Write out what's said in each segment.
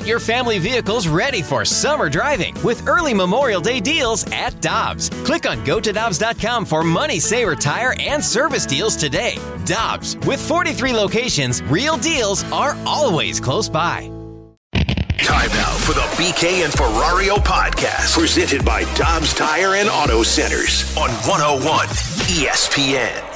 Get your family vehicles ready for summer driving with early Memorial Day deals at Dobbs. Click on gotodobbs.com for money saver tire and service deals today. Dobbs, with 43 locations, real deals are always close by. Time now for the BK and Ferrario podcast, presented by Dobbs Tire and Auto Centers on 101 ESPN.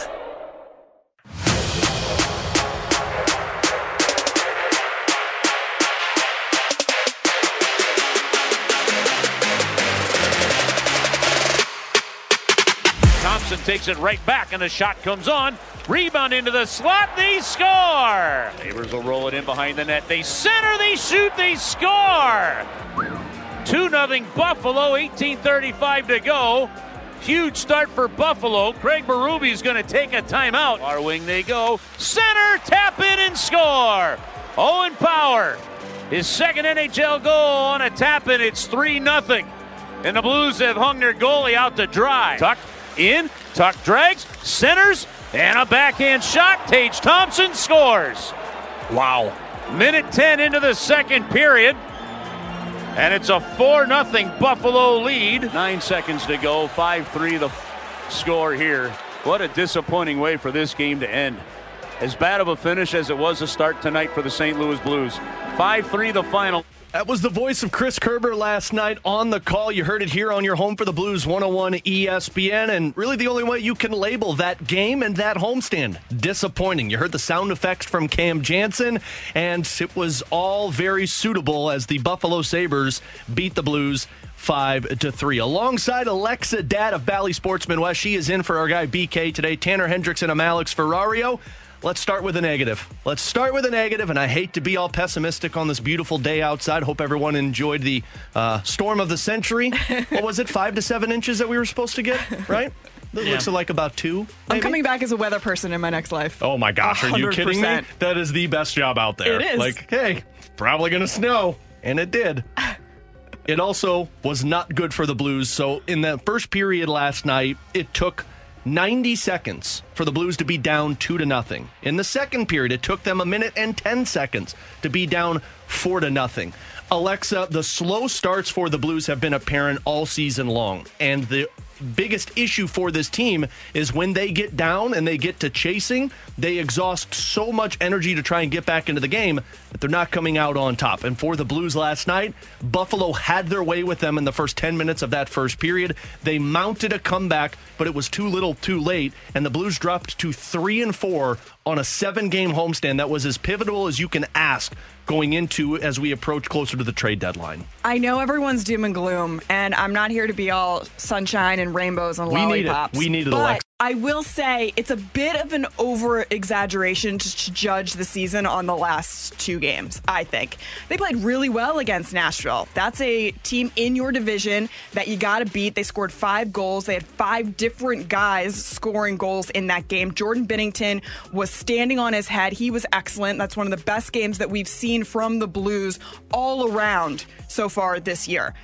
Takes it right back, and the shot comes on. Rebound into the slot. They score. Sabres will roll it in behind the net. They center. They shoot. They score. 2 0 Buffalo. 18.35 to go. Huge start for Buffalo. Craig Berube is going to take a timeout. Our wing they go. Center, tap in, and score. Owen Power. His second NHL goal on a tap in. It's 3 0. And the Blues have hung their goalie out to dry. Tuck in, Tuck drags, centers, and a backhand shot. Tage Thompson scores. Wow. Minute 10 into the second period. And it's a 4 0 Buffalo lead. Nine seconds to go. 5 3 the score here. What a disappointing way for this game to end. As bad of a finish as it was to start tonight for the St. Louis Blues. 5 3 the final. That was the voice of Chris Kerber last night on the call. You heard it here on your home for the Blues 101 ESPN. And really, the only way you can label that game and that homestand disappointing. You heard the sound effects from Cam Janssen, and it was all very suitable as the Buffalo Sabres beat the Blues five to three. Alongside Alexa Datt of Bally Sports Midwest, she is in for our guy BK today. Tanner Hendrickson and Alex Ferrario. Let's start with a negative. Let's start with a negative, and I hate to be all pessimistic on this beautiful day outside. Hope everyone enjoyed the uh, storm of the century. what was it, five to seven inches that we were supposed to get, right? That Yeah. looks like about two. I'm coming back as a weather person in my next life. Oh my gosh, are you kidding me? That is the best job out there. It is. Like, hey, probably going to snow. And it did. It also was not good for the Blues. So, in that first period last night, it took 90 seconds for the Blues to be down 2 to nothing. In the second period, it took them a minute and 10 seconds to be down 4 to nothing. Alexa, the slow starts for the Blues have been apparent all season long. And the biggest issue for this team is when they get down and they get to chasing, they exhaust so much energy to try and get back into the game that they're not coming out on top. And for the Blues last night, Buffalo had their way with them in the first 10 minutes of that first period. They mounted a comeback, but it was too little, too late, and the Blues dropped to 3 and 4 on a 7-game homestand that was as pivotal as you can ask going into as we approach closer to the trade deadline. I know everyone's doom and gloom, and I'm not here to be all sunshine and rainbows and We need it. lollipops. We need it, but Alexa. I will say it's a bit of an over exaggeration to, judge the season on the last two games, I think. They played really well against Nashville. That's a team in your division that you got to beat. They scored five goals. They had five different guys scoring goals in that game. Jordan Binnington was standing on his head. He was excellent. That's one of the best games that we've seen from the Blues all around so far this year.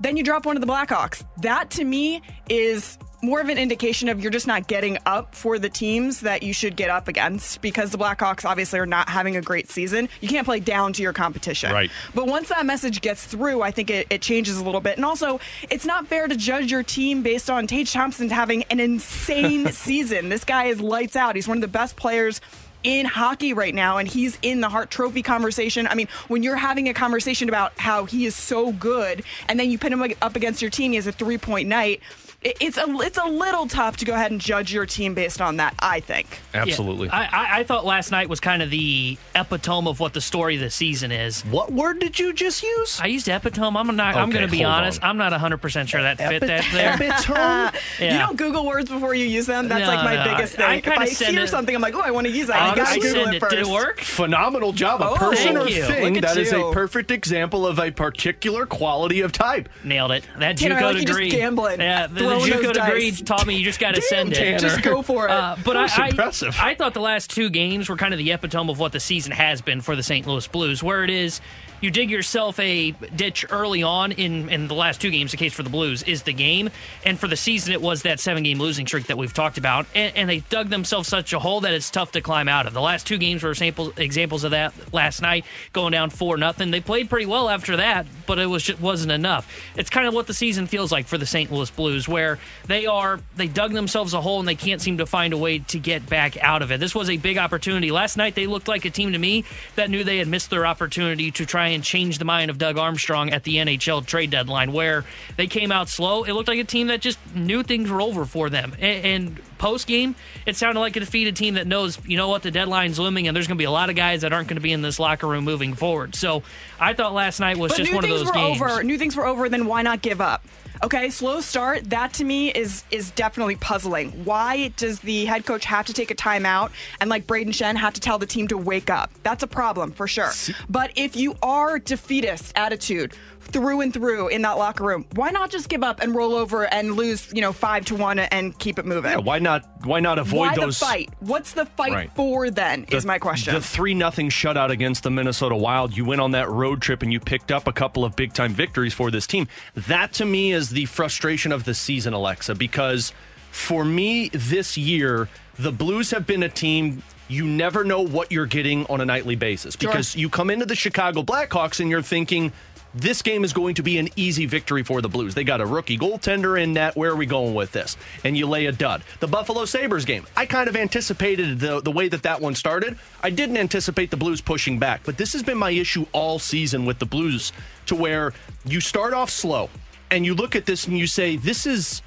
Then you drop one of the Blackhawks. That to me is more of an indication of you're just not getting up for the teams that you should get up against because the Blackhawks obviously are not having a great season. You can't play down to your competition. Right. But once that message gets through, I think it, it changes a little bit. And also, it's not fair to judge your team based on Tage Thompson having an insane season. This guy is lights out. He's one of the best players in hockey right now and he's in the Hart Trophy conversation. I mean, when you're having a conversation about how he is so good and then you put him up against your team, he has a three point night. It- It's a it's a little tough to go ahead and judge your team based on that. I think. Absolutely. I, I, I thought last night was kind of the epitome of what the story of the season is. What word did you just use? I used epitome. I'm not. I'm going to be honest. on. I'm not 100 percent sure that fit that there. Epitome? Yeah. You don't Google words before you use them. That's No, like my no, biggest I thing. kinda if I send hear it- something, I'm like, oh, I want to use that. I, You gotta Google it it. first. Did it work? Phenomenal job. A Oh, person or you. thing Look at that is a perfect example of a particular quality of type. Nailed it. That Tanner, I JUCO like you just gambling, yeah, the, JUCO degree taught me you just got to send it. Tanner. Just go for it. Uh, but I, I. I thought the last two games were kind of the epitome of what the season has been for the St. Louis Blues, where it is you dig yourself a ditch early on in, in the last two games. The case for the Blues is the game, and for the season, it was that seven game losing streak that we've talked about. And, and, they dug themselves such a hole that it's tough to climb out of. The last two games were sample, examples of that. Last night, going down four nothing. They played pretty well after that, but it was just wasn't enough. It's kind of what the season feels like for the St. Louis Blues, where they are they dug themselves a hole and they can't seem to find a way to get back out of it. This was a big opportunity. Last night, they looked like a team to me that knew they had missed their opportunity to try and change the mind of Doug Armstrong at the NHL trade deadline, where they came out slow. It looked like a team that just knew things were over for them. And, and post game, it sounded like a defeated team that knows, you know what, the deadline's looming, and there's going to be a lot of guys that aren't going to be in this locker room moving forward. So I thought last night was but just one of those were games. Over. New things were over. Then why not give up? Okay, slow start. That to me is is definitely puzzling. Why does the head coach have to take a timeout and like Brayden Schenn have to tell the team to wake up? That's a problem for sure. But if you are defeatist attitude through and through in that locker room, why not just give up and roll over and lose, you know, five to one and keep it moving? Yeah, why not? Why not avoid why those? the fight? What's the fight Right. for then? The- is my question. The three nothing shutout against the Minnesota Wild. You went on that road trip and you picked up a couple of big time victories for this team. That to me is the frustration of the season, Alexa, because for me this year, the Blues have been a team you never know what you're getting on a nightly basis because you come into the Chicago Blackhawks and you're thinking this game is going to be an easy victory for the Blues. They got a rookie goaltender in net. Where are we going with this? And you lay a dud. The Buffalo Sabres game, I kind of anticipated the, the way that that one started. I didn't anticipate the Blues pushing back, but this has been my issue all season with the Blues to where you start off slow and you look at this and you say, this is.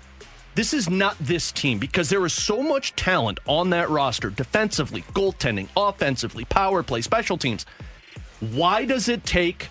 This is not this team because there is so much talent on that roster defensively, goaltending, offensively, power play, special teams. Why does it take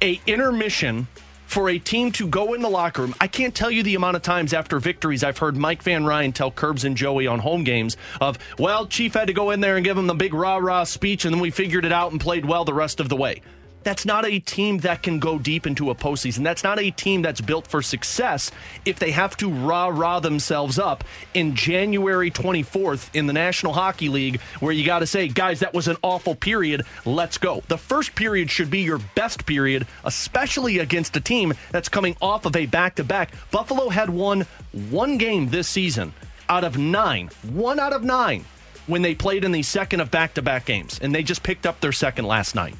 a intermission for a team to go in the locker room. I can't tell you the amount of times after victories I've heard Mike Van Ryn tell Curbs and Joey on home games of, well, Chief had to go in there and give him the big rah rah speech, and then we figured it out and played well the rest of the way. That's not a team that can go deep into a postseason. That's not a team that's built for success if they have to rah rah themselves up in January 24th in the National Hockey League, where you got to say, guys, that was an awful period. Let's go. The first period should be your best period, especially against a team that's coming off of a back to back. Buffalo had won one game this season out of nine, one out of nine, when they played in the second of back to back games, and they just picked up their second last night.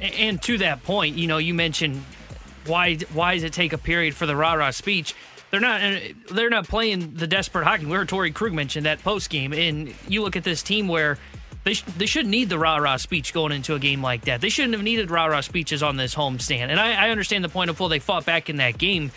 And to that point, you know, you mentioned why why does it take a period for the rah rah speech? They're not uh, they're not playing the desperate hockey. We heard Torey Krug mention that post game, and you look at this team where they sh- they shouldn't need the rah rah speech going into a game like that. They shouldn't have needed rah rah speeches on this homestand. And I, I understand the point of well, they fought back in that game,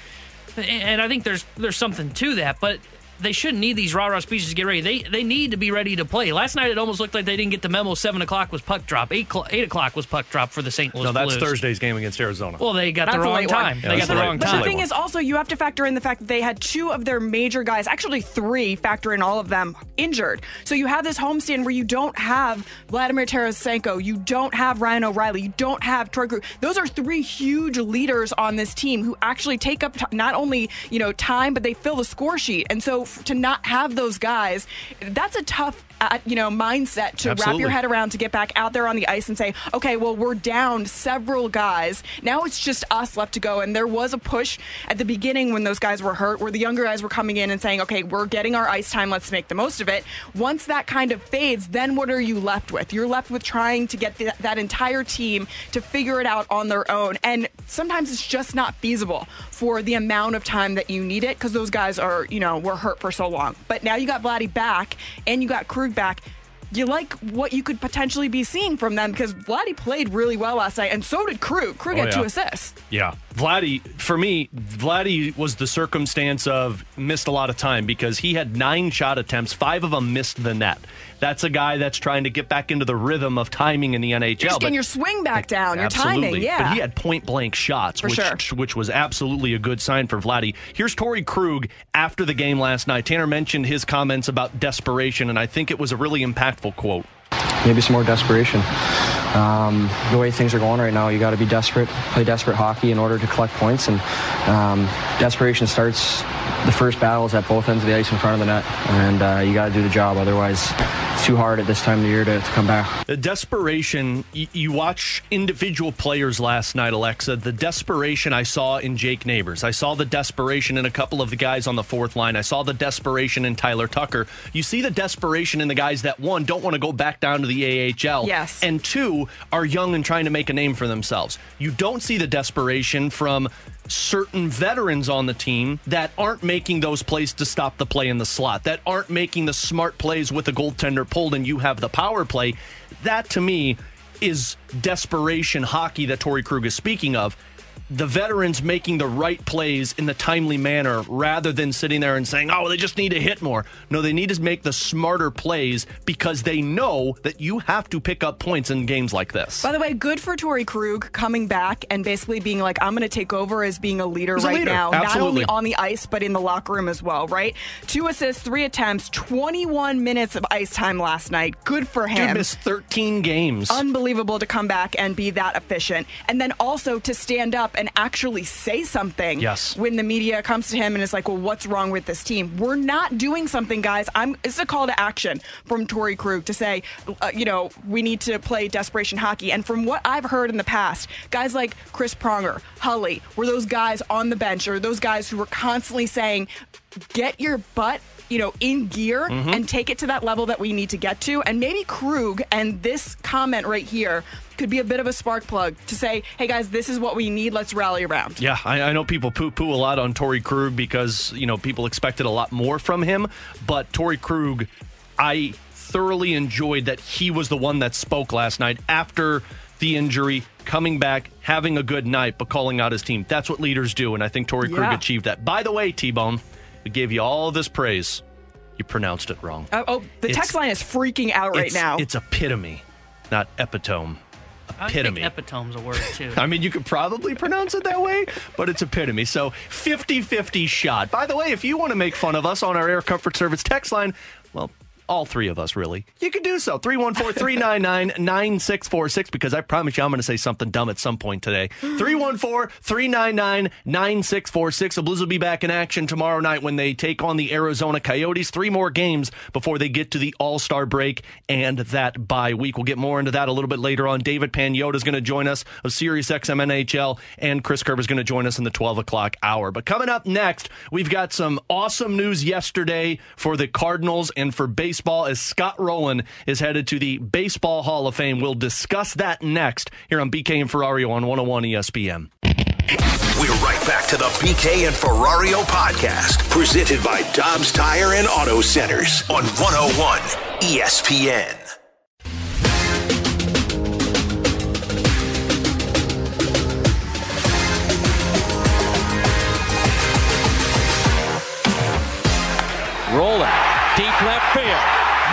and I think there's there's something to that, but they shouldn't need these rah rah speeches to get ready. They they need to be ready to play. Last night it almost looked like they didn't get the memo. Seven o'clock was puck drop. Eight cl- eight o'clock was puck drop for the St. Louis No, that's Blues. Thursday's game against Arizona. Well, they got That's the wrong time. Yeah, they got a the late- wrong But time. the thing is also you have to factor in the fact that they had two of their major guys, actually three, factor in all of them injured. So you have this homestand where you don't have Vladimir Tarasenko, you don't have Ryan O'Reilly, you don't have Torey Krug. Those are three huge leaders on this team who actually take up t- not only you know time, but they fill the score sheet. And so to not have those guys, that's a tough. Uh, you know, mindset to wrap your head around to get back out there on the ice and say, okay, well, we're down several guys. Now it's just us left to go. And there was a push at the beginning when those guys were hurt, where the younger guys were coming in and saying, okay, we're getting our ice time. Let's make the most of it. Once that kind of fades, then what are you left with? You're left with trying to get th- that entire team to figure it out on their own. And sometimes it's just not feasible for the amount of time that you need it because those guys are, you know, were hurt for so long. But now you got Vladdy back and you got Krug back you like what you could potentially be seeing from them because Vladdy played really well last night, and so did Crew. Krug Oh, yeah. two assists. Yeah. Vladdy, for me, Vladdy was the circumstance of missed a lot of time because he had nine shot attempts, five of them missed the net. That's a guy that's trying to get back into the rhythm of timing in the NHL. You're just but- getting your swing back down, your Absolutely. timing. Yeah. But he had point blank shots, For which, sure. which was absolutely a good sign for Vladdy. Here's Torey Krug after the game last night. Tanner mentioned his comments about desperation, and I think it was a really impactful quote. Maybe some more desperation. Um, the way things are going right now, you got to be desperate, play desperate hockey in order to collect points, and um, desperation starts. The first battle is at both ends of the ice in front of the net, and uh, you got to do the job. Otherwise, it's too hard at this time of the year to, to come back. The desperation, you, you watch individual players last night, Alexa. The desperation I saw in Jake Neighbors. I saw the desperation in a couple of the guys on the fourth line. I saw the desperation in Tyler Tucker. You see the desperation in the guys that, one, don't want to go back down to the AHL. Yes. And two, are young and trying to make a name for themselves. You don't see the desperation from certain veterans on the team that aren't making those plays to stop the play in the slot, that aren't making the smart plays with the goaltender pulled and you have the power play. That to me is desperation hockey that Torey Krug is speaking of the veterans making the right plays in the timely manner rather than sitting there and saying, oh, they just need to hit more. No, they need to make the smarter plays because they know that you have to pick up points in games like this. By the way, good for Torey Krug coming back and basically being like, I'm going to take over as being a leader He's a right leader. now, not only on the ice, but in the locker room as well, right? Two assists, three attempts, 21 minutes of ice time last night. Good for Dude him. missed 13 games. unbelievable to come back and be that efficient. And then also to stand up and actually say something Yes. when the media comes to him and is like, well, what's wrong with this team? We're not doing something, guys. I'm. It's a call to action from Torey Krug to say, uh, you know, we need to play desperation hockey. And from what I've heard in the past, guys like Chris Pronger, Hully, were those guys on the bench or those guys who were constantly saying, get your butt you know, in gear Mm-hmm. and take it to that level that we need to get to. And maybe Krug and this comment right here could be a bit of a spark plug to say, hey guys, this is what we need. Let's rally around. Yeah, I, I know people poo poo a lot on Torey Krug because, you know, people expected a lot more from him. But Torey Krug, I thoroughly enjoyed that he was the one that spoke last night after the injury, coming back, having a good night, but calling out his team. That's what leaders do. And I think Torey Krug Yeah. achieved that. By the way, T Bone, we gave you all this praise. You pronounced it wrong. Oh, oh, the It's- text line is freaking out right it's, now. It's epitome, not epitome. I think Epitome. epitome's a word too. I mean, you could probably pronounce it that way, but it's epitome. So 50 50 shot. By the way, if you want to make fun of us on our Air Comfort Service text line, well, all three of us really, you can do so. 314 399 9646, because I promise you I'm going to say something dumb at some point today. 314 399 9646. The Blues will be back in action tomorrow night when they take on the Arizona Coyotes. Three more games before they get to the All Star break and that bye week. We'll get more into that a little bit later on. David Pagnotta is going to join us of Sirius XM NHL, and Chris Kerber is going to join us in the 12 o'clock hour. But coming up next, we've got some awesome news yesterday for the Cardinals and for baseball as Scott Rolen is headed to the Baseball Hall of Fame. We'll discuss that next here on BK and Ferrario on 101 ESPN. We're right back to the BK and Ferrario podcast, presented by Dobbs Tire and Auto Centers on 101 ESPN.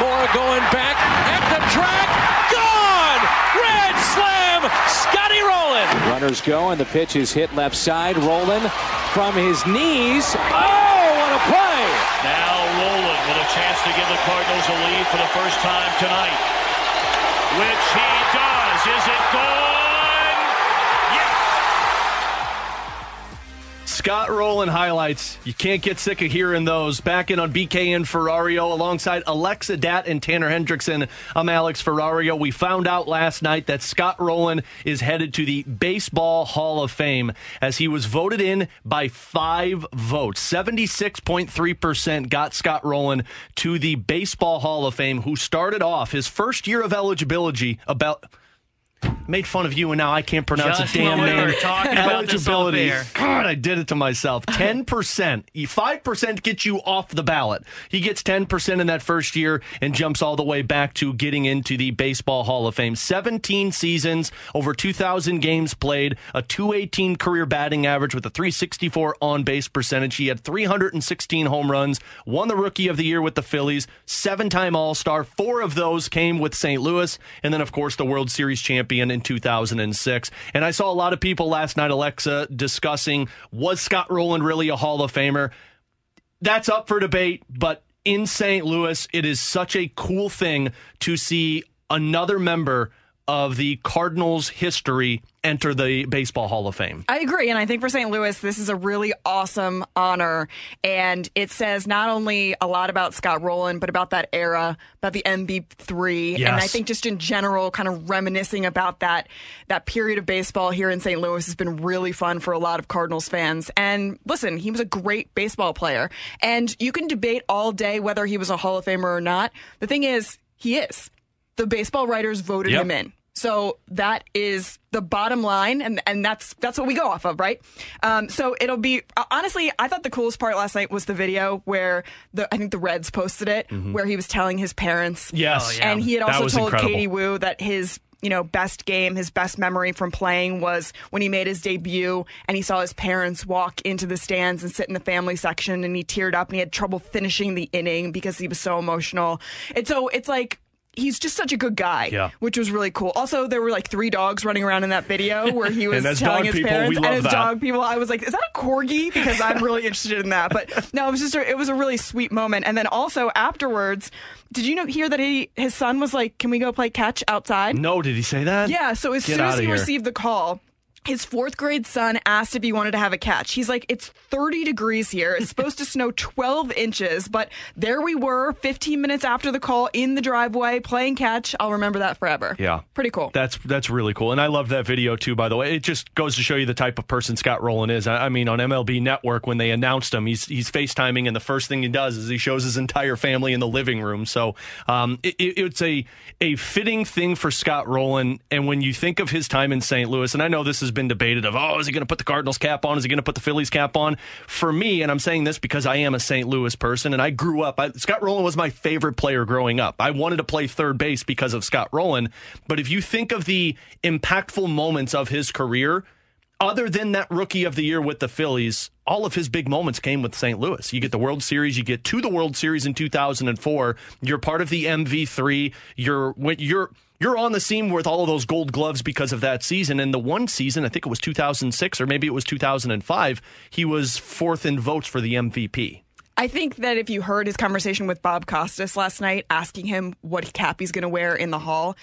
Mora going back at the track. Gone! Grand slam! Scotty Rolen. Runners go, and the pitch is hit left side. Rolen from his knees. Oh, what a play! Now Rolen with a chance to give the Cardinals a lead for the first time tonight. Which he does. Is it gone? Scott Rolen highlights. You can't get sick of hearing those. Back in on BKN Ferrario alongside Alexa Datt and Tanner Hendrickson. I'm Alex Ferrario. We found out last night that Scott Rolen is headed to the Baseball Hall of Fame as he was voted in by five votes. 76.3% got Scott Rolen to the Baseball Hall of Fame, who started off his first year of eligibility about. Made fun of you, and now I can't pronounce Just a damn when we name. were talking about this off Eligibility. air. God, I did it to myself. 10%. 5% gets you off the ballot. He gets 10% in that first year and jumps all the way back to getting into the Baseball Hall of Fame. 17 seasons, over 2,000 games played, a 218 career batting average with a 364 on base percentage. He had 316 home runs, won the Rookie of the Year with the Phillies, seven time All Star. Four of those came with St. Louis, and then, of course, the World Series champion in 2006. And I saw a lot of people last night, Alexa, discussing was Scott Rolen really a Hall of Famer? That's up for debate, but in St. Louis, it is such a cool thing to see another member of the Cardinals' history enter the Baseball Hall of Fame. I agree. And I think for St. Louis, this is a really awesome honor. And it says not only a lot about Scott Rolen, but about that era, about the MV3. Yes. And I think just in general, kind of reminiscing about that, that period of baseball here in St. Louis has been really fun for a lot of Cardinals fans. And listen, he was a great baseball player. And you can debate all day whether he was a Hall of Famer or not. The thing is, he is. The baseball writers voted Yep. him in. So that is the bottom line, and and that's that's what we go off of, right? Um, so it'll be uh, honestly, I thought the coolest part last night was the video where the I think the Reds posted it, where he was telling his parents, Yes. Oh, yeah. and he had also told incredible. Katie Woo that his you know best game, his best memory from playing was when he made his debut and he saw his parents walk into the stands and sit in the family section, and he teared up and he had trouble finishing the inning because he was so emotional. And so it's like. He's just such a good guy, Yeah. which was really cool. Also, there were like three dogs running around in that video where he was telling his people, parents and his that. dog people. I was like, "Is that a corgi?" Because I'm really interested in that. But no, it was just a, it was a really sweet moment. And then also afterwards, did you know hear that he his son was like, "Can we go play catch outside?" No, did he say that? Yeah, so as Get soon as he here. received the call, his fourth grade son asked if he wanted to have a catch. He's like, it's 30 degrees here. It's supposed to snow 12 inches, but there we were 15 minutes after the call in the driveway playing catch. I'll remember that forever. Yeah. Pretty cool. That's that's really cool, and I love that video too. By the way, it just goes to show you the type of person Scott Rolen is. I, I mean, on MLB Network when they announced him, he's he's FaceTiming, and the first thing he does is he shows his entire family in the living room. So um, it, it- it's a a fitting thing for Scott Rolen. And when you think of his time in St. Louis, and I know this has been debated of, oh, is he going to put the Cardinals cap on? Is he going to put the Phillies cap on? For me, and I'm saying this because I am a St. Louis person, and I grew up. I, Scott Rolen was my favorite player growing up. I wanted to play third base because of Scott Rolen. But if you think of the impactful moments of his career, other than that rookie of the year with the Phillies, all of his big moments came with St. Louis. You get the World Series, you get to the World Series in 2004. You're part of the MV3. You're you're you're on the scene with all of those gold gloves because of that season. And the one season, I think it was 2006 or maybe it was 2005, he was fourth in votes for the MVP. I think that if you heard his conversation with Bob Costas last night, asking him what cap he's going to wear in the hall,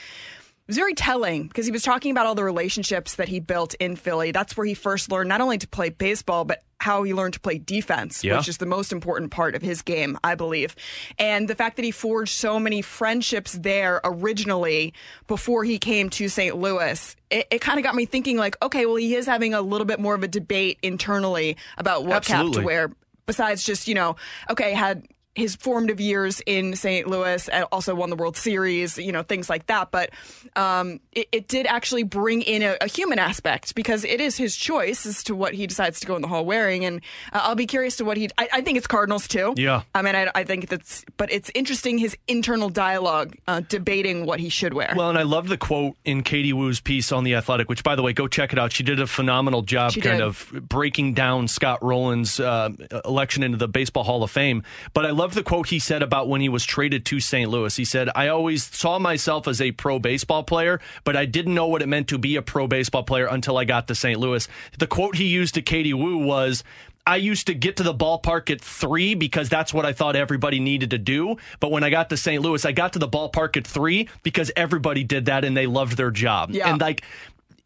it was very telling because he was talking about all the relationships that he built in Philly. That's where he first learned not only to play baseball, but how he learned to play defense, Yeah. which is the most important part of his game, I believe. And the fact that he forged so many friendships there originally before he came to St. Louis, it, it kind of got me thinking like, okay, well, he is having a little bit more of a debate internally about what cap to wear besides just you know okay had his formative years in St. Louis and also won the World Series, you know, things like that. But um, it, it did actually bring in a, a human aspect because it is his choice as to what he decides to go in the hall wearing. And uh, I'll be curious to what he. I, I think it's Cardinals too. Yeah. I mean, I, I think that's. But it's interesting his internal dialogue uh, debating what he should wear. Well, and I love the quote in Katie Woo's piece on The Athletic, which, by the way, go check it out. She did a phenomenal job She kind did. of breaking down Scott Rolen's uh, election into the Baseball Hall of Fame. But I love the quote he said about when he was traded to St. Louis. He said, I always saw myself as a pro baseball player, but I didn't know what it meant to be a pro baseball player until I got to St. Louis. The quote he used to Katie Woo was, I used to get to the ballpark at three because that's what I thought everybody needed to do. But when I got to St. Louis, I got to the ballpark at three because everybody did that and they loved their job. Yeah. And like,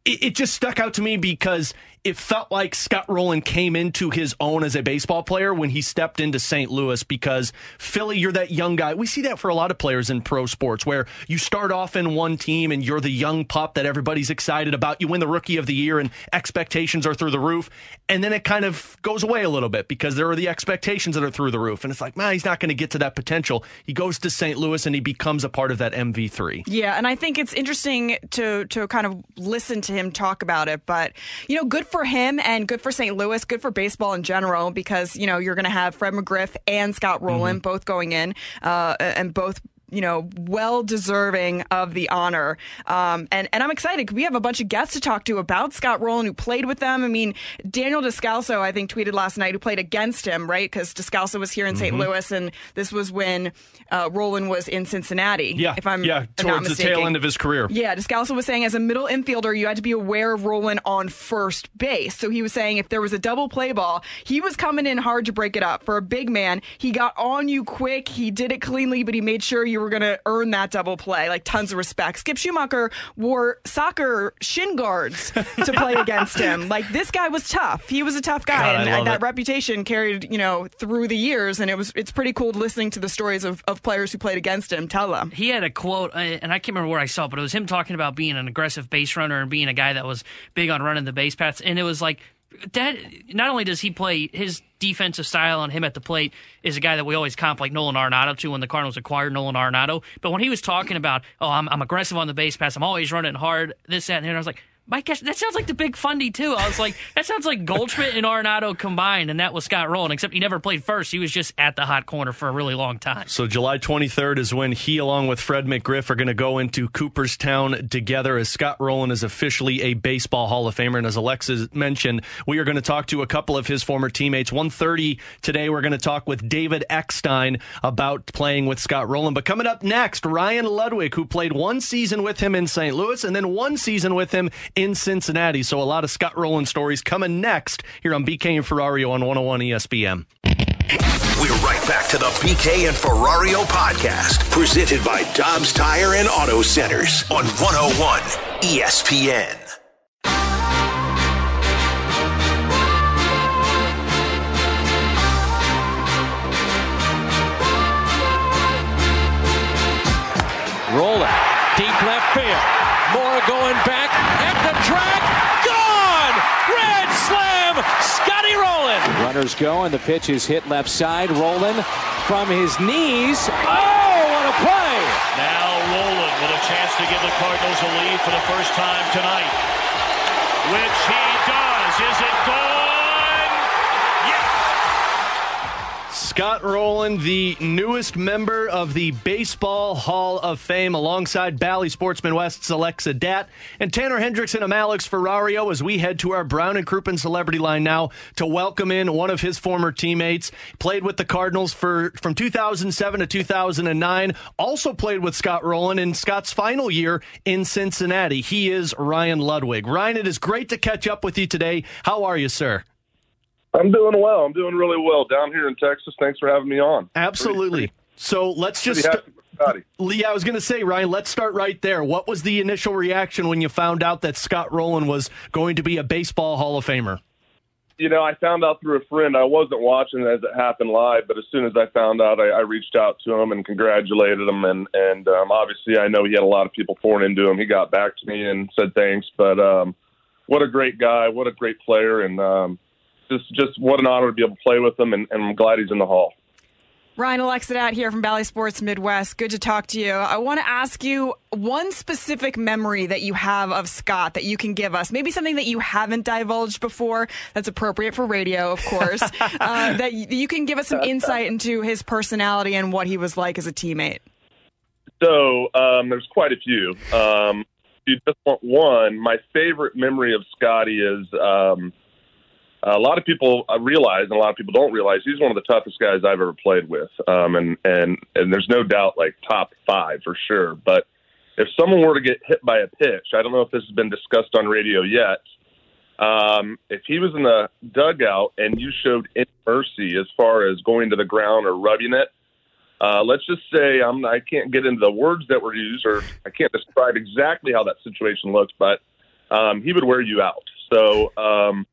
it just stuck out to me because it felt like Scott Rolen came into his own as a baseball player when he stepped into St. Louis because Philly, you're that young guy. We see that for a lot of players in pro sports where you start off in one team and you're the young pup that everybody's excited about. You win the rookie of the year and expectations are through the roof. And then it kind of goes away a little bit because there are the expectations that are through the roof. And it's like, man, he's not going to get to that potential. He goes to St. Louis and he becomes a part of that MV3. Yeah, and I think it's interesting to to kind of listen to him talk about it. But you know, good for him and good for St. Louis, good for baseball in general, because you know you're going to have Fred McGriff and Scott Rolen both going in, uh, and both. You know, well deserving of the honor, um, and and I'm excited. We have a bunch of guests to talk to about Scott Rolen, who played with them. I mean, Daniel Descalso, I think, tweeted last night, who played against him, right? Because Descalso was here in St. Louis, and this was when uh, Rolen was in Cincinnati. Yeah. if I'm yeah, towards the tail end of his career. Yeah, Descalso was saying as a middle infielder, you had to be aware of Rolen on first base. So he was saying if there was a double play ball, he was coming in hard to break it up. For a big man, he got on you quick. He did it cleanly, but he made sure you you were going to earn that double play, like tons of respect. Skip Schumaker wore soccer shin guards to play against him. Like this guy was tough. He was a tough guy, God, and that it. reputation carried you know through the years. And it was it's pretty cool listening to the stories of, of players who played against him tell them. He had a quote, uh, and I can't remember where I saw it, but it was him talking about being an aggressive base runner and being a guy that was big on running the base paths. And it was like that. Not only does he play his defensive style on him at the plate is a guy that we always comp like Nolan Arenado to when the Cardinals acquired Nolan Arenado. But when he was talking about, oh, I'm, I'm aggressive on the base pass, I'm always running hard, this, that, and the other, I was like. My gosh, that sounds like the big fundy too. I was like, that sounds like Goldschmidt and Arenado combined, and that was Scott Rolen. Except he never played first; he was just at the hot corner for a really long time. So July 23rd is when he, along with Fred McGriff, are going to go into Cooperstown together as Scott Rolen is officially a baseball Hall of Famer. And as Alexis mentioned, we are going to talk to a couple of his former teammates. 1.30 today, we're going to talk with David Eckstein about playing with Scott Rolen. But coming up next, Ryan Ludwick, who played one season with him in St. Louis and then one season with him in Cincinnati. So a lot of Scott Rolen stories coming next here on BK and Ferrario on 101 ESPN. We're right back to the BK and Ferrario podcast, presented by Dobbs Tire and Auto Centers on 101 ESPN. Rolling. Deep left field. Mora going back at the track. Gone! Grand slam! Scotty Rolen. Runners go, and the pitch is hit left side. Rolen from his knees. Oh, what a play! Now Rolen with a chance to give the Cardinals a lead for the first time tonight. Which he does. Is it gone? Scott Rolen, the newest member of the Baseball Hall of Fame, alongside Bally Sports Midwest's Alexa Datt and Tanner Hendrickson. I'm Alex Ferrario as we head to our Brown and Crouppen celebrity line now to welcome in one of his former teammates. Played with the Cardinals for from 2007 to 2009. Also played with Scott Rolen in Scott's final year in Cincinnati. He is Ryan Ludwick. Ryan, it is great to catch up with you today. How are you, sir? I'm doing well. I'm doing really well down here in Texas. Thanks for having me on. Absolutely. So let's just. Happy. Lee, I was going to say, Ryan, let's start right there. What was the initial reaction when you found out that Scott Rolen was going to be a baseball Hall of Famer? You know, I found out through a friend. I wasn't watching as it happened live, but as soon as I found out, I, I reached out to him and congratulated him. And and um, obviously, I know he had a lot of people pouring into him. He got back to me and said thanks. But um, what a great guy! What a great player! And um, just just what an honor to be able to play with him. And, and I'm glad he's in the Hall. Ryan Alexa Datt here from Bally Sports Midwest. Good to talk to you. I want to ask you one specific memory that you have of Scott that you can give us. Maybe something that you haven't divulged before that's appropriate for radio, of course. uh, that you can give us some insight into his personality and what he was like as a teammate. So um, there's quite a few. Um, you just want one, my favorite memory of Scotty is um, a lot of people uh, realize, and a lot of people don't realize, he's one of the toughest guys I've ever played with. Um, and and and there's no doubt, like top five for sure. But if someone were to get hit by a pitch, I don't know if this has been discussed on radio yet. Um, if he was in the dugout and you showed any mercy as far as going to the ground or rubbing it, uh, let's just say I'm, I can't get into the words that were used, or I can't describe exactly how that situation looked, but um, he would wear you out. So, um,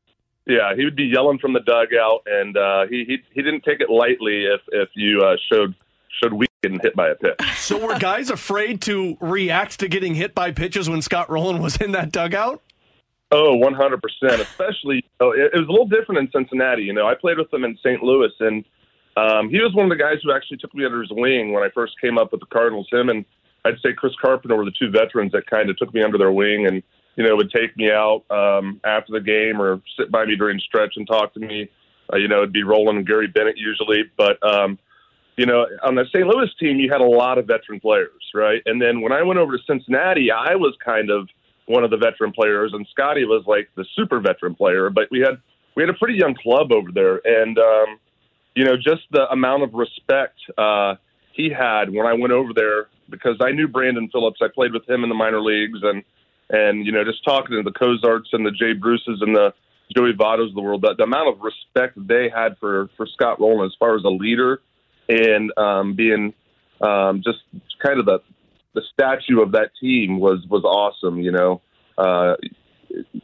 yeah, he would be yelling from the dugout, and uh, he, he he didn't take it lightly if if you uh, showed showed weak and hit by a pitch. So were guys afraid to react to getting hit by pitches when Scott Rolen was in that dugout? Oh, 100%. Especially, know, it, it was a little different in Cincinnati. You know, I played with him in St. Louis, and um, he was one of the guys who actually took me under his wing when I first came up with the Cardinals. Him and I'd say Chris Carpenter were the two veterans that kind of took me under their wing and, you know, would take me out um, after the game or sit by me during stretch and talk to me. Uh, you know, it'd be Rolen and Gary Bennett usually. But, um, you know, on the St. Louis team, you had a lot of veteran players, right? And then when I went over to Cincinnati, I was kind of one of the veteran players, and Scotty was like the super veteran player. But we had we had a pretty young club over there, and um, you know, just the amount of respect uh, he had when I went over there because I knew Brandon Phillips. I played with him in the minor leagues, and and you know, just talking to the Cozarts and the Jay Bruces and the Joey Vottos of the world, the, the amount of respect they had for for Scott Rolen as far as a leader and um, being um, just kind of the the statue of that team was was awesome. You know, uh,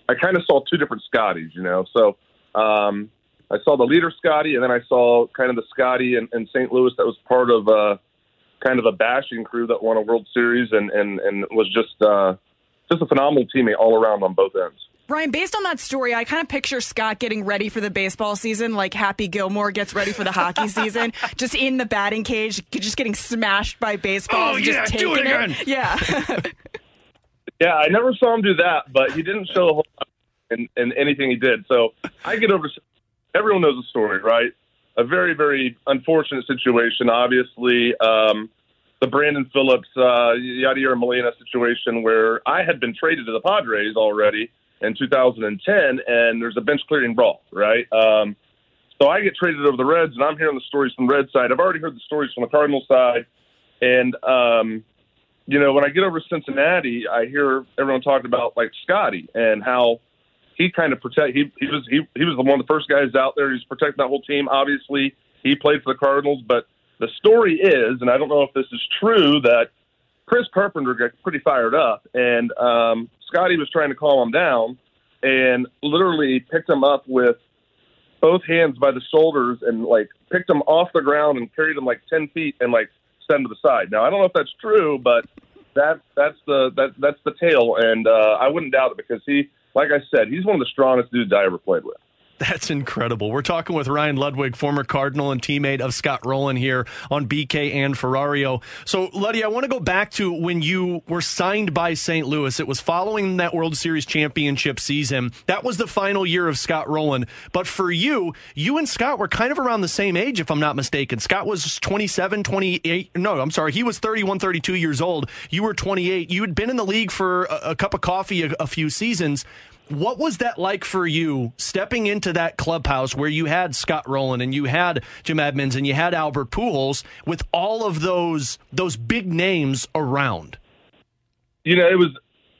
I kind of saw two different Scotties. You know, so um, I saw the leader Scotty, and then I saw kind of the Scotty in, in St. Louis that was part of uh, kind of a bashing crew that won a World Series and and and was just uh, just a phenomenal teammate all around on both ends. Brian, based on that story, I kind of picture Scott getting ready for the baseball season like Happy Gilmore gets ready for the hockey season, just in the batting cage, just getting smashed by baseball. Oh, yeah, just do it taking again. Yeah. Yeah, I never saw him do that, but he didn't show a whole lot in, in anything he did. So I get over. Everyone knows the story, right? A very, very unfortunate situation. Obviously, um, the Brandon Phillips, uh, Yadier Molina situation, where I had been traded to the Padres already in 2010, and there's a bench clearing brawl, right? Um, so I get traded over the Reds, and I'm hearing the stories from the Red side. I've already heard the stories from the Cardinal side, and um, you know, when I get over to Cincinnati, I hear everyone talking about like Scotty and how he kind of protect. He, he was he, he was one of the first guys out there. He's protecting that whole team. Obviously, he played for the Cardinals, but the story is, and I don't know if this is true, that Chris Carpenter got pretty fired up, and um, Scotty was trying to calm him down, and literally picked him up with both hands by the shoulders and like picked him off the ground and carried him like ten feet and like set him to the side. Now I don't know if that's true, but that that's the that that's the tale, and uh, I wouldn't doubt it because he, like I said, he's one of the strongest dudes I ever played with. That's incredible. We're talking with Ryan Ludwick, former Cardinal and teammate of Scott Rolen here on BK and Ferrario. So, Luddy, I want to go back to when you were signed by St. Louis. It was following that World Series championship season. That was the final year of Scott Rolen. But for you, you and Scott were kind of around the same age, if I'm not mistaken. Scott was 27, 28. No, I'm sorry. He was 31, 32 years old. You were 28. You had been in the league for a, a cup of coffee a, a few seasons. What was that like for you stepping into that clubhouse where you had Scott Rolen and you had Jim Edmonds and you had Albert Pujols with all of those those big names around? You know, it was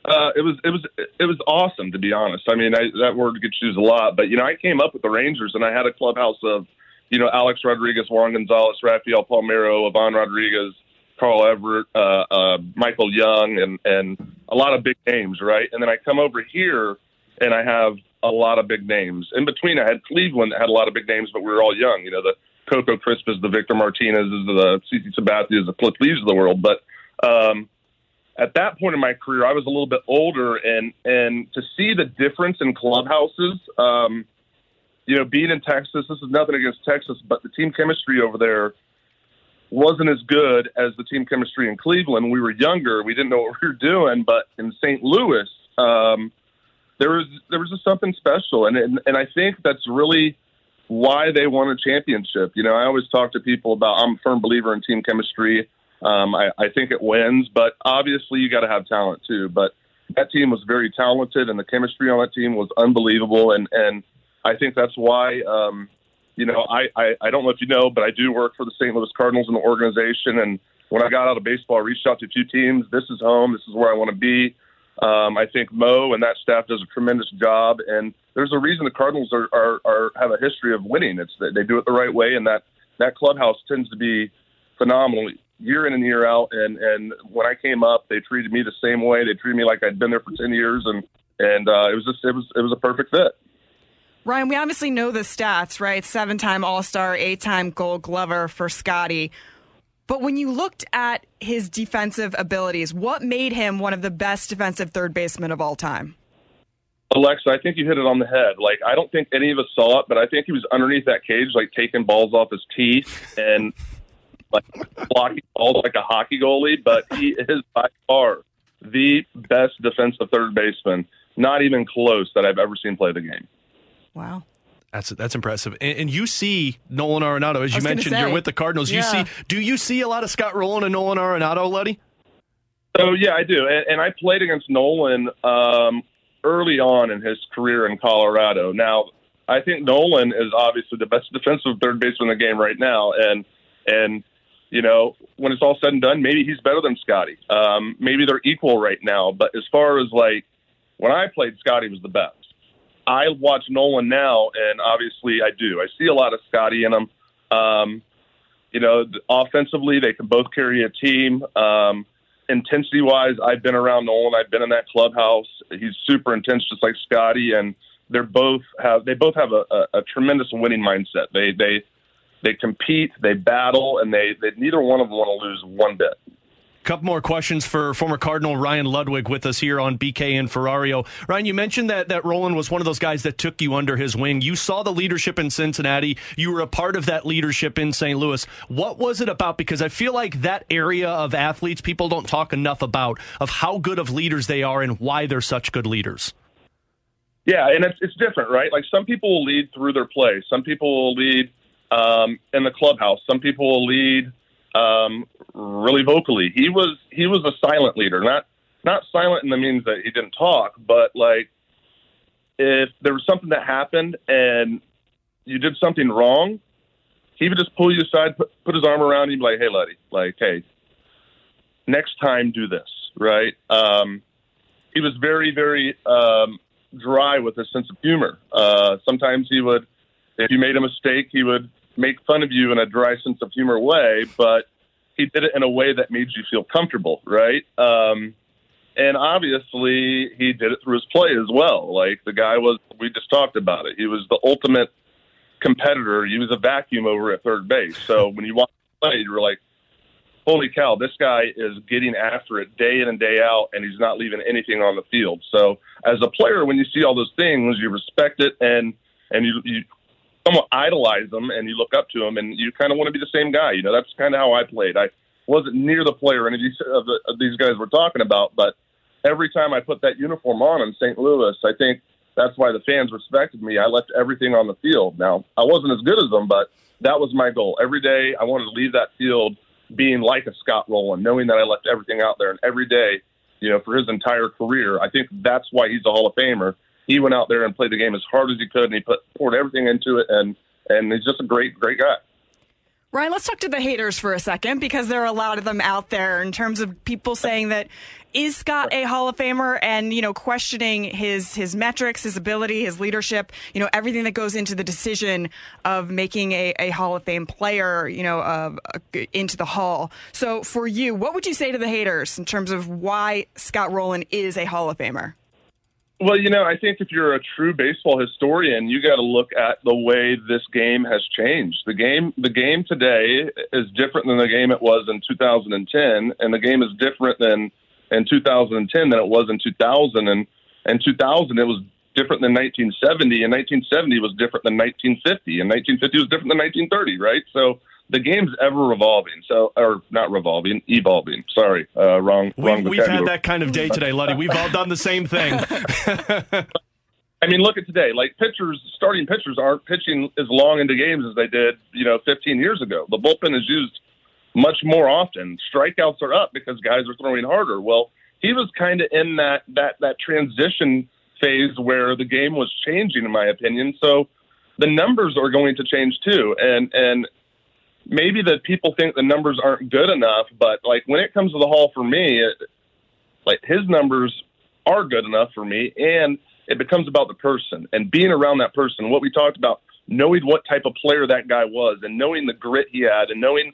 uh, it was it was it was awesome to be honest. I mean, I, that word gets used a lot, but you know, I came up with the Rangers and I had a clubhouse of you know Alex Rodriguez, Juan Gonzalez, Rafael Palmeiro, Ivan Rodriguez, Carl Everett, uh, uh, Michael Young, and and a lot of big names, right? And then I come over here and I have a lot of big names. In between, I had Cleveland that had a lot of big names, but we were all young. You know, the Coco Crispas, the Victor Martinez's, the CC Sabathias, the Cliff Leaves of the world. But um, at that point in my career, I was a little bit older, and and to see the difference in clubhouses. Um, you know, being in Texas, this is nothing against Texas, but the team chemistry over there wasn't as good as the team chemistry in Cleveland. We were younger, we didn't know what we were doing, but in St. Louis, um, there was there was just something special, and, and and I think that's really why they won a championship. You know, I always talk to people about I'm a firm believer in team chemistry. Um, I, I think it wins, but obviously you got to have talent too. But that team was very talented, and the chemistry on that team was unbelievable. And and I think that's why. Um, you know, I, I I don't know if you know, but I do work for the St. Louis Cardinals in the organization. And when I got out of baseball, I reached out to few teams. This is home. This is where I want to be. Um, I think Mo and that staff does a tremendous job, and there's a reason the Cardinals are, are, are have a history of winning. It's that they do it the right way, and that that clubhouse tends to be phenomenal year in and year out. And and when I came up, they treated me the same way. They treated me like I'd been there for ten years, and and uh, it was just it was it was a perfect fit. Ryan, we obviously know the stats, right? Seven time All Star, eight time Gold Glover for Scotty. But when you looked at his defensive abilities, what made him one of the best defensive third basemen of all time? Alexa, I think you hit it on the head. Like, I don't think any of us saw it, but I think he was underneath that cage, like taking balls off his teeth and like blocking balls like a hockey goalie. But he is by far the best defensive third baseman, not even close, that I've ever seen play the game. Wow. That's that's impressive. And, and you see Nolan Arenado, as you mentioned, say, you're with the Cardinals. You see, do you see a lot of Scott Rolen and Nolan Arenado, Letty? So yeah, I do, and, and I played against Nolan um, early on in his career in Colorado. Now, I think Nolan is obviously the best defensive third baseman in the game right now, and and you know when it's all said and done, maybe he's better than Scotty. Um, maybe they're equal right now, but as far as like when I played, Scotty was the best. I watch Nolan now, and obviously I do. I see a lot of Scotty in him. Um, you know, offensively, they can both carry a team. Um, intensity wise, I've been around Nolan. I've been in that clubhouse. He's super intense, just like Scotty, and they're both have they both have a, a, a tremendous winning mindset. They they they compete, they battle, and they, they neither one of them want to lose one bit. Couple more questions for former Cardinal Ryan Ludwick with us here on BK and Ferrario. Ryan, you mentioned that that Rolen was one of those guys that took you under his wing. You saw the leadership in Cincinnati. You were a part of that leadership in St. Louis. What was it about? Because I feel like that area of athletes people don't talk enough about of how good of leaders they are and why they're such good leaders. Yeah, and it's it's different, right? Like some people will lead through their play. Some people will lead um, in the clubhouse. Some people will lead um, really vocally. He was he was a silent leader, not not silent in the means that he didn't talk, but like if there was something that happened and you did something wrong, he would just pull you aside, put, put his arm around you, and be like, "Hey, Letty, like, hey, next time do this." Right? Um, he was very, very um, dry with his sense of humor. Uh, sometimes he would, if you made a mistake, he would make fun of you in a dry sense of humor way, but he did it in a way that made you feel comfortable, right? Um, and obviously, he did it through his play as well. Like the guy was, we just talked about it. He was the ultimate competitor. He was a vacuum over at third base. So when you watch play, you were like, holy cow, this guy is getting after it day in and day out, and he's not leaving anything on the field. So as a player, when you see all those things, you respect it and and you, you somewhat idolize them and you look up to them and you kind of want to be the same guy. You know, that's kind of how I played. I wasn't near the player any of these, of, the, of these guys we're talking about, but every time I put that uniform on in St. Louis, I think that's why the fans respected me. I left everything on the field. Now, I wasn't as good as them, but that was my goal. Every day I wanted to leave that field being like a Scott Rolen, knowing that I left everything out there. And every day, you know, for his entire career, I think that's why he's a Hall of Famer he went out there and played the game as hard as he could, and he put poured everything into it, and and he's just a great, great guy. Ryan, let's talk to the haters for a second because there are a lot of them out there in terms of people saying that is Scott a Hall of Famer and you know questioning his his metrics, his ability, his leadership, you know everything that goes into the decision of making a, a Hall of Fame player, you know, uh, into the Hall. So for you, what would you say to the haters in terms of why Scott Rolen is a Hall of Famer? Well, you know, I think if you're a true baseball historian, you got to look at the way this game has changed. The game, the game today is different than the game it was in 2010, and the game is different than in 2010 than it was in 2000. And in 2000, it was different than 1970, and 1970 was different than 1950, and 1950 was different than 1930, right? So the game's ever revolving. So, or not revolving, evolving. Sorry, uh, wrong. We've, wrong we've had that kind of day today, Luddy. We've all done the same thing. I mean, look at today. Like pitchers, starting pitchers aren't pitching as long into games as they did, you know, 15 years ago. The bullpen is used much more often. Strikeouts are up because guys are throwing harder. Well, he was kind of in that that that transition phase where the game was changing, in my opinion. So the numbers are going to change too, and and maybe that people think the numbers aren't good enough, but like when it comes to the Hall for me, it, like his numbers are good enough for me, and it becomes about the person and being around that person. What we talked about, knowing what type of player that guy was, and knowing the grit he had, and knowing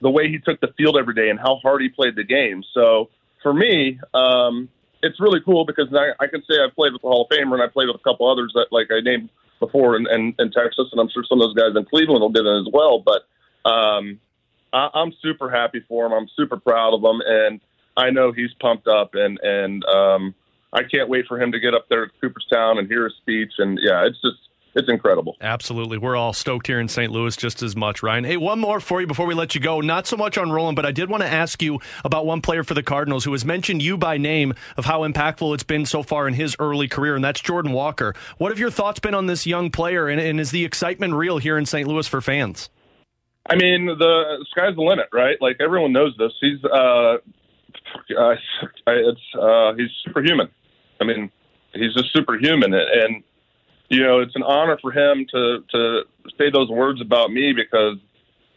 the way he took the field every day and how hard he played the game. So for me, um, it's really cool because I, I can say I've played with the Hall of Famer and I played with a couple others that like I named before in, in, in Texas, and I'm sure some of those guys in Cleveland will get it as well. But um, I, I'm super happy for him. I'm super proud of him, and I know he's pumped up, and and um, I can't wait for him to get up there at Cooperstown and hear his speech. And yeah, it's just it's incredible. Absolutely. We're all stoked here in St. Louis just as much, Ryan. Hey, one more for you before we let you go. Not so much on Rolen, but I did want to ask you about one player for the Cardinals who has mentioned you by name of how impactful it's been so far in his early career, and that's Jordan Walker. What have your thoughts been on this young player, and, and is the excitement real here in St. Louis for fans? I mean, the sky's the limit, right? Like everyone knows this. He's uh, uh it's uh, he's superhuman. I mean, he's just superhuman, and you know, it's an honor for him to to say those words about me because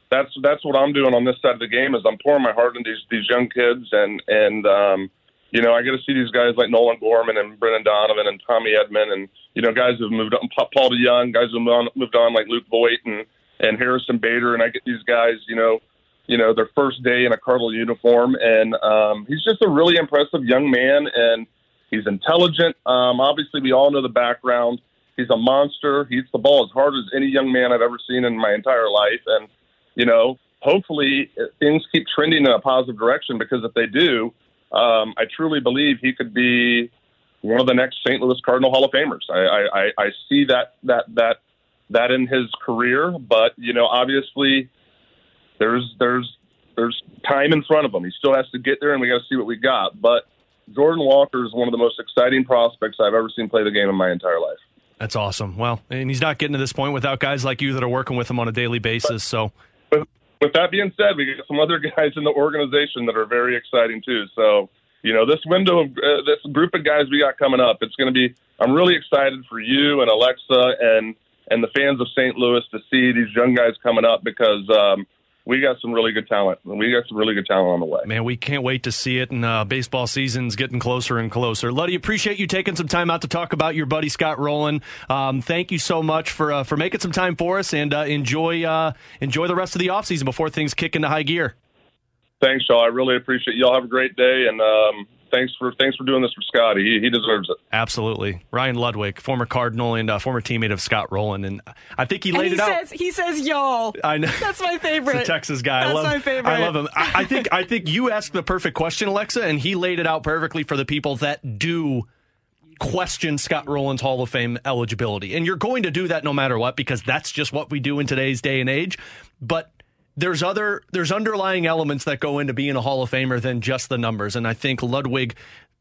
that's that's what I'm doing on this side of the game is I'm pouring my heart into these these young kids, and and um, you know, I get to see these guys like Nolan Gorman and Brennan Donovan and Tommy Edman, and you know, guys who've moved on, Paul DeJong, guys who've moved on, moved on like Luke Voit and and Harrison Bader, and I get these guys, you know, you know, their first day in a Cardinal uniform, and um, he's just a really impressive young man, and he's intelligent. Um, obviously, we all know the background. He's a monster. He hits the ball as hard as any young man I've ever seen in my entire life, and you know, hopefully uh, things keep trending in a positive direction because if they do, um, I truly believe he could be one of the next St. Louis Cardinal Hall of Famers. I, I, I see that that that that in his career, but you know, obviously, there's there's there's time in front of him. He still has to get there, and we got to see what we got. But Jordan Walker is one of the most exciting prospects I've ever seen play the game in my entire life. That's awesome. Well, and he's not getting to this point without guys like you that are working with him on a daily basis. So, with, with that being said, we got some other guys in the organization that are very exciting too. So, you know, this window of uh, this group of guys we got coming up, it's going to be. I'm really excited for you and Alexa and and the fans of St. Louis to see these young guys coming up because um, we got some really good talent. We got some really good talent on the way. Man, we can't wait to see it. And uh, baseball season's getting closer and closer. Luddy, appreciate you taking some time out to talk about your buddy Scott Rolen. Um, thank you so much for uh, for making some time for us, and uh, enjoy uh, enjoy the rest of the offseason before things kick into high gear. Thanks, Shaw. I really appreciate you. all have a great day, and um, thanks for thanks for doing this for Scotty. He, he deserves it. Absolutely, Ryan Ludwick, former Cardinal and uh, former teammate of Scott Rolen, and I think he laid he it says, out. He says y'all. I know that's my favorite. He's a Texas guy. That's I love, my favorite. I love him. I, I think I think you asked the perfect question, Alexa, and he laid it out perfectly for the people that do question Scott Rolen's Hall of Fame eligibility. And you're going to do that no matter what because that's just what we do in today's day and age. But there's other there's underlying elements that go into being a Hall of Famer than just the numbers. And I think Ludwick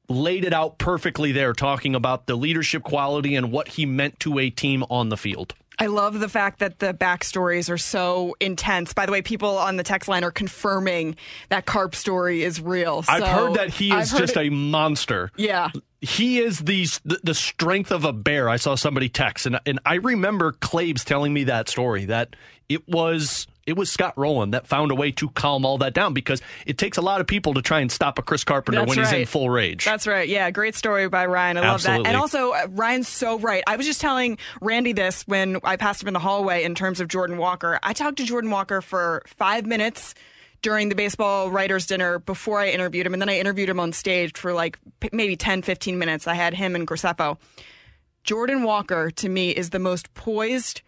laid it out perfectly there, talking about the leadership quality and what he meant to a team on the field. I love the fact that the backstories are so intense. By the way, people on the text line are confirming that Carp story is real. So I've heard that he is just it- a monster. Yeah. He is the, the the strength of a bear. I saw somebody text, and and I remember Claves telling me that story that it was it was Scott Rolen that found a way to calm all that down because it takes a lot of people to try and stop a Chris Carpenter That's when he's in full rage. That's right. Yeah, great story by Ryan. I love that. And also, uh, Ryan's so right. I was just telling Randy this when I passed him in the hallway in terms of Jordan Walker. I talked to Jordan Walker for five minutes during the baseball writers dinner before I interviewed him, and then I interviewed him on stage for like p- maybe 10, 15 minutes. I had him and Graceffo. Jordan Walker, to me, is the most poised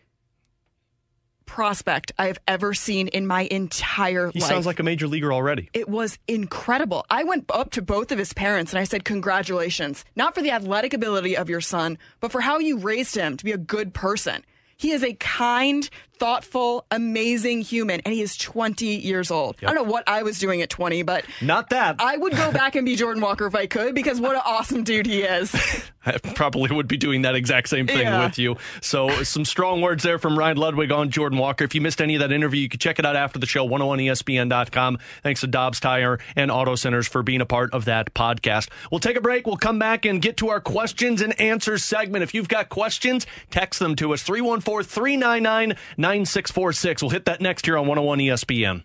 prospect I have ever seen in my entire he life. He sounds like a major leaguer already. It was incredible. I went up to both of his parents and I said, Congratulations, not for the athletic ability of your son, but for how you raised him to be a good person. He is a kind, thoughtful, amazing human, and he is 20 years old. I don't know what I was doing at 20, but Not that. I would go back and be Jordan Walker if I could because what an awesome dude he is. I probably would be doing that exact same thing Yeah. with you. So, some strong words there from Ryan Ludwick on Jordan Walker. If you missed any of that interview, you can check it out after the show, 101ESPN.com. Thanks to Dobbs Tire and Auto Centers for being a part of that podcast. We'll take a break. We'll come back and get to our questions and answers segment. If you've got questions, text them to us 314 399 9646. We'll hit that next here on 101 ESPN.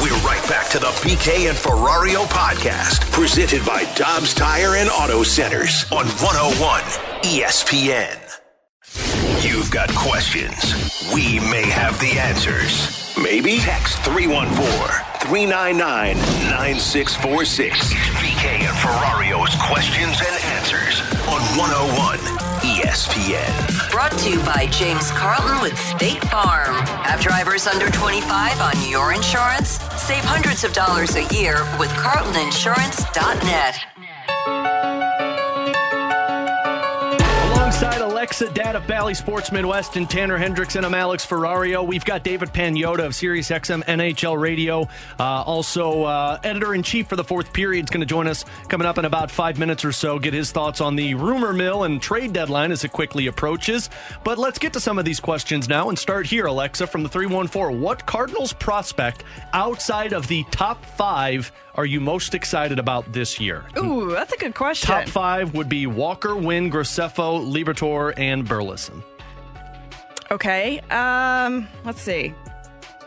We're right back to the BK and Ferrario podcast, presented by Dobbs Tire and Auto Centers on 101 ESPN. You've got questions. We may have the answers. Maybe text 314 399 9646. BK and Ferrario's questions and answers on 101 ESPN. Brought to you by James Carlton with State Farm. Have drivers under 25 on your insurance? Save hundreds of dollars a year with CarltonInsurance.net. Alongside Alexa Datt of Bally Sports Midwest and Tanner Hendrickson, I'm Alex Ferrario. We've got David Pagnotta of SiriusXM NHL Radio, uh, also uh, editor in chief for the fourth period, is going to join us coming up in about five minutes or so. Get his thoughts on the rumor mill and trade deadline as it quickly approaches. But let's get to some of these questions now and start here, Alexa, from the 314. What Cardinals prospect outside of the top five are you most excited about this year? Ooh, that's a good question. Top five would be Walker, Winn, Graceffo, Liberatore, and Burleson. Okay. Um, let's see.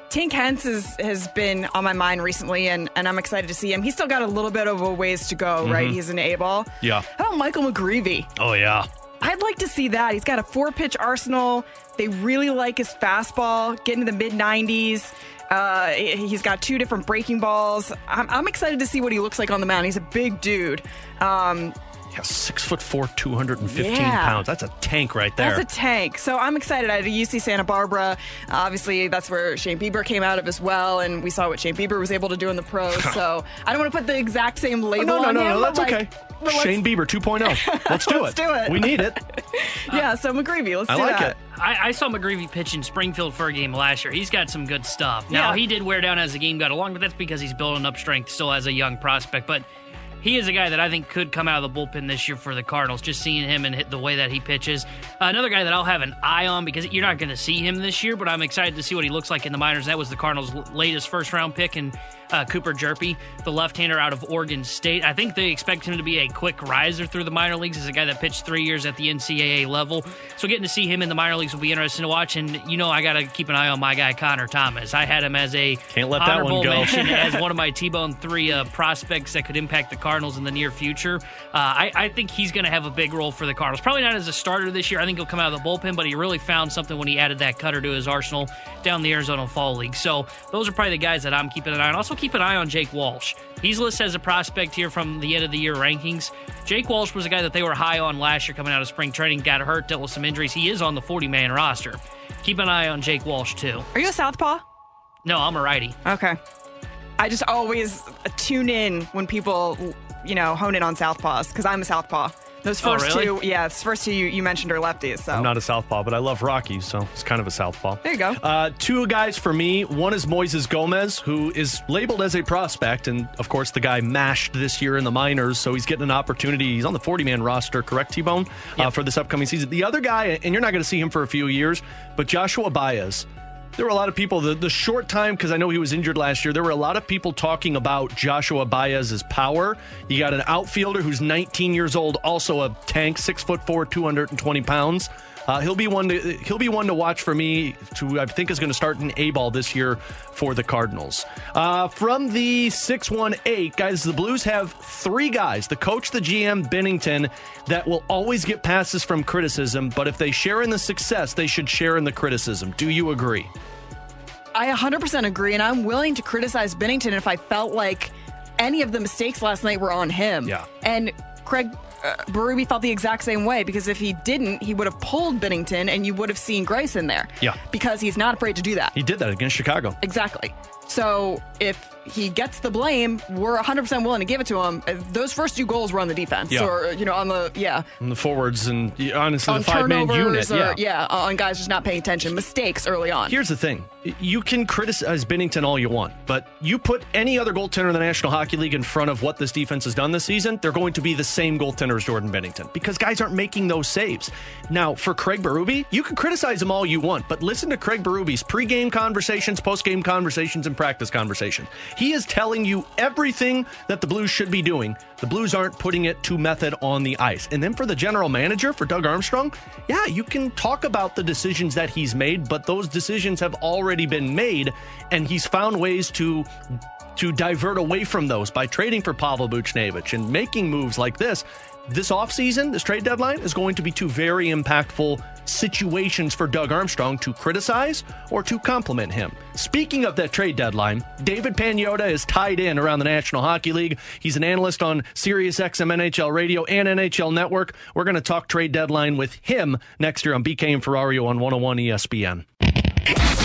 Tink Hence is, has been on my mind recently, and, and I'm excited to see him. He's still got a little bit of a ways to go, right? Mhm. He's an A ball. Yeah. How about Michael McGreevy? Oh, yeah. I'd like to see that. He's got a four pitch arsenal. They really like his fastball, getting to the mid 90s. Uh, he's got two different breaking balls. I'm, I'm, excited to see what he looks like on the mound. He's a big dude. Um, yeah, six foot four, 215 yeah. pounds. That's a tank right there. That's a tank. So I'm excited. I had UC Santa Barbara. Obviously, that's where Shane Bieber came out of as well. And we saw what Shane Bieber was able to do in the pros. so I don't want to put the exact same label oh, no, no, on no, him. No, that's okay. Shane Bieber 2.0. Let's do let's it. do it. We need it. yeah, so McGreevy, let's I do like that. it. I, I, saw McGreevy pitch in Springfield for a game last year. He's got some good stuff. Now, Yeah. he did wear down as the game got along, but that's because he's building up strength still as a young prospect. But he is a guy that I think could come out of the bullpen this year for the Cardinals, just seeing him and hit the way that he pitches. Another guy that I'll have an eye on because you're not going to see him this year, but I'm excited to see what he looks like in the minors. That was the Cardinals' latest first round pick, and uh, Cooper Hjerpe, the left hander out of Oregon State. I think they expect him to be a quick riser through the minor leagues as a guy that pitched three years at the NCAA level. So getting to see him in the minor leagues will be interesting to watch. And, you know, I got to keep an eye on my guy, Connor Thomas. I had him as a Can't let that one go. mention as one of my T-Bone 3 uh, prospects that could impact the Cardinals in the near future. Uh, I, I think he's going to have a big role for the Cardinals. Probably not as a starter this year. I think he'll come out of the bullpen, but he really found something when he added that cutter to his arsenal down the Arizona Fall League. So those are probably the guys that I'm keeping an eye on. Also keep an eye on Jake Walsh. He's listed as a prospect here from the end of the year rankings. Jake Walsh was a guy that they were high on last year coming out of spring training, got hurt, dealt with some injuries. He is on the 40 man roster. Keep an eye on Jake Walsh, too. Are you a southpaw? No, I'm a righty. Okay. I just always tune in when people, you know, hone in on southpaws because I'm a southpaw. Those Oh, first really? two, yeah, those first two you, you mentioned are lefties. So I'm not a southpaw, but I love Rocky, so it's kind of a southpaw. There you go. Uh, two guys for me. One is Moises Gomez, who is labeled as a prospect, and of course the guy mashed this year in the minors, so he's getting an opportunity. He's on the 40 man roster, correct, T Bone, uh, for this upcoming season. The other guy, and you're not going to see him for a few years, but Joshua Baez. There were a lot of people, the, the short time, because I know he was injured last year, there were a lot of people talking about Joshua Baez's power. You got an outfielder who's 19 years old, also a tank, six foot four, 220 pounds. Uh, he'll be one to he'll be one to watch for me. To I think is going to start in A ball this year for the Cardinals. Uh, from the six one eight guys, the Blues have three guys: the coach, the GM, Binnington, that will always get passes from criticism. But if they share in the success, they should share in the criticism. Do you agree? I 100% agree, and I'm willing to criticize Binnington if I felt like any of the mistakes last night were on him. Yeah. And Craig Berube felt the exact same way because if he didn't, he would have pulled Binnington, and you would have seen Greiss in there. Yeah. Because he's not afraid to do that. He did that against Chicago. Exactly. So if he gets the blame, we're 100% willing to give it to him. Those first two goals were on the defense, Yeah. or you know, on the yeah, And the forwards and honestly, on the five man unit. or yeah. yeah, on guys just not paying attention, mistakes early on. Here's the thing. You can criticize Binnington all you want, but you put any other goaltender in the National Hockey League in front of what this defense has done this season, they're going to be the same goaltender as Jordan Binnington because guys aren't making those saves. Now, for Craig Berube, you can criticize him all you want, but listen to Craig Berube's pregame conversations, postgame conversations, and practice conversation. He is telling you everything that the Blues should be doing. The Blues aren't putting it to method on the ice. And then for the general manager, for Doug Armstrong, yeah, you can talk about the decisions that he's made, but those decisions have already been made, and he's found ways to to divert away from those by trading for Pavel Buchnevich and making moves like this. This offseason, this trade deadline is going to be two very impactful situations for Doug Armstrong to criticize or to compliment him. Speaking of that trade deadline, David Pagnotta is tied in around the National Hockey League. He's an analyst on Sirius XM NHL Radio and NHL Network. We're going to talk trade deadline with him next year on BK and Ferrario on 101 ESPN.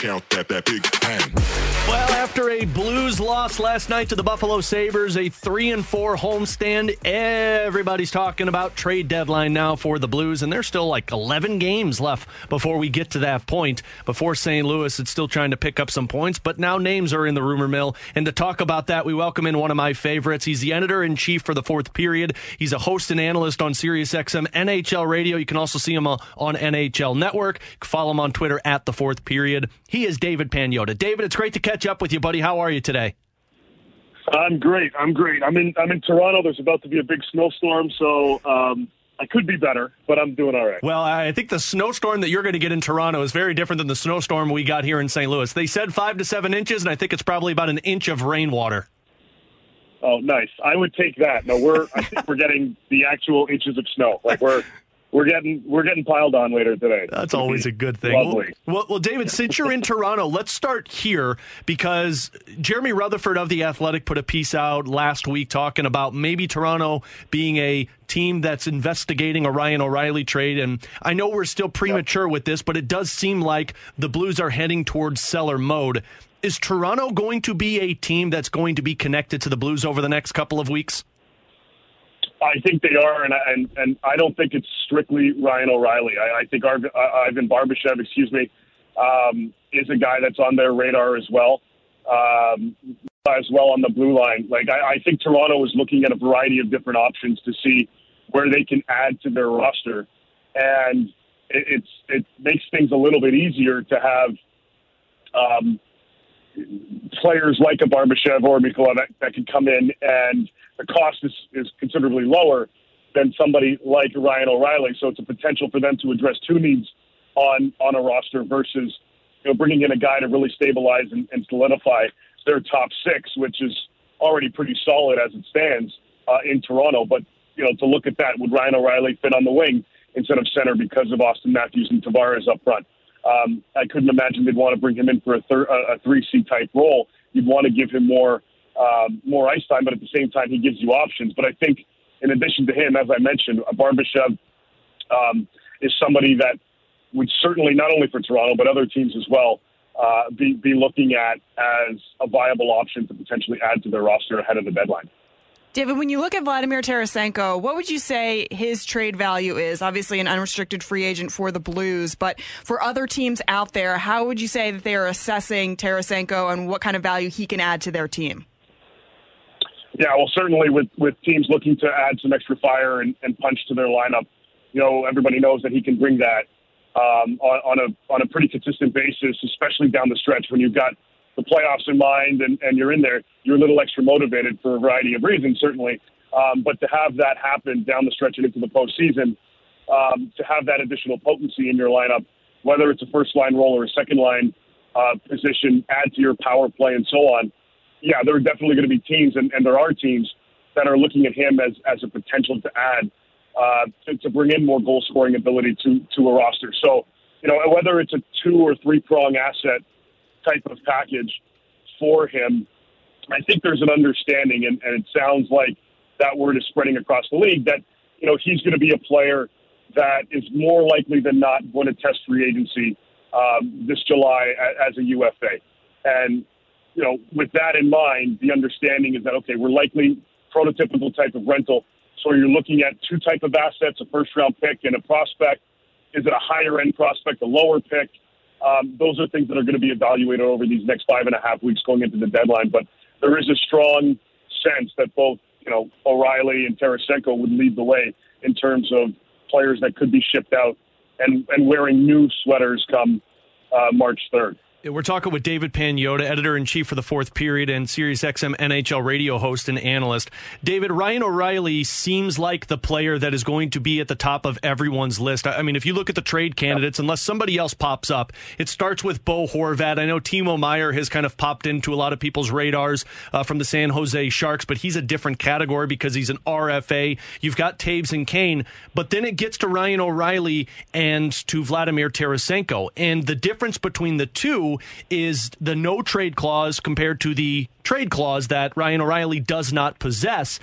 Count that, that big bang. Well, after a Blues loss last night to the Buffalo Sabres, a 3 and 4 homestand, everybody's talking about trade deadline now for the Blues and there's still like 11 games left before we get to that point. Before St. Louis is still trying to pick up some points, but now names are in the rumor mill. And to talk about that, we welcome in one of my favorites. He's the editor in chief for the Fourth Period. He's a host and analyst on Sirius XM NHL Radio. You can also see him uh, on on NHL Network. Follow him on Twitter at the Fourth Period. He is David Pagnotta. David, it's great to catch up with you, buddy. How are you today? I'm great. I'm great. I'm in. I'm in Toronto. There's about to be a big snowstorm, so um, I could be better, but I'm doing all right. Well, I think the snowstorm that you're going to get in Toronto is very different than the snowstorm we got here in St. Louis. They said five to seven inches, and I think it's probably about an inch of rainwater. Oh, nice. I would take that. No, we're. I think we're getting the actual inches of snow. Like we're we're getting we're getting piled on later today. That's always a good thing. Lovely. Well, well, David, since you're in Toronto, let's start here because Jeremy Rutherford of the Athletic put a piece out last week talking about maybe Toronto being a team that's investigating a Ryan O'Reilly trade. And I know we're still premature with this, but it does seem like the Blues are heading towards seller mode. Is Toronto going to be a team that's going to be connected to the Blues over the next couple of weeks? I think they are, and and and I don't think it's strictly Ryan O'Reilly. I, I think uh, Ivan Barbashev, excuse me, um, is a guy that's on their radar as well, um, as well on the blue line. Like I, I think Toronto is looking at a variety of different options to see where they can add to their roster, and it, it's it makes things a little bit easier to have. Um, players like a Barbashev or Mikkola that, that can come in and the cost is, is considerably lower than somebody like Ryan O'Reilly. So it's a potential for them to address two needs on on a roster versus you know bringing in a guy to really stabilize and, and solidify their top six, which is already pretty solid as it stands uh, in Toronto. But you know to look at that, would Ryan O'Reilly fit on the wing instead of center because of Auston Matthews and Tavares up front? Um, I couldn't imagine they'd want to bring him in for a, thir- a three C type role. You'd want to give him more um, more ice time, but at the same time, he gives you options. But I think, in addition to him, as I mentioned, Barbashev um, is somebody that would certainly not only for Toronto but other teams as well uh, be be looking at as a viable option to potentially add to their roster ahead of the deadline. David, when you look at Vladimir Tarasenko, what would you say his trade value is? Obviously, an unrestricted free agent for the Blues, but for other teams out there, how would you say that they are assessing Tarasenko and what kind of value he can add to their team? Yeah, well, certainly with, with teams looking to add some extra fire and, and punch to their lineup, you know, everybody knows that he can bring that um, on, on a on a pretty consistent basis, especially down the stretch when you've got the playoffs in mind and, and you're in there. You're a little extra motivated for a variety of reasons, certainly. Um, but to have that happen down the stretch and into the postseason, um, to have that additional potency in your lineup, whether it's a first line role or a second line uh, position, add to your power play and so on yeah, there are definitely going to be teams, and, and there are teams that are looking at him as, as a potential to add uh, to, to bring in more goal scoring ability to to a roster. So, you know, whether it's a two or three prong asset type of package for him, I think there's an understanding, and, and it sounds like that word is spreading across the league that you know he's going to be a player that is more likely than not going to test free agency um, this July as a UFA. And you know, with that in mind, the understanding is that okay, we're likely prototypical type of rental. So you're looking at two type of assets: a first round pick and a prospect. Is it a higher end prospect, a lower pick? Um, those are things that are going to be evaluated over these next five and a half weeks going into the deadline. But there is a strong sense that both you know O'Reilly and Tarasenko would lead the way in terms of players that could be shipped out and and wearing new sweaters come uh, March third. We're talking with David Pagnotta, editor in chief for the fourth period and Sirius XM NHL radio host and analyst. David, Ryan O'Reilly seems like the player that is going to be at the top of everyone's list. I mean, if you look at the trade candidates, unless somebody else pops up, it starts with Bo Horvat. I know Timo Meier has kind of popped into a lot of people's radars uh, from the San Jose Sharks, but he's a different category because he's an RFA. You've got Toews and Kane, but then it gets to Ryan O'Reilly and to Vladimir Tarasenko. And the difference between the two is the no trade clause compared to the trade clause that Ryan O'Reilly does not possess.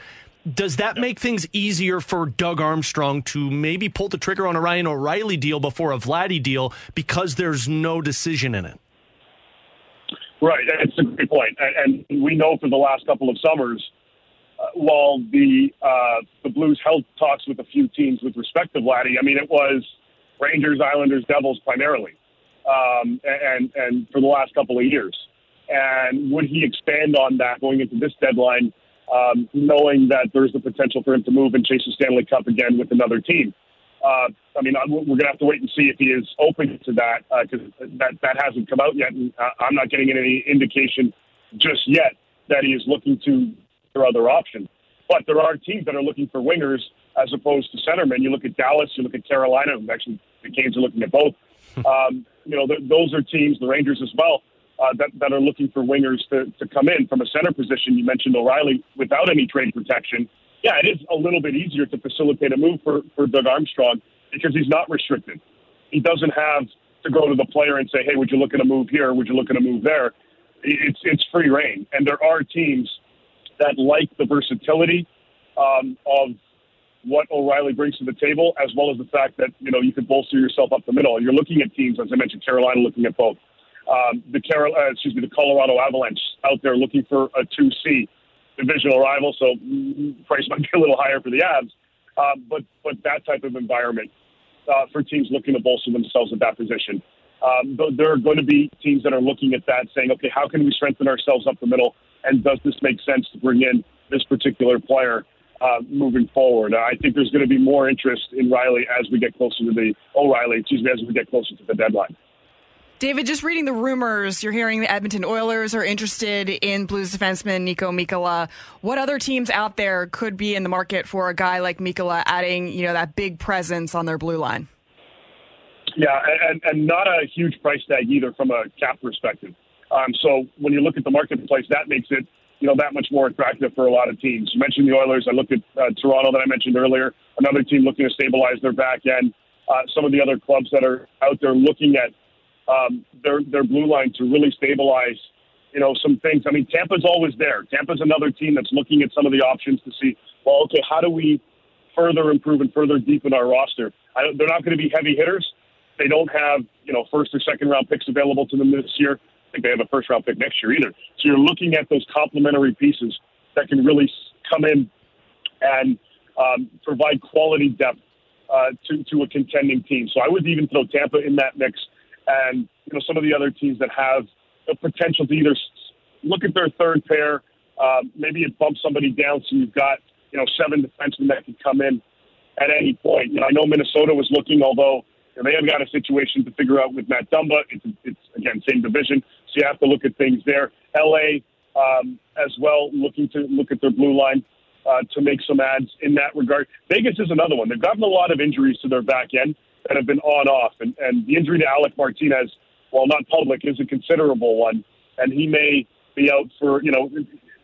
Does that make things easier for Doug Armstrong to maybe pull the trigger on a Ryan O'Reilly deal before a Vladdy deal because there's no decision in it? Right, it's a great point, and we know for the last couple of summers, uh, while the uh, the Blues held talks with a few teams with respect to Vladdy, I mean it was Rangers, Islanders, Devils primarily um, and and for the last couple of years. And would he expand on that going into this deadline, um, knowing that there's the potential for him to move and chase the Stanley Cup again with another team? Uh, I mean, we're going to have to wait and see if he is open to that because uh, that that hasn't come out yet, and uh, I'm not getting any indication just yet that he is looking to their other option. But there are teams that are looking for wingers as opposed to centermen. You look at Dallas, you look at Carolina, actually the Canes are looking at both. Um, you know, th- those are teams, the Rangers as well, uh, that, that are looking for wingers to, to come in from a center position. You mentioned O'Reilly without any trade protection. Yeah, it is a little bit easier to facilitate a move for, for Doug Armstrong because he's not restricted. He doesn't have to go to the player and say, hey, would you look at a move here? Would you look at a move there? It's, it's free reign. And there are teams that like the versatility um, of what O'Reilly brings to the table, as well as the fact that you know you can bolster yourself up the middle. You're looking at teams, as I mentioned, Carolina looking at both. Um, the Carol, uh, excuse me, the Colorado Avalanche out there looking for a two C divisional rival, so price might be a little higher for the Avs. Uh, but but that type of environment uh, for teams looking to bolster themselves at that position. Um, there are going to be teams that are looking at that, saying, okay, how can we strengthen ourselves up the middle, and does this make sense to bring in this particular player? Uh, moving forward. I think there's going to be more interest in Riley as we get closer to the O'Reilly, excuse me, as we get closer to the deadline. David, just reading the rumors, you're hearing the Edmonton Oilers are interested in Blues defenseman Nico Mikkola. What other teams out there could be in the market for a guy like Mikkola adding, you know, that big presence on their blue line? Yeah, and, and not a huge price tag either from a cap perspective. Um, so when you look at the marketplace, that makes it you know, that much more attractive for a lot of teams. You mentioned the Oilers. I looked at uh, Toronto that I mentioned earlier, another team looking to stabilize their back end. Uh, some of the other clubs that are out there looking at um, their their blue line to really stabilize, you know, some things. I mean, Tampa's always there. Tampa's another team that's looking at some of the options to see, well, okay, how do we further improve and further deepen our roster? I, they're not going to be heavy hitters. They don't have, you know, first or second round picks available to them this year think they have a first round pick next year either. So you're looking at those complementary pieces that can really come in and um, provide quality depth uh, to to a contending team. So I would even throw Tampa in that mix, and you know some of the other teams that have the potential to either look at their third pair, uh, maybe it bumps somebody down, so you've got you know seven defensemen that can come in at any point. You know, I know Minnesota was looking, although you know, they have got a situation to figure out with Matt Dumba. It's, it's again same division, you have to look at things there. LA um, as well, looking to look at their blue line uh, to make some ads in that regard. Vegas is another one. They've gotten a lot of injuries to their back end that have been on off, and, and the injury to Alec Martinez, while not public, is a considerable one, and he may be out for you know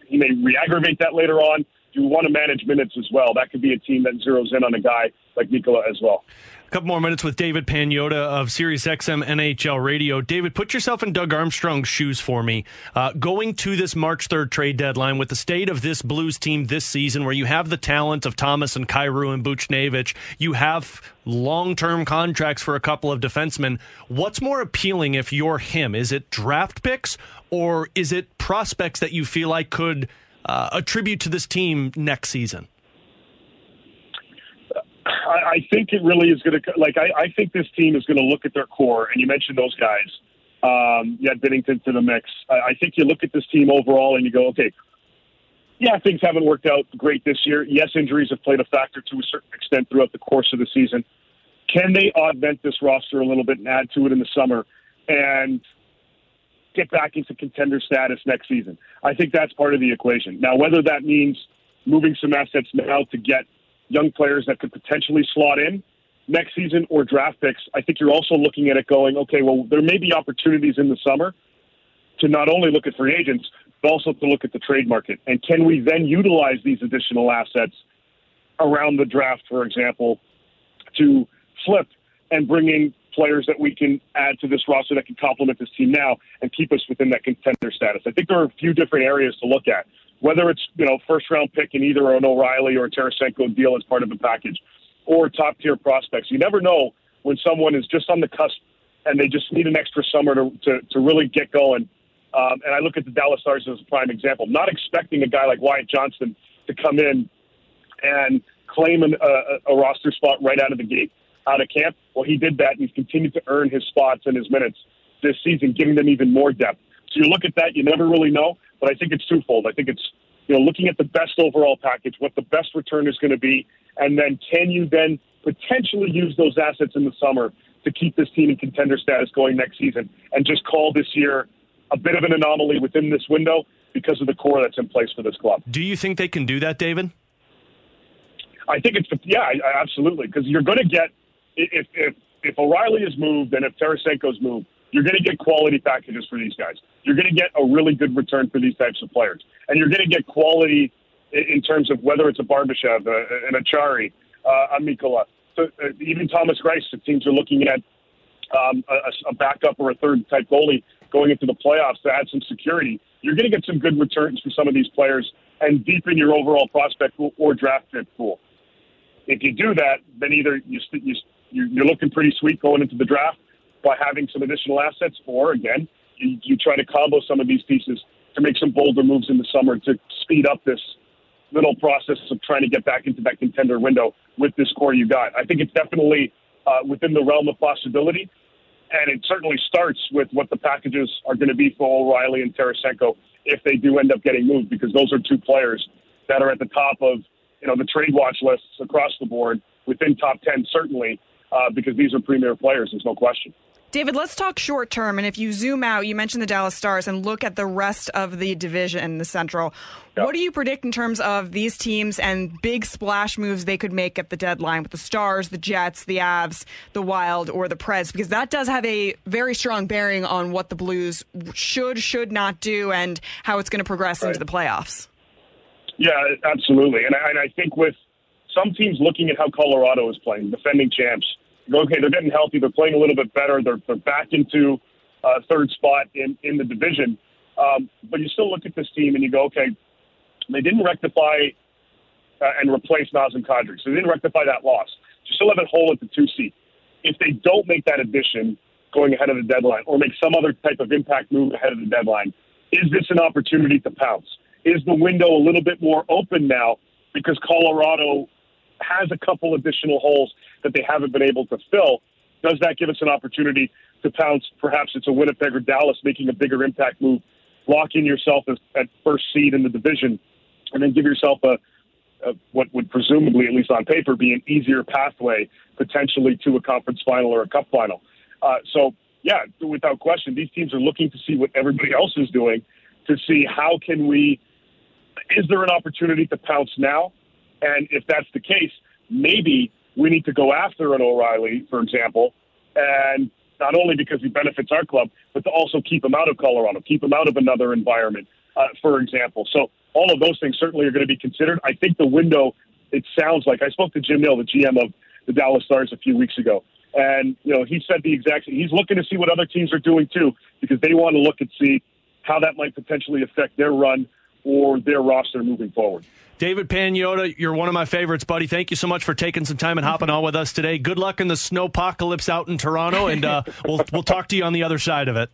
he may re-aggravate that later on. You want to manage minutes as well. That could be a team that zeroes in on a guy like Mikkola as well A couple more minutes with David Pagnotta of SiriusXM NHL Radio. David, put yourself in Doug Armstrong's shoes for me. Uh, going to this March 3rd trade deadline with the state of this Blues team this season, where you have the talent of Thomas and Kyrou and Buchnevich, you have long term contracts for a couple of defensemen. What's more appealing if you're him? Is it draft picks or is it prospects that you feel like could uh, attribute to this team next season? I, I think it really is going to like. I, I think this team is going to look at their core, and you mentioned those guys. Um, you had Binnington to the mix. I, I think you look at this team overall, and you go, okay, yeah, things haven't worked out great this year. Yes, injuries have played a factor to a certain extent throughout the course of the season. Can they augment this roster a little bit and add to it in the summer and get back into contender status next season? I think that's part of the equation. Now, whether that means moving some assets now to get young players that could potentially slot in next season or draft picks, I think you're also looking at it going, okay, well, there may be opportunities in the summer to not only look at free agents, but also to look at the trade market. And can we then utilize these additional assets around the draft, for example, to flip and bring in players that we can add to this roster that can complement this team now and keep us within that contender status? I think there are a few different areas to look at whether it's you know first round pick in either an O'Reilly or a Tarasenko deal as part of a package, or top tier prospects. You never know when someone is just on the cusp and they just need an extra summer to to, to really get going. Um, and I look at the Dallas Stars as a prime example. Not expecting a guy like Wyatt Johnston to come in and claim an, a, a roster spot right out of the gate, out of camp. Well, he did that, and he's continued to earn his spots and his minutes this season, giving them even more depth. So you look at that, you never really know. But I think it's twofold. I think it's you know looking at the best overall package, what the best return is going to be, and then can you then potentially use those assets in the summer to keep this team in contender status going next season, and just call this year a bit of an anomaly within this window, because of the core that's in place for this club. Do you think they can do that, David? I think it's yeah, absolutely because you're going to get if if if O'Reilly is moved and if Tarasenko's moved, you're going to get quality packages for these guys. You're going to get a really good return for these types of players, and you're going to get quality in, in terms of whether it's a Barbashev, uh, an Acciari, uh, a Mikkola, so, uh, even Thomas Greiss. If teams are looking at um, a, a backup or a third type goalie going into the playoffs to add some security, you're going to get some good returns for some of these players and deepen your overall prospect pool or draft pick pool. If you do that, then either you, you, you're looking pretty sweet going into the draft by having some additional assets, or again, you, you try to combo some of these pieces to make some bolder moves in the summer to speed up this little process of trying to get back into that contender window with this core you got. I think it's definitely uh, within the realm of possibility, and it certainly starts with what the packages are going to be for O'Reilly and Tarasenko if they do end up getting moved, because those are two players that are at the top of you know the trade watch lists across the board within top ten certainly, uh, because these are premier players. There's no question. David, let's talk short term. And if you zoom out, you mentioned the Dallas Stars and look at the rest of the division, the Central. Yep. What do you predict in terms of these teams and big splash moves they could make at the deadline with the Stars, the Jets, the Avs, the Wild, or the Preds? Because that does have a very strong bearing on what the Blues should, should not do and how it's going to progress right. into the playoffs. Yeah, absolutely. And I, and I think with some teams looking at how Colorado is playing, defending champs, okay, they're getting healthy, they're playing a little bit better, they're, they're back into uh, third spot in, in the division. Um, but you still look at this team and you go, okay, they didn't rectify uh, and replace Nazem Kadri, so they didn't rectify that loss. You still have a hole at the two C. If they don't make that addition going ahead of the deadline or make some other type of impact move ahead of the deadline, is this an opportunity to pounce? Is the window a little bit more open now because Colorado has a couple additional holes that they haven't been able to fill. Does that give us an opportunity to pounce? Perhaps it's a Winnipeg or Dallas making a bigger impact move, lock in yourself as, at first seed in the division, and then give yourself a, a what would presumably, at least on paper, be an easier pathway potentially to a conference final or a cup final. Uh, so, yeah, without question, these teams are looking to see what everybody else is doing to see how can we. Is there an opportunity to pounce now? And if that's the case, maybe we need to go after an O'Reilly, for example, and not only because he benefits our club, but to also keep him out of Colorado, keep him out of another environment, uh, for example. So all of those things certainly are going to be considered. I think the window, it sounds like I spoke to Jim Nill, the GM of the Dallas Stars, a few weeks ago, and you know he said the exact. He's looking to see what other teams are doing too, because they want to look and see how that might potentially affect their run or their roster moving forward. David Pagnotta, you're one of my favorites, buddy. Thank you so much for taking some time and hopping on with us today. Good luck in the snowpocalypse out in Toronto, and uh, we'll we'll talk to you on the other side of it.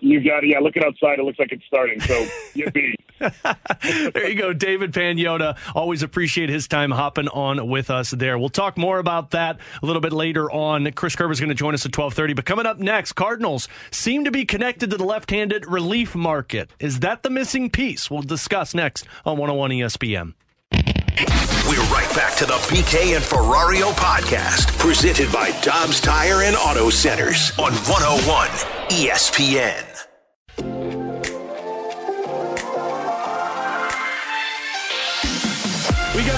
You got it. Yeah, looking outside, it looks like it's starting. So, yippee. There you go, David Pagnotta. Always appreciate his time hopping on with us there. We'll talk more about that a little bit later on. Chris Kerber is going to join us at 1230. But coming up next, Cardinals seem to be connected to the left-handed relief market. Is that the missing piece? We'll discuss next on 101 ESPN. We're right back to the BK and Ferrario podcast, presented by Dobbs Tire and Auto Centers on 101 ESPN.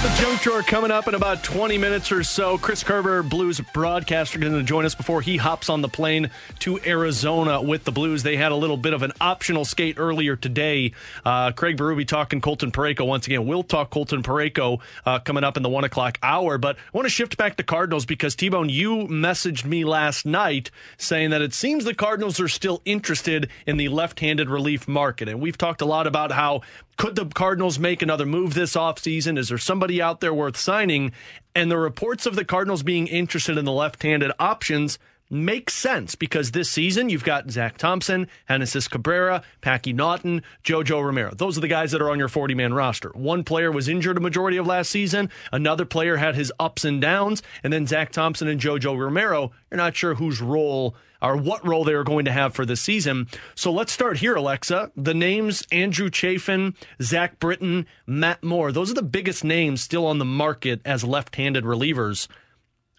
The junk drawer coming up in about 20 minutes or so. Chris Kerber, Blues broadcaster, going to join us before he hops on the plane to Arizona with the Blues. They had a little bit of an optional skate earlier today. Uh, Craig Berube talking Colton Parayko once again. We'll talk Colton Parayko uh, coming up in the one o'clock hour. But I want to shift back to Cardinals because T Bone, you messaged me last night saying that it seems the Cardinals are still interested in the left-handed relief market, and we've talked a lot about how could the Cardinals make another move this offseason? Is there somebody out there worth signing? And the reports of the Cardinals being interested in the left handed options makes sense because this season you've got Zach Thompson, Genesis Cabrera, Packy Naughton, Jojo Romero. Those are the guys that are on your 40 man roster. One player was injured a majority of last season, another player had his ups and downs, and then Zach Thompson and Jojo Romero, you're not sure whose role or what role they are going to have for the season. So let's start here, Alexa. The names Andrew Chafin, Zach Britton, Matt Moore, those are the biggest names still on the market as left handed relievers.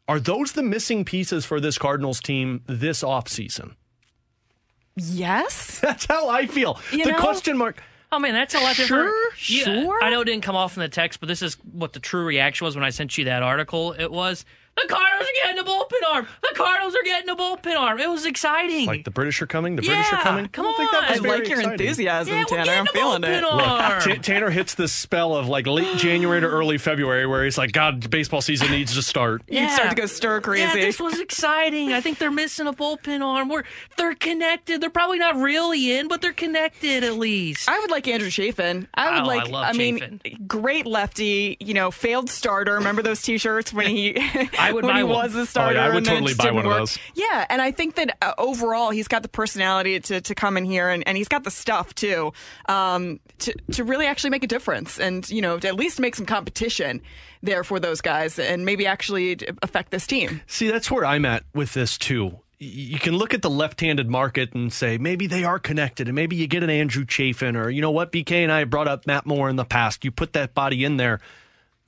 Are those the missing pieces for this Cardinals team this offseason? Yes. That's how I feel. You the know? question mark Oh man, that's a lot different. Sure, Yeah, sure. I know it didn't come off in the text, but this is what the true reaction was when I sent you that article. It was the Cardinals are getting a bullpen arm. The Cardinals are getting a bullpen arm. It was exciting. Like the British are coming. The British are coming. come I don't think that on. was I very like your exciting. enthusiasm, Yeah, we're Tanner. I'm a feeling it. bullpen arm. Ta Tanner hits this spell of like late January to early February where he's like, God, baseball season needs to start. You'd start to go stir crazy. Yeah, this was exciting. I think they're missing a bullpen arm. We're, they're connected. They're probably not really in, but they're connected at least. I would like Andrew Chafin. I would Oh, like. I love mean, Chafin. great lefty. You know, failed starter. Remember those T-shirts when he I would when buy he one. was the starter? Oh, yeah, I would totally buy one of those. Yeah, and I think that uh, overall he's got the personality to, to come in here, and, and he's got the stuff too um, to to really actually make a difference, and you know, to at least make some competition there for those guys, and maybe actually affect this team. See, that's where I'm at with this too. You can look at the left-handed market and say maybe they are connected, and maybe you get an Andrew Chafin, or you know what, BK and I brought up Matt Moore in the past. You put that body in there.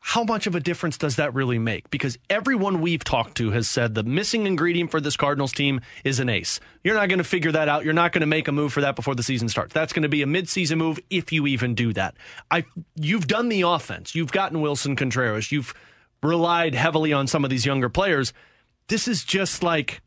How much of a difference does that really make? Because everyone we've talked to has said the missing ingredient for this Cardinals team is an ace. You're not going to figure that out. You're not going to make a move for that before the season starts. That's going to be a midseason move if you even do that. I, you've done the offense. You've gotten Willson Contreras. You've relied heavily on some of these younger players. This is just like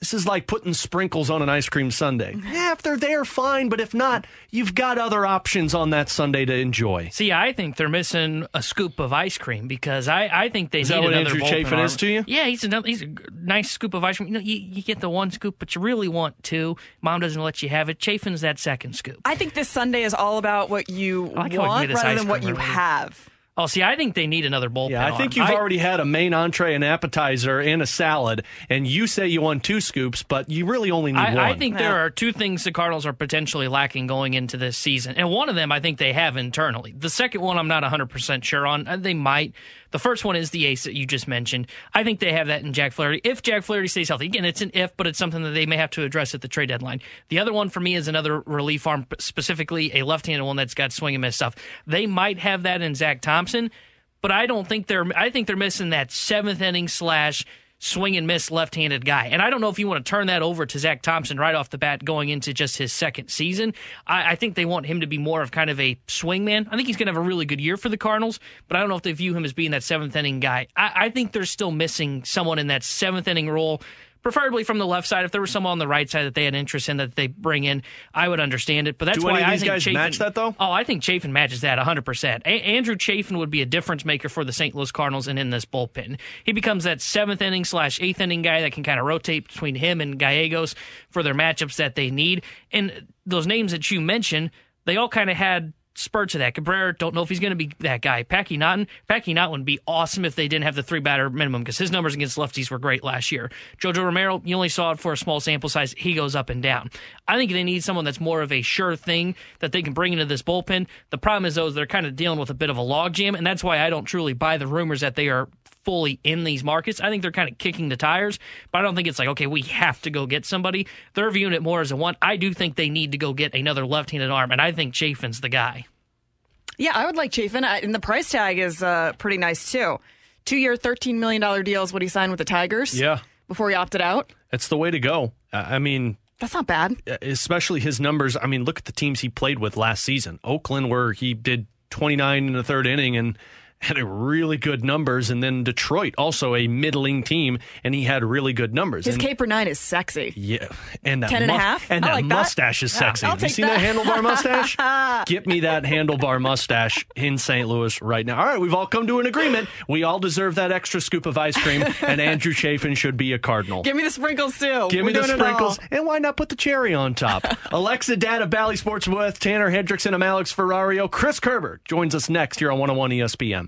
this is like putting sprinkles on an ice cream sundae. Mm-hmm. Yeah, if they're there, fine. But if not, you've got other options on that sundae to enjoy. See, I think they're missing a scoop of ice cream because I, I think they Is need that what another Andrew bullpen Chafin is to you? Yeah, he's a he's a nice scoop of ice cream. You know, you, you get the one scoop, but you really want two. Mom doesn't let you have it. Chafin's that second scoop. I think this sundae is all about what you like want rather than what you earlier. have. Oh, see, I think they need another bullpen. Yeah, I think arm. you've already had a main entree, an appetizer, and a salad, and you say you want two scoops, but you really only need one. I, I think there are two things the Cardinals are potentially lacking going into this season. And one of them I think they have internally. The second one I'm not 100% sure on. Uh, They might. The first one is the ace that you just mentioned. I think they have that in Jack Flaherty. If Jack Flaherty stays healthy, again, it's an if, but it's something that they may have to address at the trade deadline. The other one for me is another relief arm, specifically a left handed one that's got swing and miss stuff. They might have that in Zack Thompson, but I don't think they're, I think they're missing that seventh inning slash swing and miss left handed guy. And I don't know if you want to turn that over to Zack Thompson right off the bat going into just his second season. I, I think they want him to be more of kind of a swingman. I think he's going to have a really good year for the Cardinals, but I don't know if they view him as being that seventh inning guy. I, I think they're still missing someone in that seventh inning role. Preferably from the left side. If there was someone on the right side that they had interest in that they bring in, I would understand it. But that's Do why any of I these think guys Chafin, match that, though? Oh, I think Chafin matches that 100%. Andrew Chafin would be a difference maker for the St. Louis Cardinals and in this bullpen. He becomes that seventh inning slash eighth inning guy that can kind of rotate between him and Gallegos for their matchups that they need. And those names that you mentioned, they all kind of had spurts of that. Cabrera, don't know if he's going to be that guy. Packy Naughton, Packy Naughton would be awesome if they didn't have the three batter minimum because his numbers against lefties were great last year. Jojo Romero, you only saw it for a small sample size. He goes up and down. I think they need someone that's more of a sure thing that they can bring into this bullpen. The problem is, though, they're kind of dealing with a bit of a logjam, and that's why I don't truly buy the rumors that they are fully in these markets. I think they're kind of kicking the tires, but I don't think it's like, okay, we have to go get somebody. They're viewing it more as a one. I do think they need to go get another left handed arm, and I think Chafin's the guy. Yeah, I would like Chafin, and the price tag is uh, pretty nice too. Two year, $13 million deal is what he signed with the Tigers Yeah, before he opted out. it's the way to go. Uh, I mean, That's not bad. especially his numbers. I mean, look at the teams he played with last season. Oakland, where he did 29 in the third inning and had a really good numbers, and then Detroit, also a middling team, and he had really good numbers. His and, K per nine is sexy. yeah, and that Ten and a half? and that like mustache is sexy. I'll Have you seen that, that. handlebar mustache? Get me that handlebar mustache in St. Louis right now. All right, we've all come to an agreement. We all deserve that extra scoop of ice cream, and Andrew Chafin should be a Cardinal. Give me the sprinkles too. Give We're me the doing it all. sprinkles, and why not put the cherry on top? Alexa Datt of Bally Sports with Tanner Hendrickson, I'm Alex Ferrario. Chris Kerber joins us next here on 101 ESPN.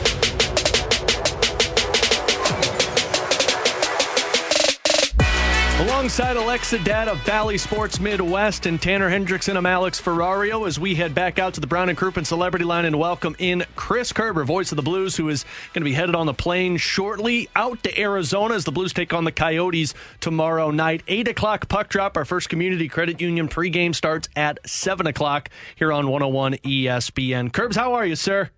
Alongside Alexa Datt of Bally Sports Midwest and Tanner Hendrickson, I'm Alex Ferrario as we head back out to the Brown and Crouppen Celebrity Line and welcome in Chris Kerber, voice of the Blues, who is going to be headed on the plane shortly out to Arizona as the Blues take on the Coyotes tomorrow night. 8 o'clock puck drop. Our first Community Credit Union pregame starts at 7 o'clock here on 101 ESPN. Curbs, how are you, sir?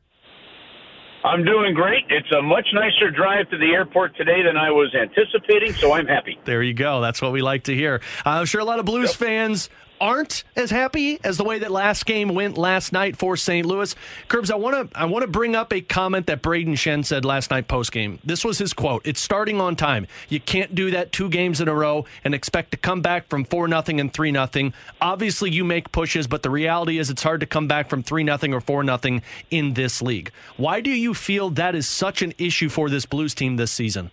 I'm doing great. It's a much nicer drive to the airport today than I was anticipating, so I'm happy. There you go. That's what we like to hear. Uh, I'm sure a lot of Blues yep. fans aren't as happy as the way that last game went last night for St. Louis. Curbs, I want to I want to bring up a comment that Brayden Schenn said last night post game. This was his quote. It's starting on time. You can't do that two games in a row and expect to come back from 4 nothing and 3 nothing. Obviously you make pushes, but the reality is it's hard to come back from 3 nothing or 4 nothing in this league. Why do you feel that is such an issue for this Blues team this season?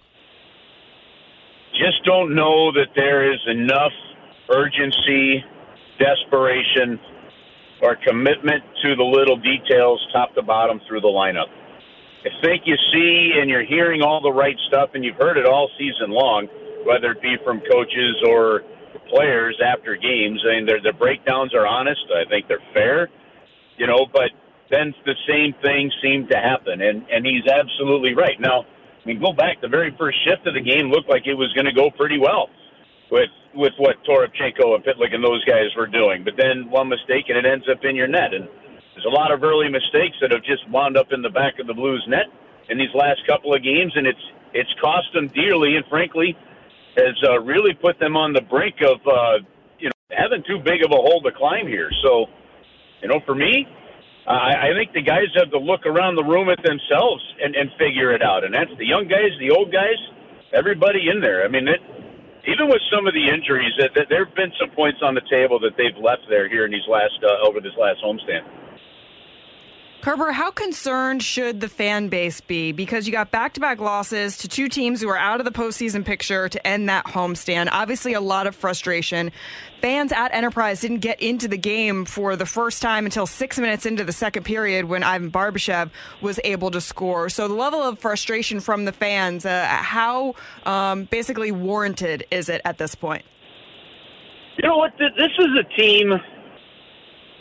Just don't know that there is enough urgency desperation, or commitment to the little details, top to bottom, through the lineup. I think you see and you're hearing all the right stuff, and you've heard it all season long, whether it be from coaches or players after games. I mean, the breakdowns are honest. I think they're fair, you know, but then the same thing seemed to happen, and, and he's absolutely right. Now, I mean, go back, the very first shift of the game looked like it was going to go pretty well with with what Toropchenko and Pitlick and those guys were doing. But then one mistake and it ends up in your net. And there's a lot of early mistakes that have just wound up in the back of the Blues net in these last couple of games, and it's it's cost them dearly, and frankly, has uh, really put them on the brink of uh, you know having too big of a hole to climb here. So, you know, for me. I, I think the guys have to look around the room at themselves and, and figure it out, and that's the young guys, the old guys, everybody in there. I mean, it, even with some of the injuries, that, that there have been some points on the table that they've left there here in these last uh, over this last homestand. Kerber, how concerned should the fan base be? Because you got back to back losses to two teams who are out of the postseason picture to end that homestand. Obviously, a lot of frustration. Fans at Enterprise didn't get into the game for the first time until six minutes into the second period when Ivan Barbashev was able to score. So, the level of frustration from the fans, uh, how um, basically warranted is it at this point? You know what? This is a team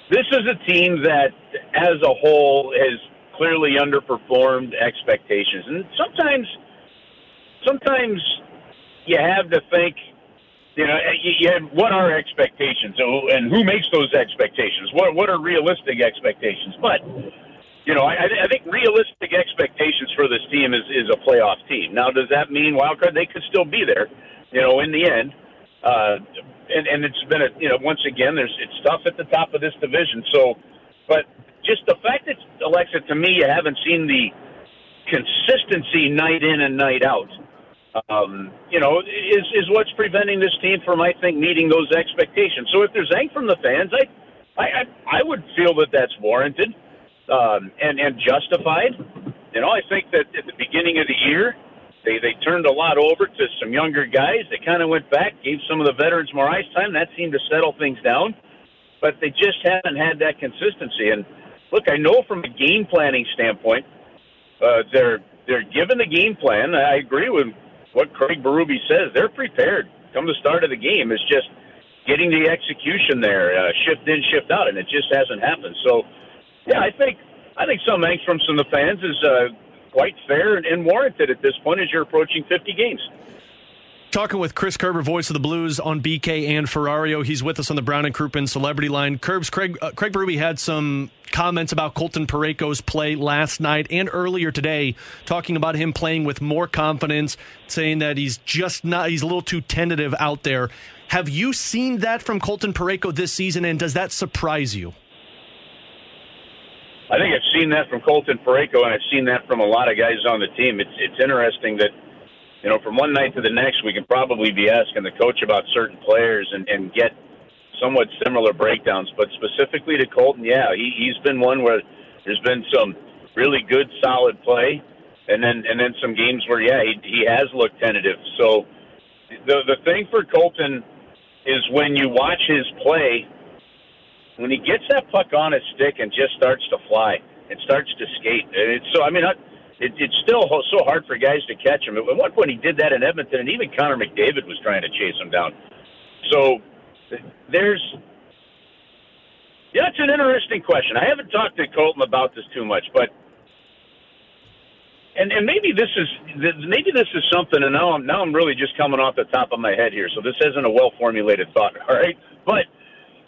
this is a team that, as a whole, has clearly underperformed expectations, and sometimes, sometimes you have to think, you know, eh, you, you have, what are expectations, and who makes those expectations? What what are realistic expectations? But you know, I, I think realistic expectations for this team is is a playoff team. Now, does that mean wildcard? They could still be there, you know, in the end. Uh, and, and it's been a you know once again there's it's tough at the top of this division. So, but just the fact that Alexa, to me, you haven't seen the consistency night in and night out. Um, you know, is is what's preventing this team from I think meeting those expectations. So if there's angst from the fans, I I I, would feel that that's warranted um, and and justified. You know, I think that at the beginning of the year they they turned a lot over to some younger guys. They kind of went back, gave some of the veterans more ice time. That seemed to settle things down, but they just haven't had that consistency. And look, I know from a game planning standpoint, uh, they're they're given the game plan. I agree with what Craig Berube says. They're prepared. Come the start of the game, it's just getting the execution there, uh, shift in, shift out, and it just hasn't happened. So, yeah, I think I think some angst from some of the fans is. Uh, quite fair and warranted at this point as you're approaching 50 games. Talking with Chris Kerber, voice of the Blues on BK and Ferrario. He's with us on the Brown and Crouppen Celebrity Line. Curbs, Craig, uh, Craig Berube had some comments about Colton Parayko's play last night and earlier today, talking about him playing with more confidence, saying that he's just not, he's a little too tentative out there. Have you seen that from Colton Parayko this season, and does that surprise you? I think I've seen that from Colton Parayko, and I've seen that from a lot of guys on the team. It's it's interesting that you know from one night to the next, we can probably be asking the coach about certain players and and get somewhat similar breakdowns. But specifically to Colton, yeah, he he's been one where there's been some really good, solid play, and then and then some games where yeah, he he has looked tentative. So the the thing for Colton is when you watch his play when he gets that puck on his stick and just starts to fly and starts to skate, and it's so I mean, it, it's still so hard for guys to catch him. At one point, he did that in Edmonton, and even Connor McDavid was trying to chase him down. So there's yeah, it's an interesting question. I haven't talked to Colton about this too much, but and and maybe this is maybe this is something. And now I'm now I'm really just coming off the top of my head here, so this isn't a well formulated thought. All right, but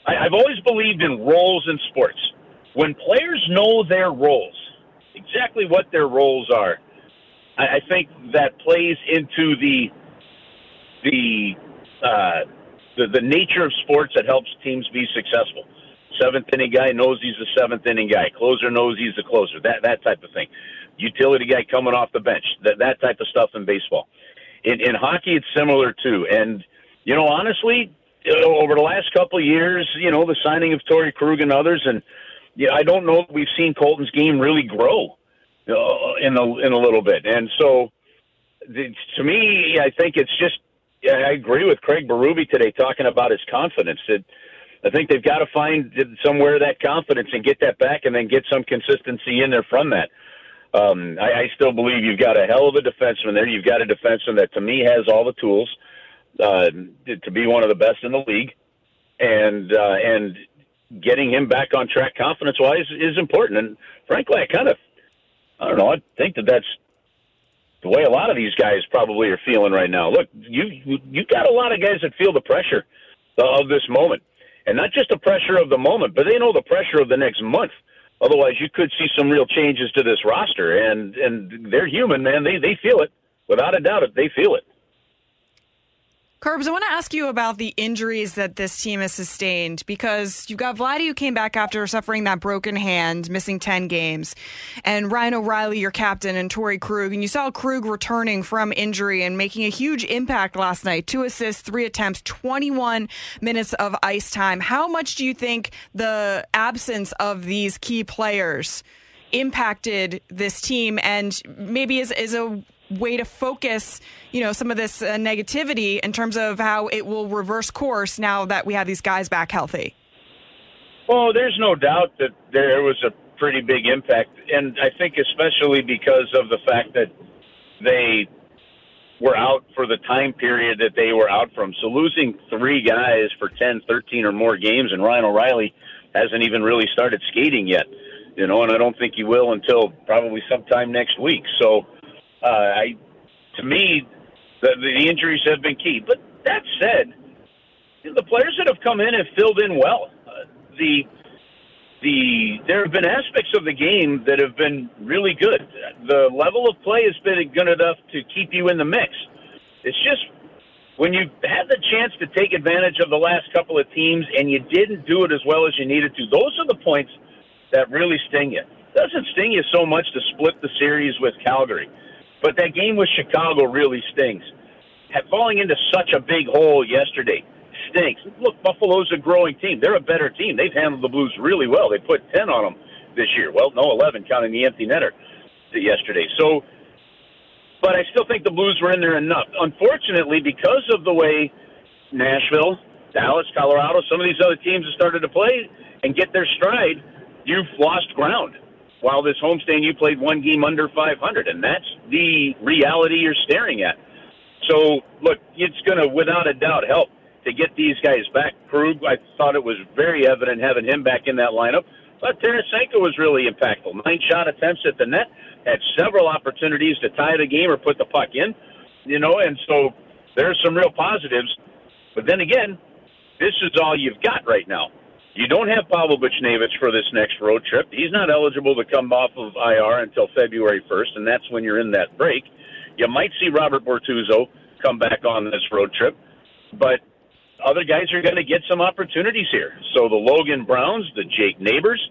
I, I've always believed in roles in sports. When players know their roles, exactly what their roles are. I, I think that plays into the the, uh, the the nature of sports that helps teams be successful. Seventh inning guy knows he's the seventh inning guy. Closer knows he's the closer. That that type of thing. Utility guy coming off the bench. That that type of stuff in baseball. In in hockey, it's similar too. And you know, honestly, over the last couple of years, you know, the signing of Torey Krug and others, and yeah, I don't know if we've seen Colton's game really grow uh, in a in a little bit. And so, the, to me, I think it's just. I agree with Craig Berube today talking about his confidence. That I think they've got to find somewhere that confidence and get that back, and then get some consistency in there from that. Um, I, I still believe you've got a hell of a defenseman there. You've got a defenseman that, to me, has all the tools uh, to be one of the best in the league, and uh, and getting him back on track confidence wise is important. And frankly, I kind of I don't know. I think that that's the way a lot of these guys probably are feeling right now. Look, you you got a lot of guys that feel the pressure of this moment, and not just the pressure of the moment, but they know the pressure of the next month. Otherwise, you could see some real changes to this roster, and and they're human, man. They they feel it without a doubt. They feel it. Curbs, I want to ask you about the injuries that this team has sustained because you've got Vladdy who came back after suffering that broken hand, missing 10 games, and Ryan O'Reilly, your captain, and Torey Krug. And you saw Krug returning from injury and making a huge impact last night. Two assists, three attempts, 21 minutes of ice time. How much do you think the absence of these key players impacted this team and maybe is, is a way to focus, you know, some of this uh, negativity in terms of how it will reverse course now that we have these guys back healthy? Well, there's no doubt that there was a pretty big impact, and I think especially because of the fact that they were out for the time period that they were out from. So losing three guys for 10, 13 or more games, and Ryan O'Reilly hasn't even really started skating yet, you know, and I don't think he will until probably sometime next week. So uh, I, to me, the, the injuries have been key. But that said, the players that have come in have filled in well. Uh, the the there have been aspects of the game that have been really good. The level of play has been good enough to keep you in the mix. It's just when you had the chance to take advantage of the last couple of teams and you didn't do it as well as you needed to. Those are the points that really sting you. It doesn't sting you so much to split the series with Calgary. But that game with Chicago really stings. Falling into such a big hole yesterday stinks. Look, Buffalo's a growing team. They're a better team. They've handled the Blues really well. They put 10 on them this year. Well, no, 11, counting the empty netter yesterday. So, but I still think the Blues were in there enough. Unfortunately, because of the way Nashville, Dallas, Colorado, some of these other teams have started to play and get their stride, you've lost ground while this homestand you played one game under 500, and that's the reality you're staring at. So, look, it's going to, without a doubt, help to get these guys back. Krug, I thought it was very evident having him back in that lineup. But Tarasenko was really impactful. Nine shot attempts at the net, had several opportunities to tie the game or put the puck in, you know, and so there's some real positives. But then again, this is all you've got right now. You don't have Pavel Buchnevich for this next road trip. He's not eligible to come off of IR until February 1st, and that's when you're in that break. You might see Robert Bortuzzo come back on this road trip, but other guys are going to get some opportunities here. So the Logan Browns, the Jake Neighbors,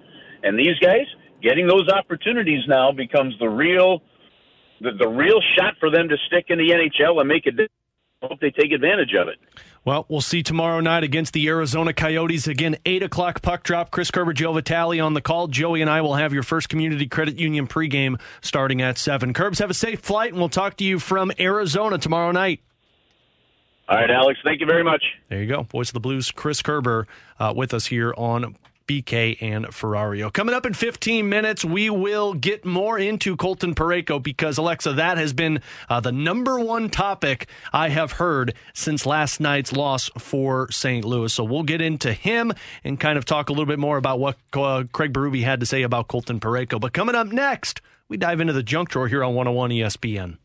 and these guys getting those opportunities now becomes the real the, the real shot for them to stick in the NHL and make a difference. Hope they take advantage of it. Well, we'll see tomorrow night against the Arizona Coyotes. Again, 8 o'clock puck drop. Chris Kerber, Joe Vitale on the call. Joey and I will have your first Community Credit Union pregame starting at 7. Curbs, have a safe flight, and we'll talk to you from Arizona tomorrow night. All right, Alex. Thank you very much. There you go. Voice of the Blues, Chris Kerber, uh, with us here on BK and Ferrario. Coming up in 15 minutes, we will get more into Colton Parayko because, Alexa, that has been uh, the number one topic I have heard since last night's loss for St. Louis. So we'll get into him and kind of talk a little bit more about what uh, Craig Berube had to say about Colton Parayko. But coming up next, we dive into the junk drawer here on 101 ESPN.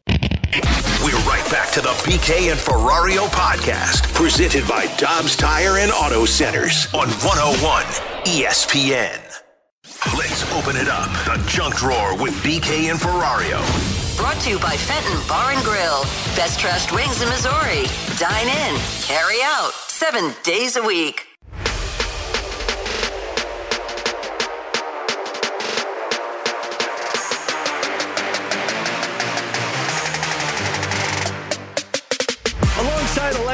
We're right back to the BK and Ferrario podcast, presented by Dobbs Tire and Auto Centers on 101 ESPN. Let's open it up. The junk drawer with BK and Ferrario. Brought to you by Fenton Bar and Grill. Best trashed wings in Missouri. Dine in, carry out, seven days a week.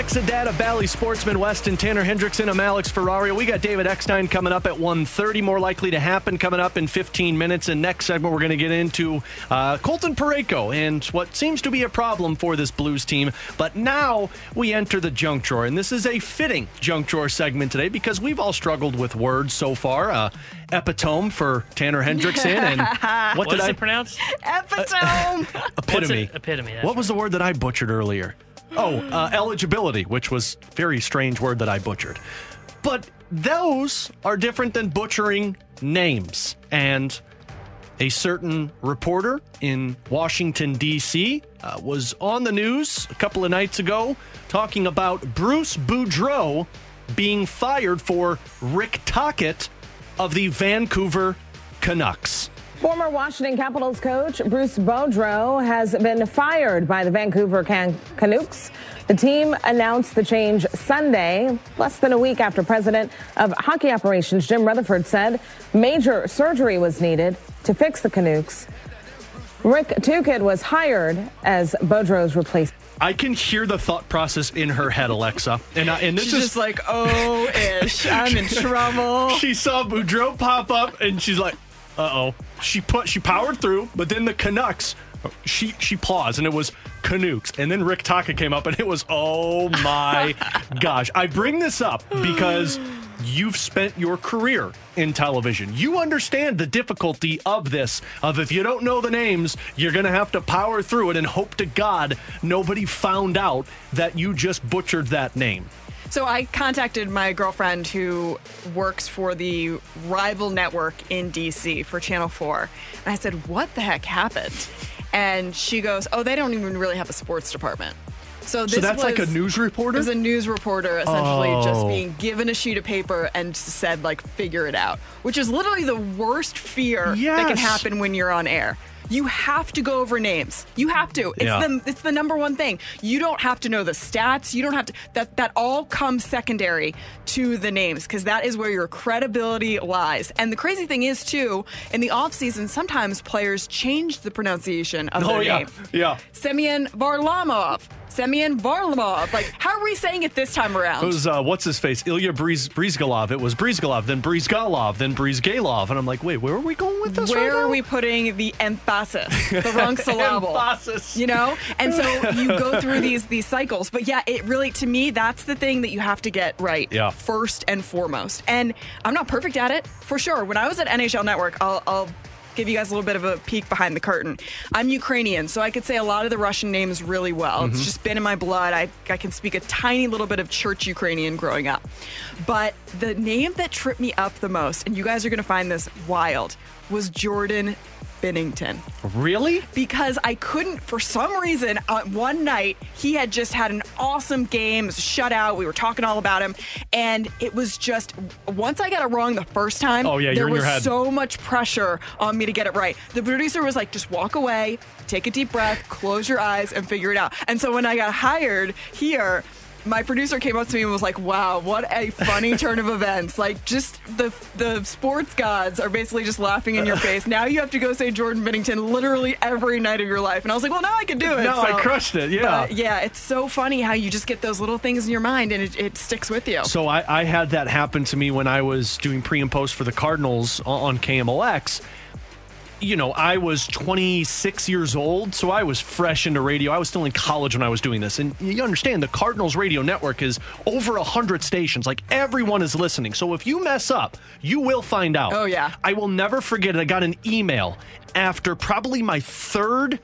Alexa Data, Bally Sportsman, Weston, Tanner Hendrickson, I'm Alex Ferrario. We got David Eckstein coming up at 1.30, more likely to happen coming up in 15 minutes. And next segment, we're going to get into uh, Colton Parayko and what seems to be a problem for this Blues team. But now we enter the junk drawer, and this is a fitting junk drawer segment today because we've all struggled with words so far. Uh, epitome for Tanner Hendrickson, and what, What did is I it pronounced? Epitome. epitome? It- epitome, What was the word that I butchered earlier? Oh, uh, eligibility, which was very strange word that I butchered. But those are different than butchering names. And a certain reporter in Washington, D.C., uh, was on the news a couple of nights ago talking about Bruce Boudreau being fired for Rick Tocchet of the Vancouver Canucks. Former Washington Capitals coach Bruce Boudreau has been fired by the Vancouver Can- Canucks. The team announced the change Sunday, less than a week after President of Hockey Operations Jim Rutherford said major surgery was needed to fix the Canucks. Rick Tukid was hired as Boudreau's replacement. I can hear the thought process in her head, Alexa. And, I, and this She's is just like, oh, ish, I'm in trouble. she saw Boudreau pop up and she's like, uh oh. She put she powered through, but then the Canucks she she paused and it was Canucks. And then Rick Taka came up and it was oh my gosh. I bring this up because you've spent your career in television. You understand the difficulty of this. Of if you don't know the names, you're gonna have to power through it and hope to God nobody found out that you just butchered that name. So I contacted my girlfriend who works for the rival network in DC for Channel 4. And I said, What the heck happened? And she goes, Oh, they don't even really have a sports department. So, this So that's like a news reporter? It was a news reporter essentially just Oh. being given a sheet of paper and said, like, figure it out, which is literally the worst fear that can happen when you're on air. You have to go over names. You have to. It's Yeah. the it's the number one thing. You don't have to know the stats. You don't have to that that all comes secondary to the names because that is where your credibility lies. And the crazy thing is too, in the offseason, sometimes players change the pronunciation of Oh their yeah. name. Yeah. Semyon Varlamov. Semyon Varlamov. Like, how are we saying it this time around? It was uh, what's his face, Ilya Briz- Bryzgalov. It was Bryzgalov, then Bryzgalov, then Bryzgalov, and I'm like, wait, where are we going with this? Where right are we putting the emphasis, the wrong syllable? Emphasis. You know, and so you go through these these cycles. But yeah, it really to me that's the thing that you have to get right Yeah. first and foremost. And I'm not perfect at it for sure. When I was at NHL Network, I'll. I'll Give you guys a little bit of a peek behind the curtain. I'm Ukrainian, so I could say a lot of the Russian names really well. It's Mhm. just been in my blood. I, I can speak a tiny little bit of church Ukrainian growing up. But the name that tripped me up the most, and you guys are going to find this wild, was Jordan Binnington. Really? Because I couldn't, for some reason, uh, one night he had just had an awesome game, it was a shutout. We were talking all about him, and it was just once I got it wrong the first time. Oh, yeah, there was so much pressure on me to get it right. The producer was like, "Just walk away, take a deep breath, close your eyes, and figure it out." And so when I got hired here. My producer came up to me and was like, "Wow, what a funny turn of events! Like, just the the sports gods are basically just laughing in your face. Now you have to go say Jordan Binnington literally every night of your life." And I was like, "Well, now I can do it." No, I crushed it, yeah. Yeah, it's so funny how you just get those little things in your mind and it, it sticks with you. So I, I had that happen to me when I was doing pre and post for the Cardinals on, KMOX. You know, I was 26 years old, so I was fresh into radio. I was still in college when I was doing this. And you understand the Cardinals radio network is over 100 stations. Like everyone is listening. So if you mess up, you will find out. Oh, yeah. I will never forget it. I got an email after probably my third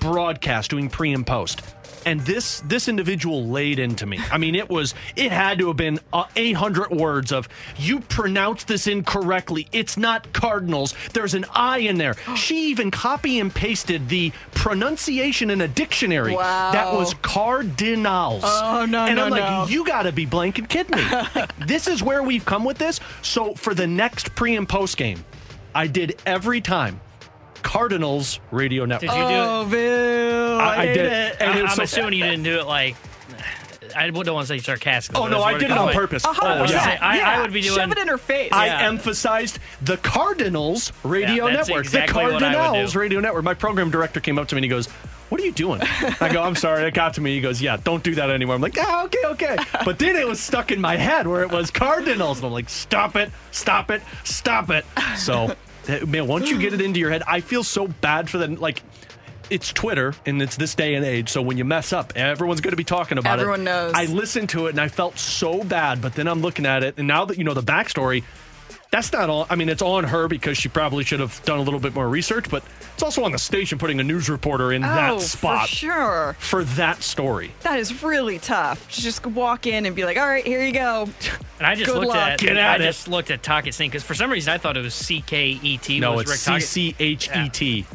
broadcast doing pre and post. And this this individual laid into me. I mean, it was it had to have been uh, 800 words of you pronounced this incorrectly. It's not Cardinals. There's an I in there. She even copy and pasted the pronunciation in a dictionary. Wow. That was Cardinals. Oh, no, And no, I'm like, no. you got to be blanking kidding me. this is where we've come with this. So for the next pre and post game, I did every time. Cardinals radio network. Did you do it? Oh, Bill. I, I- I did. it. And I, it was I'm so- assuming you didn't do it like. I don't want to say sarcastically. Oh no, I did it on like. purpose. A Oh, hundred yeah. percent. I- I would be doing- Shove it in her face. I Yeah. emphasized the Cardinals radio Yeah, that's network. exactly the what I would Cardinals do. radio network. My program director came up to me and he goes, What are you doing? I go, I'm sorry, it got to me. He goes, Yeah, don't do that anymore. I'm like, Ah, okay, okay. But then it was stuck in my head where it was Cardinals. And I'm like, Stop it, stop it, stop it. So, man, once you get it into your head, I feel so bad for them. Like, it's Twitter and it's this day and age. So when you mess up, everyone's going to be talking about it. Everyone knows. I listened to it and I felt so bad, but then I'm looking at it and now that you know the backstory, that's not all. I mean, it's on her because she probably should have done a little bit more research, but it's also on the station putting a news reporter in oh, that spot for sure. for that story. That is really tough. To just walk in and be like, "All right, here you go." And I just Good looked luck. at Get I it. just looked at Talkett's name because for some reason I thought it was C K E T. No, was it's Rick C Tocchet. C H E T.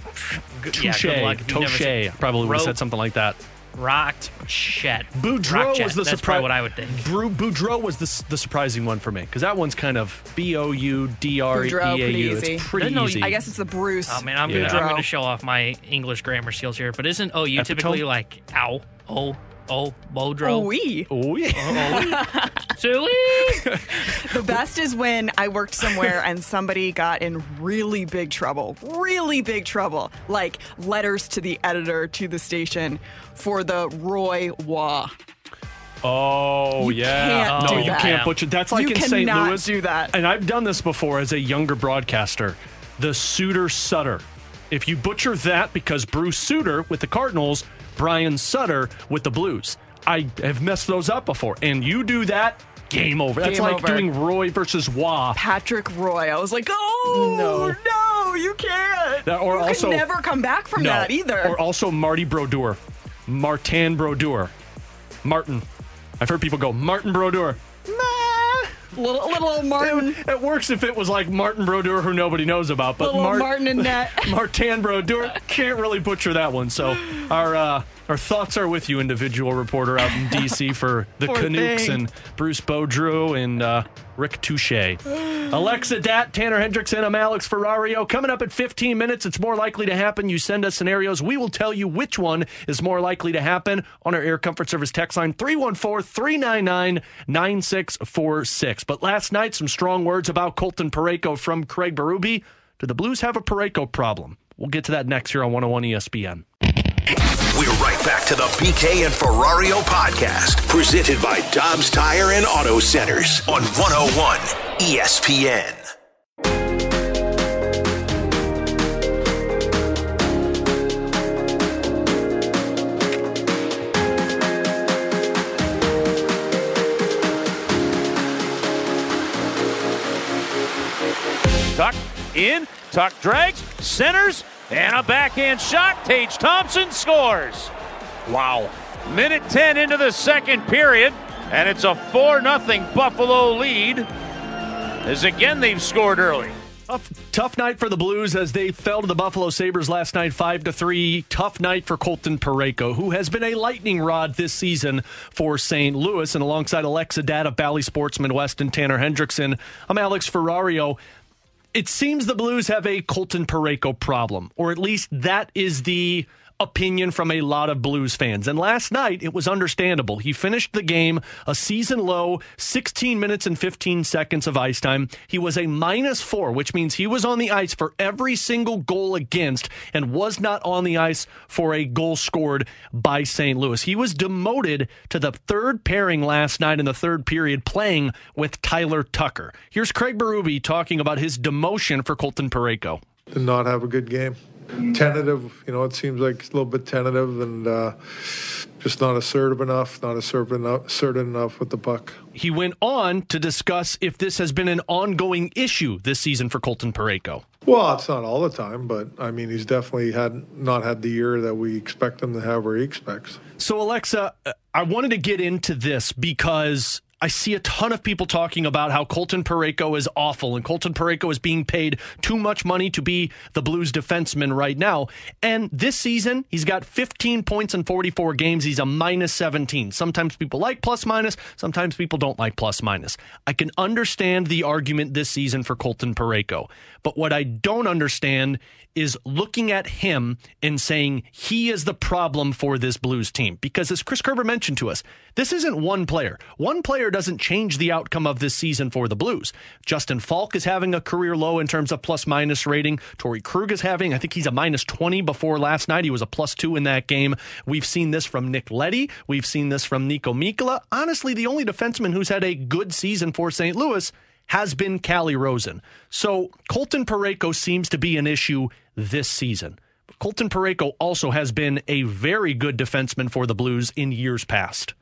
Good- yeah, Touche. good luck if you've never Touche. Probably would have said something like that. Rocked shed. Boudreau was the surprise. probably what I would think. Bru- Boudreau was the, the surprising one for me because that one's kind of B O U D R E Boudreau, A pretty U. easy. It's pretty No, easy. I guess it's the Bruce. Oh man, I'm Yeah. gonna I'm gonna show off my English grammar skills here. But isn't OU Epitome? typically like ow oh oh Bodro? Oh, we. Oh yeah. The best is when I worked somewhere and somebody got in really big trouble, really big trouble, like letters to the editor to the station for the Roy Wah. Oh You yeah. can't no, do you that. can't butcher. That's like You in St. cannot Louis. do that. And I've done this before as a younger broadcaster. The Suter Sutter. If you butcher that because Bruce Sutter with the Cardinals, Brian Sutter with the Blues. I have messed those up before. And you do that, game over. That's Game like over. doing Roy versus Wah. Patrick Roy. I was like, oh No. no, you can't. That- or you also- could never come back from No. that either. Or also Marty Brodeur. Martin Brodeur. Martin. I've heard people go, Martin Brodeur. Little little old Martin, It works if it was like Martin Brodeur, who nobody knows about, but little Mart- Martin and net. Martin Brodeur can't really butcher that one. So our uh, our thoughts are with you, individual reporter out in DC for the Poor Canucks thing. and Bruce Boudreau and uh, Rick Touche. Alexa Datt, Tanner Hendrickson, I'm Alex Ferrario. Coming up at 15 minutes, it's more likely to happen. You send us scenarios. We will tell you which one is more likely to happen on our Air Comfort Service text line 314 399 9646. But last night, some strong words about Colton Parayko from Craig Berube. Do the Blues have a Parayko problem? We'll get to that next here on 101 ESPN. We're right back to the BK and Ferrario podcast, presented by Dobbs Tire and Auto Centers on 101 ESPN. Tuck in, Tuck drags, centers, and a backhand shot. Tage Thompson scores. Wow. Minute 10 into the second period, and it's a 4 0 Buffalo lead. As again, they've scored early. Tough, tough night for the Blues as they fell to the Buffalo Sabres last night, five to three. Tough night for Colton Parayko, who has been a lightning rod this season for St. Louis, and alongside Alexa Datt of Bally Sports Midwest and Tanner Hendrickson, I'm Alex Ferrario. It seems the Blues have a Colton Parayko problem, or at least that is the opinion from a lot of Blues fans. And last night, it was understandable. He finished the game a season low, 16 minutes and 15 seconds of ice time. He was a minus four, which means he was on the ice for every single goal against and was not on the ice for a goal scored by St. Louis. He was demoted to the third pairing last night in the third period, playing with Tyler Tucker. Here's Craig Berube talking about his demotion for Colton Parayko. did not have a good game. Tentative, you know, it seems like it's a little bit tentative and uh, just not assertive enough, not assertive enough, certain enough with the puck. He went on to discuss if this has been an ongoing issue this season for Colton Parayko. Well, it's not all the time, but I mean, he's definitely had not had the year that we expect him to have or he expects. So, Alexa, uh, I wanted to get into this because I see a ton of people talking about how Colton Parayko is awful and Colton Parayko is being paid too much money to be the Blues defenseman right now. And this season, he's got 15 points in 44 games. He's a minus 17. Sometimes people like plus minus, sometimes people don't like plus minus. I can understand the argument this season for Colton Parayko. But what I don't understand is looking at him and saying he is the problem for this Blues team. Because as Chris Kerber mentioned to us, this isn't one player. One player doesn't change the outcome of this season for the Blues. Justin Faulk is having a career low in terms of plus minus rating. Torey Krug is having, I think he's a minus 20 before last night. He was a plus two in that game. We've seen this from Nick Leddy. We've seen this from Nico Mikkola. Honestly, the only defenseman who's had a good season for St. Louis has been Calle Rosen. So Colton Parayko seems to be an issue this season. Colton Parayko also has been a very good defenseman for the Blues in years past.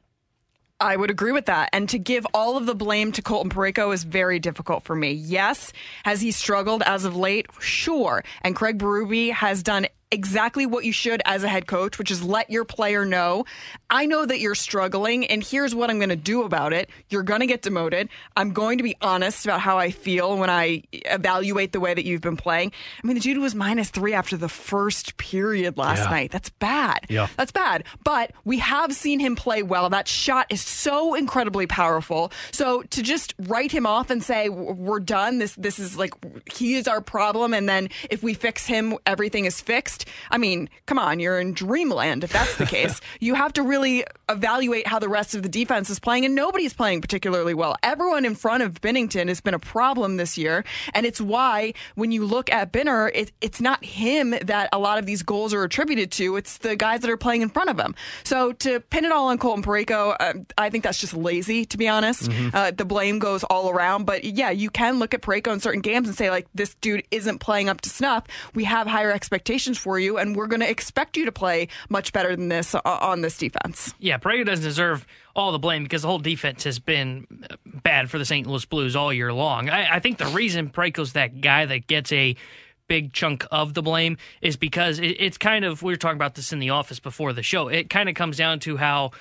I would agree with that. And to give all of the blame to Colton Parayko is very difficult for me. Yes, has he struggled as of late? Sure. And Craig Berube has done exactly what you should as a head coach, which is let your player know, I know that you're struggling and here's what I'm going to do about it. You're going to get demoted. I'm going to be honest about how I feel when I evaluate the way that you've been playing. I mean, the dude was minus three after the first period last Yeah. night. That's bad. Yeah. That's bad. But we have seen him play well. That shot is so incredibly powerful. So to just write him off and say we're done, this this is like he is our problem, and then if we fix him, everything is fixed. I mean, come on, you're in dreamland if that's the case. you have to really evaluate how the rest of the defense is playing, and nobody's playing particularly well. Everyone in front of Binnington has been a problem this year, and it's why when you look at Binner, it, it's not him that a lot of these goals are attributed to. It's the guys that are playing in front of him. So to pin it all on Colton Parayko, uh, I think that's just lazy, to be honest. Mhm. Uh, the blame goes all around. But yeah, you can look at Parayko in certain games and say, like, this dude isn't playing up to snuff. We have higher expectations for you, and we're going to expect you to play much better than this uh, on this defense. Yeah, Parayko doesn't deserve all the blame because the whole defense has been uh, bad for the St. Louis Blues all year long. I, I think the reason Parayko's that guy that gets a big chunk of the blame is because it, it's kind of we were talking about this in the office before the show. It kind of comes down to how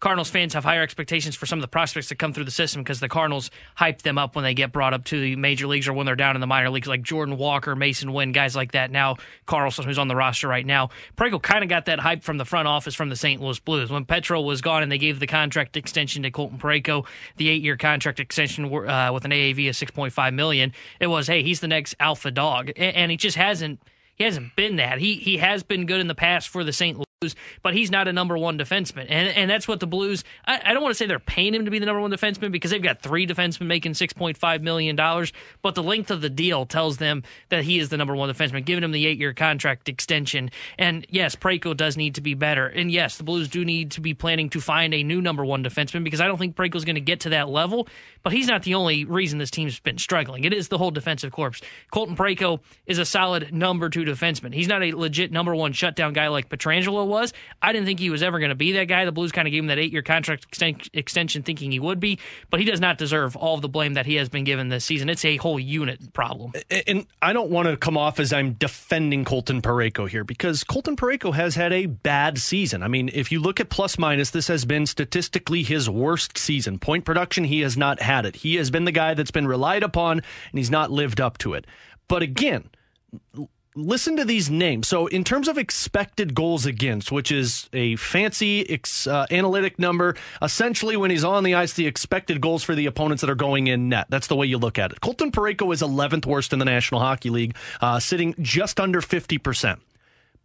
Cardinals fans have higher expectations for some of the prospects that come through the system because the Cardinals hype them up when they get brought up to the major leagues or when they're down in the minor leagues, like Jordan Walker, Masyn Winn, guys like that. Now Carlson, who's on the roster right now, Parayko kind of got that hype from the front office from the St. Louis Blues when Petro was gone and they gave the contract extension to Colton Parayko, the eight-year contract extension uh, with an AAV of six point five million. It was, hey, he's the next alpha dog, and, and he just hasn't. He hasn't been that. He he has been good in the past for the St. But he's not a number one defenseman, and and that's what the Blues. I, I don't want to say they're paying him to be the number one defenseman because they've got three defensemen making six point five million dollars, but the length of the deal tells them that he is the number one defenseman, giving him the eight year contract extension. And yes, Parayko does need to be better, and yes, the Blues do need to be planning to find a new number one defenseman because I don't think Parayko's going to get to that level. But he's not the only reason this team's been struggling. It is the whole defensive corps. Colton Parayko is a solid number two defenseman. He's not a legit number one shutdown guy like Pietrangelo was. I didn't think he was ever going to be that guy. The Blues kind of gave him that eight year contract exten- extension thinking he would be, but he does not deserve all of the blame that he has been given this season. It's a whole unit problem. And I don't want to come off as I'm defending Colton Parayko here because Colton Parayko has had a bad season. I mean, if you look at plus minus, this has been statistically his worst season. Point production, he has not had it. He has been the guy that's been relied upon, and he's not lived up to it. But again, listen to these names. So, in terms of expected goals against, which is a fancy ex, uh, analytic number, essentially when he's on the ice, the expected goals for the opponents that are going in net. That's the way you look at it. Colton Parayko is 11th worst in the National Hockey League, uh, sitting just under 50%.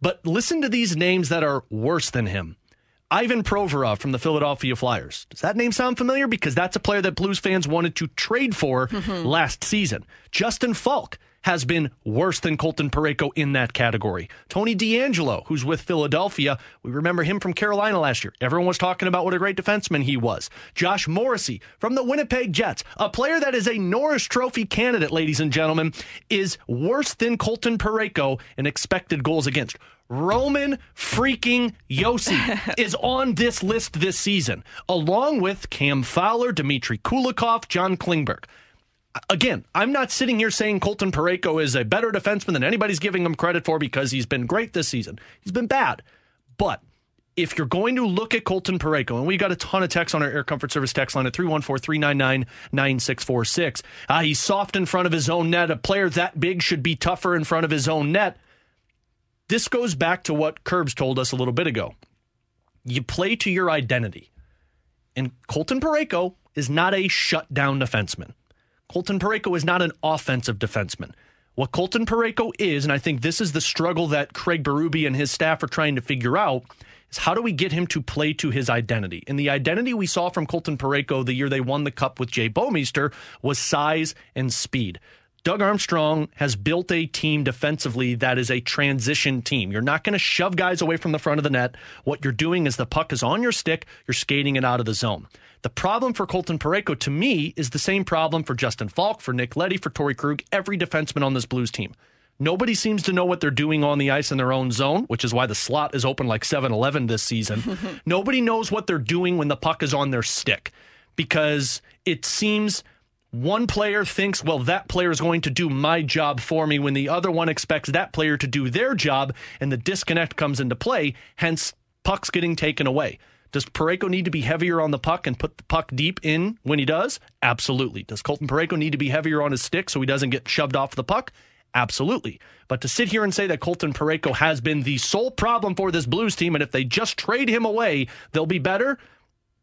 But listen to these names that are worse than him. Ivan Provorov from the Philadelphia Flyers. Does that name sound familiar? Because that's a player that Blues fans wanted to trade for Mhm. last season. Justin Faulk has been worse than Colton Parayko in that category. Tony DeAngelo, who's with Philadelphia, we remember him from Carolina last year. Everyone was talking about what a great defenseman he was. Josh Morrissey from the Winnipeg Jets, a player that is a Norris Trophy candidate, ladies and gentlemen, is worse than Colton Parayko in expected goals against. Roman freaking Josi is on this list this season, along with Cam Fowler, Dmitry Kulikov, John Klingberg. Again, I'm not sitting here saying Colton Parayko is a better defenseman than anybody's giving him credit for because he's been great this season. He's been bad. But if you're going to look at Colton Parayko, and we got a ton of texts on our Air Comfort Service text line at 314 399 9646. Ah, he's soft in front of his own net. A player that big should be tougher in front of his own net. This goes back to what Curbs told us a little bit ago. You play to your identity. And Colton Parayko is not a shutdown defenseman. Colton Parayko is not an offensive defenseman. What Colton Parayko is, and I think this is the struggle that Craig Berube and his staff are trying to figure out, is how do we get him to play to his identity? And the identity we saw from Colton Parayko the year they won the cup with Jay Bouwmeester was size and speed. Doug Armstrong has built a team defensively that is a transition team. You're not going to shove guys away from the front of the net. What you're doing is the puck is on your stick, you're skating it out of the zone. The problem for Colton Parayko, to me, is the same problem for Justin Faulk, for Nick Leddy, for Torey Krug, every defenseman on this Blues team. Nobody seems to know what they're doing on the ice in their own zone, which is why the slot is open like 7 Eleven this season. Nobody knows what they're doing when the puck is on their stick because it seems one player thinks, well, that player is going to do my job for me when the other one expects that player to do their job, and the disconnect comes into play, hence pucks getting taken away. Does Parayko need to be heavier on the puck and put the puck deep in when he does? Absolutely. Does Colton Parayko need to be heavier on his stick so he doesn't get shoved off the puck? Absolutely. But to sit here and say that Colton Parayko has been the sole problem for this Blues team, and if they just trade him away, they'll be better,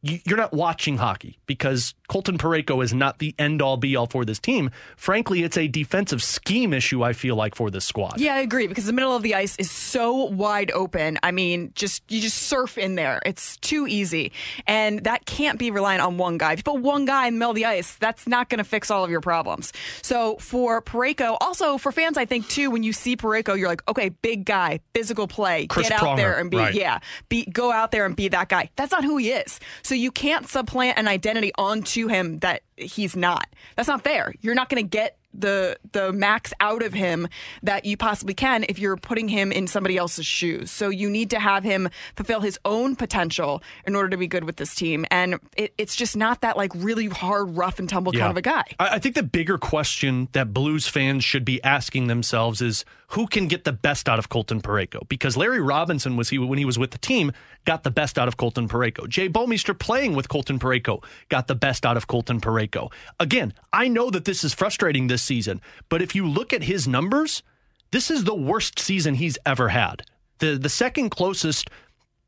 you're not watching hockey because Colton Parayko is not the end all be all for this team. Frankly, it's a defensive scheme issue, I feel like, for this squad. Yeah, I agree because the middle of the ice is so wide open. I mean, just you just surf in there. It's too easy. And that can't be reliant on one guy. If you put one guy in the middle of the ice, that's not going to fix all of your problems. So for Parayko, also for fans, I think too, when you see Parayko, you're like, okay, big guy, physical play, Chris get out Pronger, there and be, right. yeah, be, go out there and be that guy. That's not who he is. So you can't supplant an identity onto him that he's not. That's not fair. You're not going to get the the max out of him that you possibly can if you're putting him in somebody else's shoes. So you need to have him fulfill his own potential in order to be good with this team. And it, it's just not that like really hard, rough and tumble kind of a guy. I, I think the bigger question that Blues fans should be asking themselves is who can get the best out of Colton Parayko? Because Larry Robinson was he when he was with the team got the best out of Colton Parayko. Jay Bouwmeester playing with Colton Parayko got the best out of Colton Parayko. Again, I know that this is frustrating this season, but if you look at his numbers, this is the worst season he's ever had. The the second closest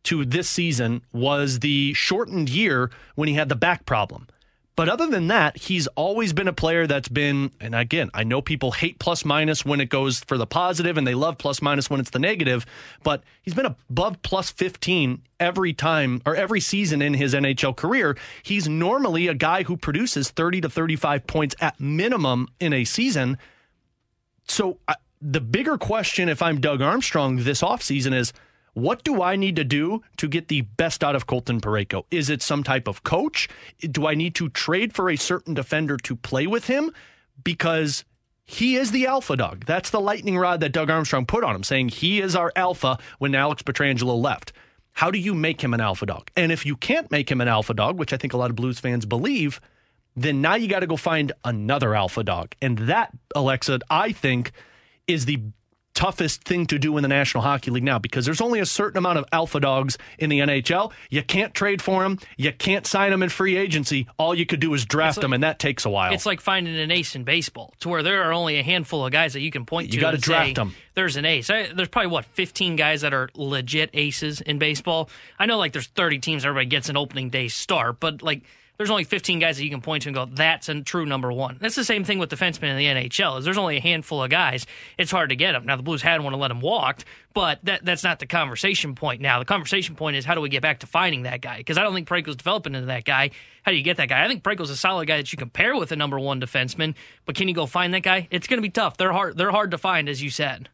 to this season was the shortened year when he had the back problem. But other than that, he's always been a player that's been, and again, I know people hate plus minus when it goes for the positive and they love plus minus when it's the negative, but he's been above plus 15 every time or every season in his NHL career. He's normally a guy who produces 30 to 35 points at minimum in a season. So uh, the bigger question, if I'm Doug Armstrong this offseason, is what do I need to do to get the best out of Colton Parayko? Is it some type of coach? Do I need to trade for a certain defender to play with him? Because he is the alpha dog. That's the lightning rod that Doug Armstrong put on him, saying he is our alpha when Alex Pietrangelo left. How do you make him an alpha dog? And if you can't make him an alpha dog, which I think a lot of Blues fans believe, then now you got to go find another alpha dog. And that, Alexa, I think is the toughest thing to do in the National Hockey League now because there's only a certain amount of alpha dogs in the NHL. You can't trade for them. You can't sign them in free agency. All you could do is draft like- them, and that takes a while. It's like finding an ace in baseball, to where there are only a handful of guys that you can point to. You gotta and draft them. There's an ace. I, there's probably what 15 guys that are legit aces in baseball. I know like there's 30 teams. Everybody gets an opening day start, but like there's only 15 guys that you can point to and go, that's a true number one. That's the same thing with defensemen in the NHL. Is there's only a handful of guys. It's hard to get them. Now the Blues had one to let him walk, but that that's not the conversation point. Now the conversation point is how do we get back to finding that guy? Because I don't think Parayko's developing into that guy. How do you get that guy? I think Parayko's a solid guy that you can pair with a number one defenseman, but can you go find that guy? It's going to be tough. They're hard. They're hard to find, as you said.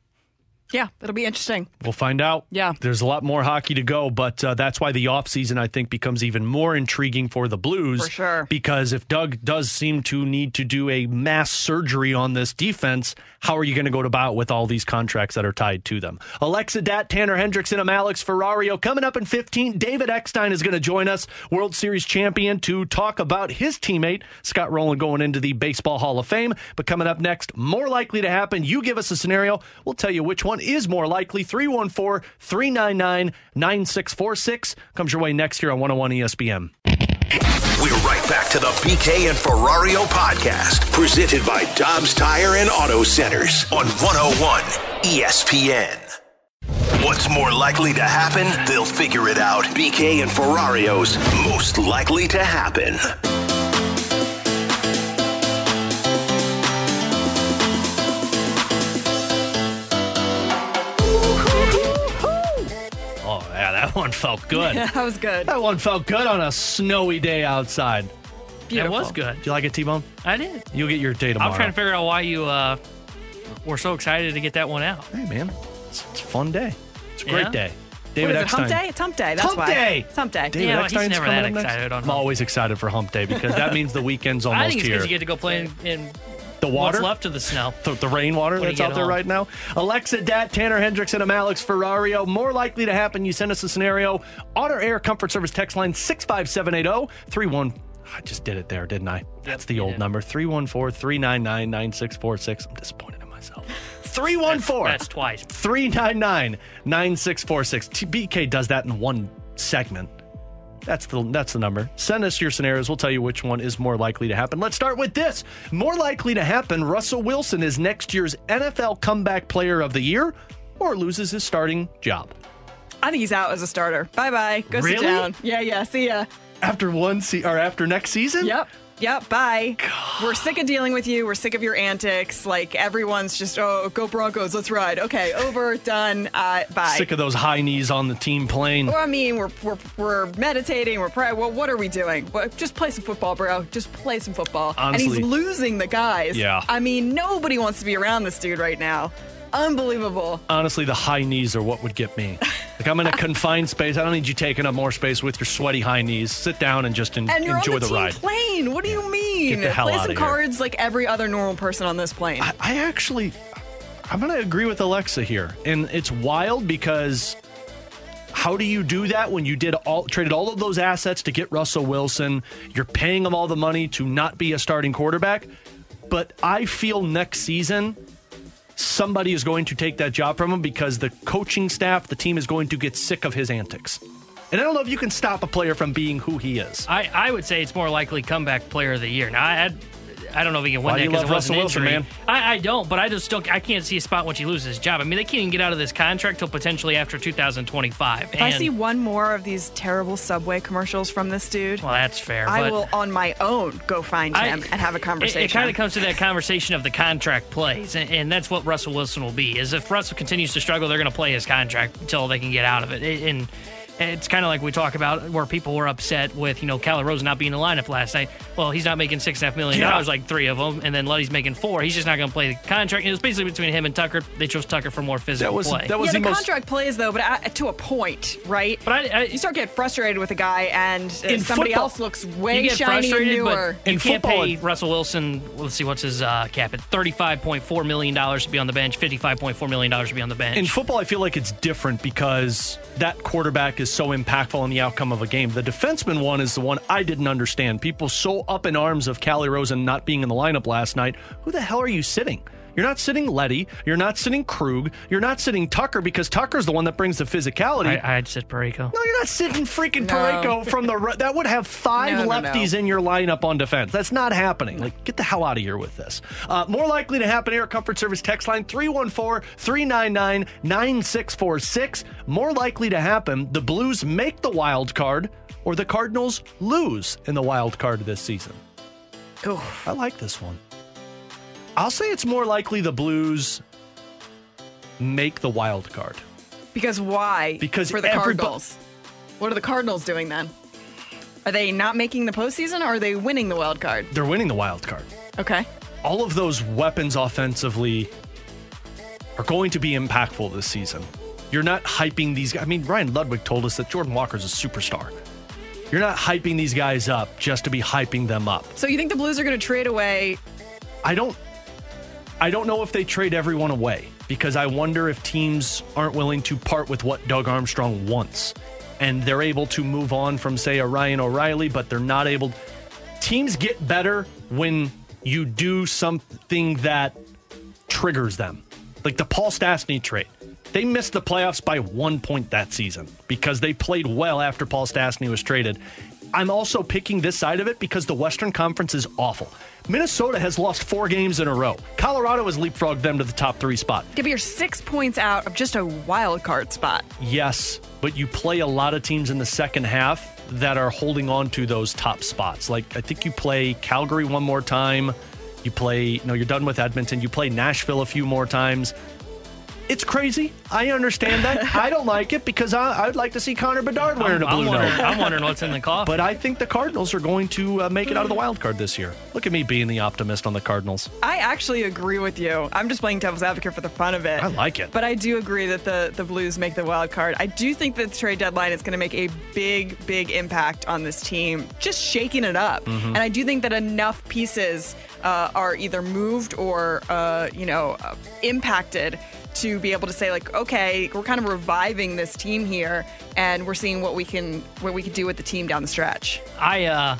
Yeah, it'll be interesting. We'll find out. Yeah. There's a lot more hockey to go, but uh, that's why the offseason, I think, becomes even more intriguing for the Blues. For sure. Because if Doug does seem to need to do a mass surgery on this defense, how are you going to go about with all these contracts that are tied to them? Alexa Datt, Tanner Hendrickson, I'm Alex Ferrario. Coming up in 15, David Eckstein is going to join us, World Series champion, to talk about his teammate, Scott Rolen, going into the Baseball Hall of Fame. But coming up next, more likely to happen, you give us a scenario. We'll tell you which one one is more likely. 314 399 9646 comes your way next here on 101 ESPN. We're right back to the BK and Ferrario podcast, presented by Dobbs Tire and Auto Centers on 101 ESPN. What's more likely to happen? They'll figure it out. BK and Ferrario's most likely to happen. One felt good. Yeah, that was good. That one felt good on a snowy day outside. Beautiful. It was good. Do you like it, T Bone? I did. You'll get your day tomorrow. I'm trying to figure out why you uh, were so excited to get that one out. Hey, man, it's, it's a fun day. It's a great Yeah? day. What David is it, hump day? It's hump day. That's Hump why. day! It's hump day. David Yeah, Eckstein's he's never coming that up next. excited on I'm always excited for hump day because that means the weekend's almost I almost think it's here. because you get to go play in, in the water? what's left of the snow. the, the rainwater that's out there home. right now. Alexa Datt, Tanner Hendrickson, and Alex Ferrario. More likely to happen. You send us a scenario on our air comfort service text line 65780 31. I just did it there, didn't I? That's the old number 314 399 9646. I'm disappointed in myself. 314 That's twice. 399 9646. BK does that in one segment. That's the that's the number. Send us your scenarios. We'll tell you which one is more likely to happen. Let's start with this. More likely to happen, Russell Wilson is next year's NFL comeback player of the year or loses his starting job. I think he's out as a starter. Bye bye. Go sit down. Yeah, yeah. See ya. After one se- or after next season? Yep. Yep. Bye. We're sick of dealing with you. We're sick of your antics. Like everyone's just, oh, go Broncos. Let's ride. Okay. Over. Done. Uh, bye. Sick of those high knees on the team plane. Well, I mean, we're we're, we're meditating. We're praying. Well, what are we doing? What, just play some football, bro. Just play some football. and Honestly. he's losing the guys. Yeah. I mean, nobody wants to be around this dude right now. Unbelievable. Honestly, the high knees are what would get me. Like I'm in a confined space. I don't need you taking up more space with your sweaty high knees. Sit down and just en- And you're enjoy on the, the, ride. plane. What do you mean? Get the hell play outta some here. cards like every other normal person on this plane. I, I actually, I'm going to agree with Alexa here, and it's wild because how do you do that when you did all traded all of those assets to get Russell Wilson? You're paying him all the money to not be a starting quarterback, but I feel next season somebody is going to take that job from him because the coaching staff, the team is going to get sick of his antics. And I don't know if you can stop a player from being who he is. I, I would say it's more likely comeback player of the year. Now, I, I don't know if he can win Why that because love it was an Russell Wilson, injury. man? I, I don't, but I just don't. I can't see a spot once he loses his job. I mean, they can't even get out of this contract till potentially after 2025. if I see one more of these terrible Subway commercials from this dude, well, that's fair. I but will on my own go find I- him and have a conversation. it kind of comes to that conversation of the contract plays, and, and that's what Russell Wilson will be. Is if Russell continues to struggle, they're going to play his contract until they can get out of it. It- and it's kind of like we talk about where people were upset with you know Calle Rosén not being in the lineup last night. Well, he's not making six and a half million Yeah. dollars like three of them, and then Luddy's making four. He's just not going to play the contract. It was basically between him and Tucker. They chose Tucker for more physical That was- play. that was yeah, the the most- contract plays though, but at, to a point, right? But I, I, you start getting frustrated with a guy, and uh, somebody football- else looks way you get shiny and frustrated, newer. but you In can't football, pay it- Russell Wilson. Let's see, what's his uh, cap at? Thirty-five point four million dollars to be on the bench. Fifty-five point four million dollars to be on the bench. In football, I feel like it's different because that quarterback is so impactful in the outcome of a game. The defenseman one is the one I didn't understand. People so up in arms of Calle Rosén not being in the lineup last night. Who the hell are you sitting? You're not sitting Leddy. You're not sitting Krug. You're not sitting Tucker because Tucker's the one that brings the physicality. I, I'd sit Parayko. no, you're not sitting freaking No. Parayko from the. re- That would have five No, no, lefties no. in your lineup on defense. That's not happening. Like, get the hell out of here with this. Uh, more likely to happen here. Comfort Service text line 314 399 9646. More likely to happen. The Blues make the wild card or the Cardinals lose in the wild card this season. Ooh. I like this one. I'll say it's more likely the Blues make the wild card. Because why? Because for the everybo- Cardinals. What are the Cardinals doing then? Are they not making the postseason, or are they winning the wild card? They're winning the wild card. Okay. all of those weapons offensively are going to be impactful this season. You're not hyping these guys. I mean, Ryan Ludwick told us that Jordan Walker's a superstar. You're not hyping these guys up just to be hyping them up. So you think the Blues are going to trade away? I don't I don't know if they trade everyone away because I wonder if teams aren't willing to part with what Doug Armstrong wants. And they're able to move on from say a Ryan O'Reilly, but they're not able teams get better when you do something that triggers them. Like the Paul Stastny trade. They missed the playoffs by one point that season because they played well after Paul Stastny was traded. I'm also picking this side of it because the Western Conference is awful. Minnesota has lost four games in a row. Colorado has leapfrogged them to the top three spot. Give your six points out of just a wild card spot. Yes, but you play a lot of teams in the second half that are holding on to those top spots. Like I think you play Calgary one more time. You play no, you're done with Edmonton. You play Nashville a few more times. It's crazy. I understand that. I don't like it because I, I'd like to see Connor Bedard wearing I'm, a blue I'm wondering. I'm wondering what's in the coffee. But I think the Cardinals are going to uh, make it out of the wild card this year. Look at me being the optimist on the Cardinals. I actually agree with you. I'm just playing devil's advocate for the fun of it. I like it. But I do agree that the, the Blues make the wild card. I do think that the trade deadline is going to make a big, big impact on this team, just shaking it up. Mhm. And I do think that enough pieces uh, are either moved or, uh, you know, uh, impacted to be able to say like, okay, we're kind of reviving this team here, and we're seeing what we can what we can do with the team down the stretch. I uh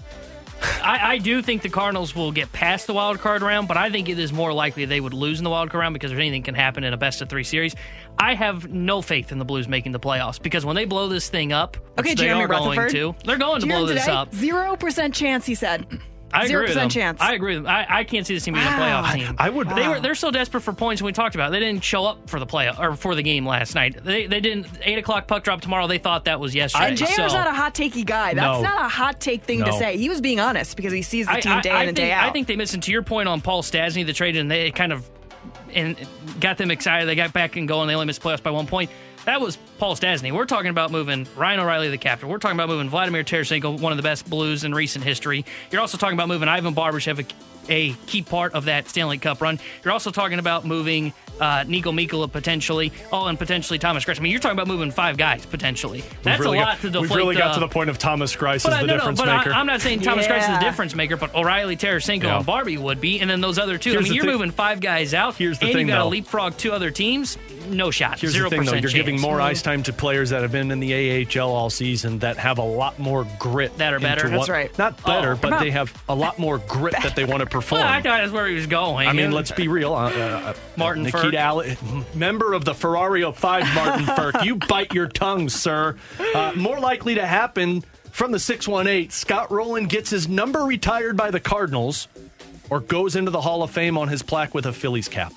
I, I do think the Cardinals will get past the wild card round, but I think it is more likely they would lose in the wild card round because if anything can happen in a best of three series. I have no faith in the Blues making the playoffs because when they blow this thing up, Okay, they Jeremy are going to, they're going to hear blow this today? up. Zero percent chance, he said. I Zero agree with them. percent chance. I agree with them. I, I can't see this team being a playoff ah. team. I would- They were. Ah. They're so desperate for points. When we talked about, it. they didn't show up for the play or for the game last night. They they didn't. Eight o'clock puck drop tomorrow. They thought that was yesterday. And JR's so, not a hot takey guy. That's No. not a hot take thing to No. say. He was being honest because he sees the I- team I- day I in and think, day out. I think they missed. And to your point on Paul Stastny, the trade, and they kind of and got them excited. They got back and going. They only missed playoffs by one point. That was Paul Stastny. We're talking about moving Ryan O'Reilly, the captain. We're talking about moving Vladimir Tarasenko, one of the best Blues in recent history. You're also talking about moving Ivan Barbashev, a, a key part of that Stanley Cup run. You're also talking about moving uh, Niko Mikkola potentially, oh, and potentially Thomas Greiss. I mean, you're talking about moving five guys potentially. That's we've really a lot got, to deflate. We've really got uh, to the point of Thomas Greiss but as I, the no, no, difference but maker. I, am not saying Thomas Greiss is the difference maker, but O'Reilly, Tarasenko, Yeah. and Barbie would be, and then those other two. Here's I mean, you're thing- moving five guys out. Here's the and thing, you got to leapfrog two other teams. No shot. Here's Zero the thing, though. You're giving chance. more ice time to players that have been in the AHL all season that have a lot more grit. That are better? what- That's right. Not better, Oh. but they have a lot more grit that they want to perform. Well, I thought that's where he was going. I mean, let's be real. Uh, uh, Martin Nikita Frk. Ale- member of the Ferrario 5, Martin Frk. You bite your tongue, sir. Uh, more likely to happen from the 618, Scott Rolen gets his number retired by the Cardinals or goes into the Hall of Fame on his plaque with a Phillies cap.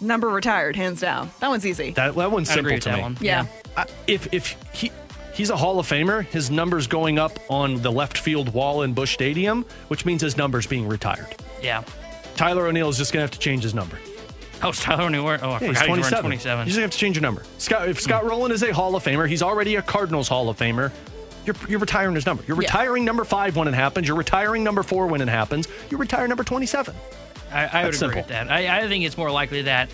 Number retired, hands down. That one's easy. That, that one's I'd simple agree with to that me. one. yeah. I- if if he he's a Hall of Famer, his number's going up on the left field wall in Busch Stadium, which means his number's being retired. Yeah. Tyler O'Neill is just going to have to change his number. Oh, it's Tyler O'Neill. Oh, I Yeah, forgot he's he's wearing 27. 27. You just have to change your number. Scott, if Scott hmm. Rolen is a Hall of Famer, he's already a Cardinals Hall of Famer. You're, you're retiring his number. You're Yeah. retiring number five when it happens. You're retiring number four when it happens. You retire number 27. I, I would agree simple. with that. I, I think it's more likely that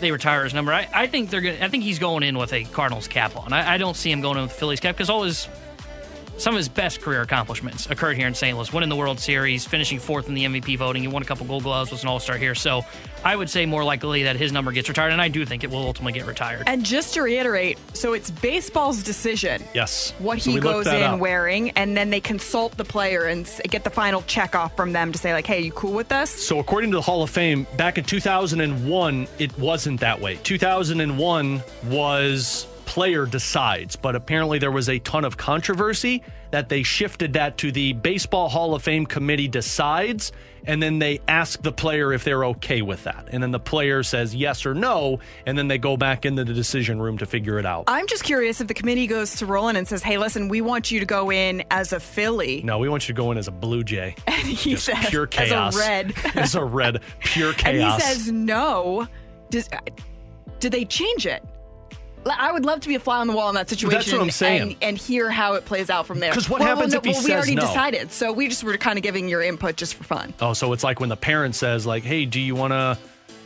they retire his number. I, I think they're going. I think he's going in with a Cardinals cap on. I, I don't see him going in with the Phillies cap because all his some of his best career accomplishments occurred here in St. Louis. Winning the World Series, finishing fourth in the MVP voting. He won a couple Gold Gloves, was an All Star here. So I would say more likely that his number gets retired, and I do think it will ultimately get retired. And just to reiterate, so it's baseball's decision Yes. what So he goes in up. wearing, and then they consult the player and get the final check off from them to say like, "Hey, you cool with this?" So, according to the Hall of Fame, back in 2001, it wasn't that way. 2001 was player decides, but apparently there was a ton of controversy that they shifted that to the Baseball Hall of Fame committee decides, and then they ask the player if they're okay with that. And then the player says yes or no, and then they go back into the decision room to figure it out. I'm just curious if the committee goes to Rolen and says, "Hey, listen, we want you to go in as a Philly," No, we want you to go in as a Blue Jay. and he Just says, pure chaos. "As a red," as a red, pure chaos. and he says, "No." Does, uh, did they change it? L- I would love to be a fly on the wall in that situation. That's what I'm saying. And, and hear how it plays out from there. 'Cause what Well, happens well, if he no, well, says we already no? decided, so we just were kind of giving your input just for fun. Oh, so it's like when the parent says, like, "Hey, do you want to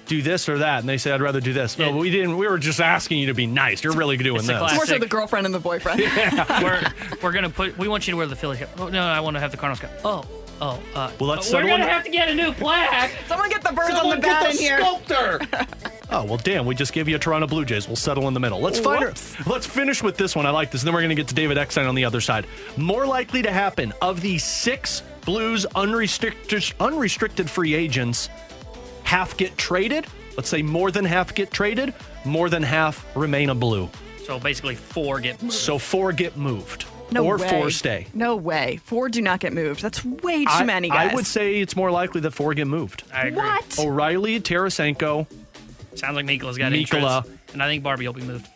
do this or that?" And they say, "I'd rather do this." No, we didn't. We were just asking you to be nice. You're really doing it's this. class- It's more so the girlfriend and the boyfriend. we're we're gonna put. We want you to wear the Phillies cap. Oh, no, I want to have the Cardinals cap. Oh, oh. Uh, Well, let's we're settle gonna have to get a new plaque. Someone get the birds on the get bat the in here. sculptor. oh well, damn. We just gave you a Toronto Blue Jays. We'll settle in the middle. Let's find. Whoops. Let's finish with this one. I like this. And then we're going to get to David Eckstein on the other side. More likely to happen of the six Blues unrestricted unrestricted free agents, half get traded Let's say more than half get traded, more than half remain a blue. So basically, four get moved. So four get moved. No or way. four stay. No way. Four do not get moved. That's way too I, many guys. I would say it's more likely that four get moved. I agree. What? O'Reilly, Tarasenko, Sounds like Mikkola's got Mikkola. interest, and I think Barbie will be moved.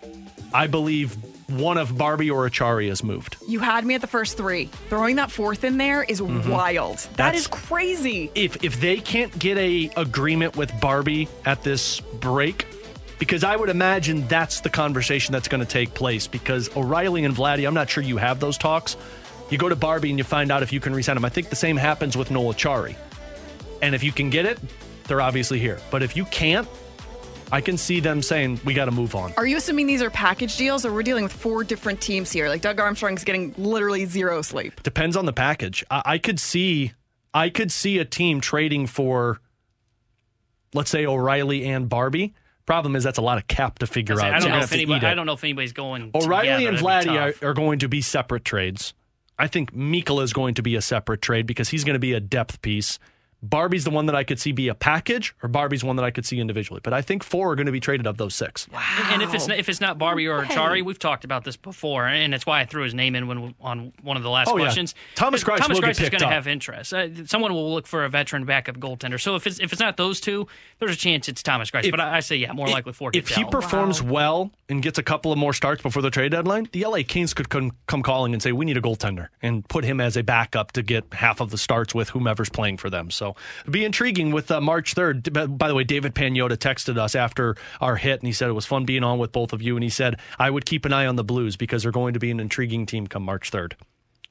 I believe one of Barbie or Acciari is moved. You had me at the first three. Throwing that fourth in there is wild. That Mm-hmm. That's- is crazy. If if they can't get a agreement with Barbie at this break, because I would imagine that's the conversation that's going to take place. Because O'Reilly and Vladdy, I'm not sure you have those talks. You go to Barbie and you find out if you can resign them. I think the same happens with Noel Acciari. And if you can get it, they're obviously here. But if you can't, I can see them saying we got to move on. Are you assuming these are package deals or we're dealing with four different teams here? Like Doug Armstrong's getting literally zero sleep. Depends on the package. I, I could see, I could see a team trading for, let's say O'Reilly and Barbie. Problem is that's a lot of cap to figure out. I don't, You're know gonna if have to anybody, eat it. I don't know if anybody's going. O'Reilly together. and That'd be Vladdy are, are going to be separate trades. I think Mikkel is going to be a separate trade because he's going to be a depth piece. Barbie's the one that I could see be a package, or Barbie's one that I could see individually. But I think four are going to be traded of those six. Wow! And if it's not, if it's not Barbie or Acciari, we've talked about this before, and that's why I threw his name in when on one of the last Oh, yeah. questions. Thomas Greiss Thomas will get Greiss is going to have interest. Uh, someone will look for a veteran backup goaltender. So if it's if it's not those two, there's a chance it's Thomas Greiss. If- but I, I say yeah, more likely four. If he out. performs well and gets a couple of more starts before the trade deadline, the LA Kings could come, come calling and say, we need a goaltender and put him as a backup to get half of the starts with whomever's playing for them. So it'd be intriguing with uh, March 3rd. By the way, David Pagnotta texted us after our hit and he said it was fun being on with both of you. And he said, I would keep an eye on the Blues because they're going to be an intriguing team come March 3rd.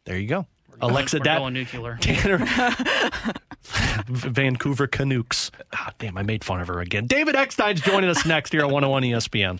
There you go. Alexa We're Dat- going nuclear. Tanner Vancouver Canucks. Ah, damn, I made fun of her again. David Eckstein's joining us next here on 101 ESPN.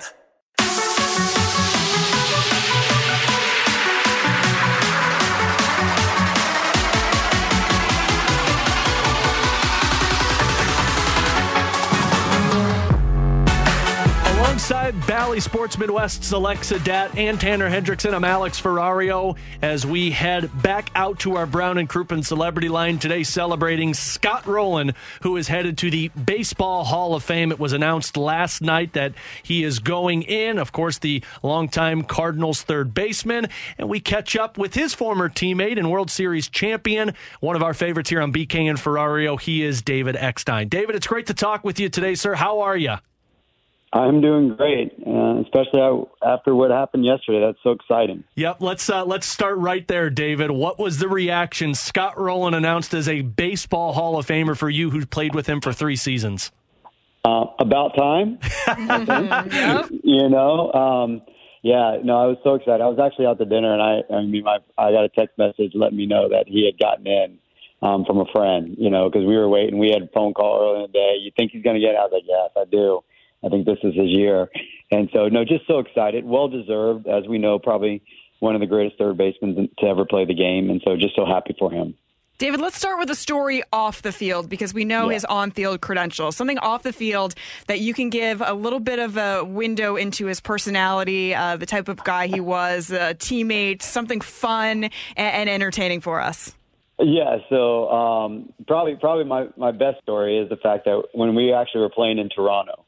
Alongside Bally Sports Midwest's Alexa Datt and Tanner Hendrickson, I'm Alex Ferrario as we head back out to our Brown and Crouppen celebrity line today celebrating Scott Rolen, who is headed to the Baseball Hall of Fame. It was announced last night that he is going in. Of course, the longtime Cardinals third baseman. And we catch up with his former teammate and World Series champion, one of our favorites here on BK and Ferrario. He is David Eckstein. David, it's great to talk with you today, sir. How are you? I'm doing great, uh, especially after what happened yesterday. That's so exciting. Yep, let's uh, let's start right there, David. What was the reaction? Scott Rolen announced as a baseball Hall of Famer for you, who played with him for three seasons. Uh, about time, I think. You know, um, yeah. No, I was so excited. I was actually out to dinner, and I, I mean, my, I got a text message letting me know that he had gotten in um, from a friend. You know, because we were waiting. We had a phone call earlier in the day. You think he's going to get? it? I was like, yes, I do. I think this is his year. And so, no, just so excited. Well deserved, as we know, probably one of the greatest third basemen to ever play the game. And so, just so happy for him. David, let's start with a story off the field because we know Yeah. his on field credentials. Something off the field that you can give a little bit of a window into his personality, uh, the type of guy he was, a teammate, something fun and, and entertaining for us. Yeah, so um, probably probably my, my best story is the fact that when we actually were playing in Toronto,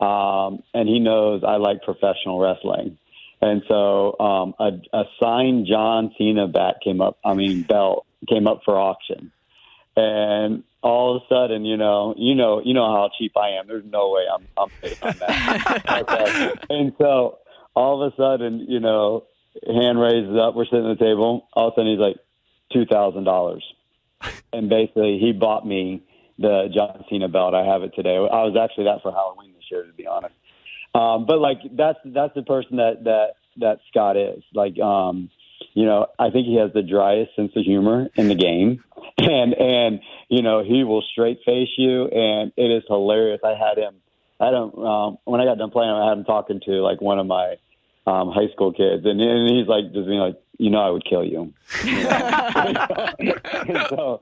um, and he knows I like professional wrestling, and so um, a, a signed John Cena bat came up. I mean belt came up for auction, and all of a sudden, you know, you know, you know how cheap I am. There's no way I'm I'm paid on that. okay, and so all of a sudden, you know, hand raises up. We're sitting at the table. All of a sudden, he's like two thousand dollars, and basically he bought me the John Cena belt. I have it today. I was actually that for Halloween year, to be honest. Um, but like that's that's the person that that that Scott is. Like, um, you know, I think he has the driest sense of humor in the game, and and you know he will straight face you, and it is hilarious. I had him. I don't um, when I got done playing. I had him talking to like one of my um, high school kids, and, and he's like just being like, you know, I would kill you. And so,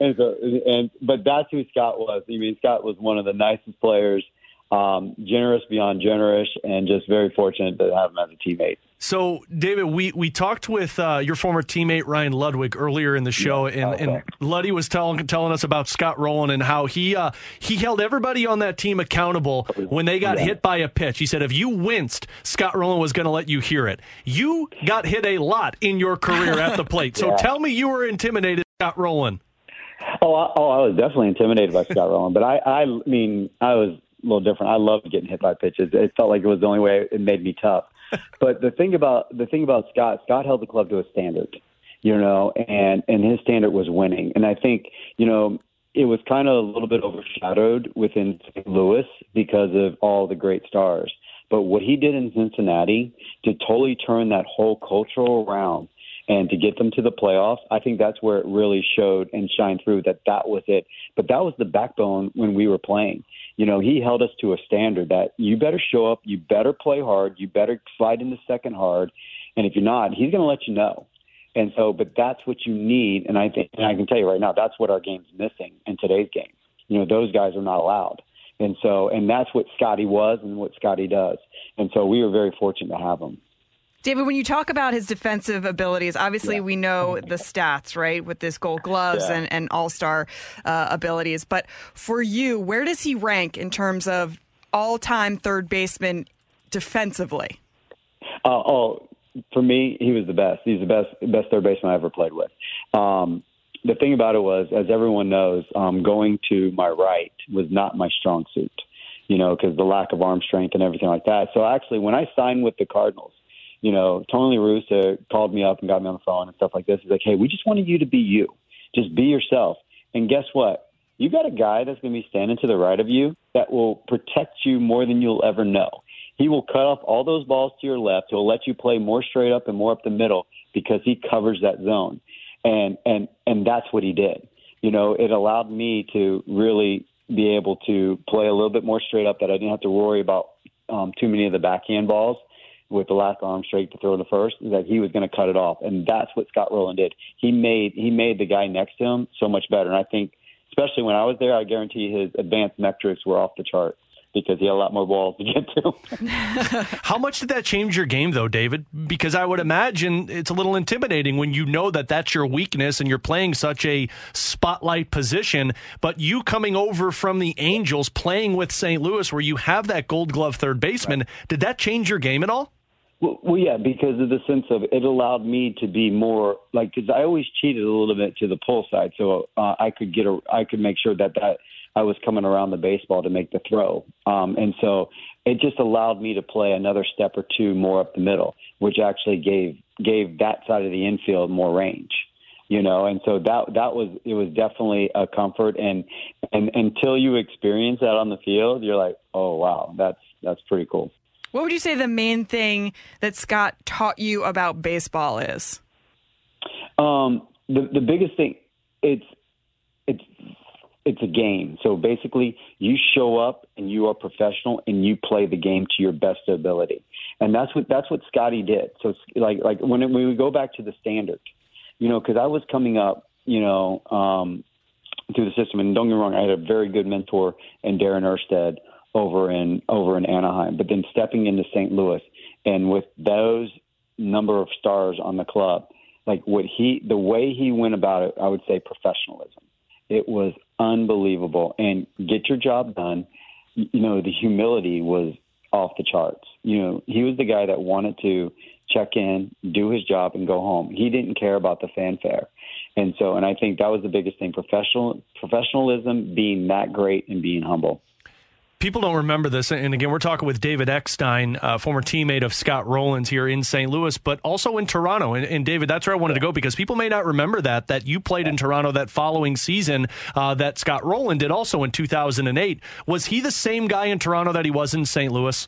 and so, and but that's who Scott was. I mean, Scott was one of the nicest players um, generous beyond generous, and just very fortunate to have him as a teammate. So, David, we, we talked with uh, your former teammate Ryan Ludwick earlier in the show, Yeah, and, and. Luddy was telling telling us about Scott Rolen and how he uh, he held everybody on that team accountable when they got Yeah. hit by a pitch. He said if you winced, Scott Rolen was going to let you hear it. You got hit a lot in your career at the plate, so Yeah. tell me you were intimidated, Scott Rolen. Oh, I, oh, I was definitely intimidated by Scott Rolen, but I, I mean, I was a little different. I loved getting hit by pitches. It felt like it was the only way it made me tough. but the thing about the thing about Scott, Scott held the club to a standard, you know, and and his standard was winning. And I think, you know, it was kind of a little bit overshadowed within St. Louis because of all the great stars. But what he did in Cincinnati to totally turn that whole cultural around and to get them to the playoffs, I think that's where it really showed and shined through that that was it. But that was the backbone when we were playing. You know, he held us to a standard that you better show up, you better play hard, you better slide into second hard, and if you're not, he's going to let you know. And so, but that's what you need, and I think, and I can tell you right now, that's what our game's missing in today's game. You know, those guys are not allowed, and so, and that's what Scotty was and what Scotty does, and so we were very fortunate to have him. David, when you talk about his defensive abilities, obviously we know the stats, right, with this gold gloves Yeah. and, and all star uh, abilities. But for you, where does he rank in terms of all time third baseman defensively? Uh, oh, for me, he was the best. He's the best best third baseman I ever played with. Um, the thing about it was, as everyone knows, um, going to my right was not my strong suit. You know, because the lack of arm strength and everything like that. So actually, when I signed with the Cardinals, you know, Tony La Russa called me up and got me on the phone and stuff like this. He's like, "Hey, we just wanted you to be you. Just be yourself." And guess what? You got a guy that's going to be standing to the right of you that will protect you more than you'll ever know. He will cut off all those balls to your left. He'll let you play more straight up and more up the middle because he covers that zone. And and and that's what he did. You know, it allowed me to really be able to play a little bit more straight up that I didn't have to worry about um, too many of the backhand balls with the of arm straight to throw the first, that he was going to cut it off. And that's what Scott Rolen did. He made he made the guy next to him so much better. And I think, especially when I was there, I guarantee his advanced metrics were off the chart because he had a lot more balls to get to. How much did that change your game, though, David? Because I would imagine it's a little intimidating when you know that that's your weakness and you're playing such a spotlight position. But you coming over from the Angels, playing with St. Louis, where you have that Gold Glove third baseman, did that change your game at all? Well, well, yeah, because of the sense of it allowed me to be more like because I always cheated a little bit to the pull side, so uh, I could get a I could make sure that that I was coming around the baseball to make the throw, um, and so it just allowed me to play another step or two more up the middle, which actually gave gave that side of the infield more range you know? And so that that was it was definitely a comfort. And and until you experience that on the field you're like oh wow that's that's pretty cool. What would you say the main thing that Scott taught you about baseball is? Um, the the biggest thing it's it's it's a game. So basically, you show up and you are professional and you play the game to your best ability, and that's what that's what Scotty did. So it's like like when it, when we go back to the standard, you know, because I was coming up, you know, um, through the system, and don't get me wrong, I had a very good mentor in Darin Erstad over in over in Anaheim, but then stepping into St. Louis and with those number of stars on the club, like what he the way he went about it, I would say professionalism. It was unbelievable. And get your job done. You know, the humility was off the charts. You know, he was the guy that wanted to check in, do his job, and go home. He didn't care about the fanfare. And so, and I think that was the biggest thing: professional professionalism, being that great, and being humble. People don't remember this, and again, we're talking with David Eckstein, uh, former teammate of Scott Rolen's here in St. Louis, but also in Toronto. And, and David, that's where I wanted to go because people may not remember that that you played in Toronto that following season uh, that Scott Rolen did also in 2008. Was he the same guy in Toronto that he was in St. Louis?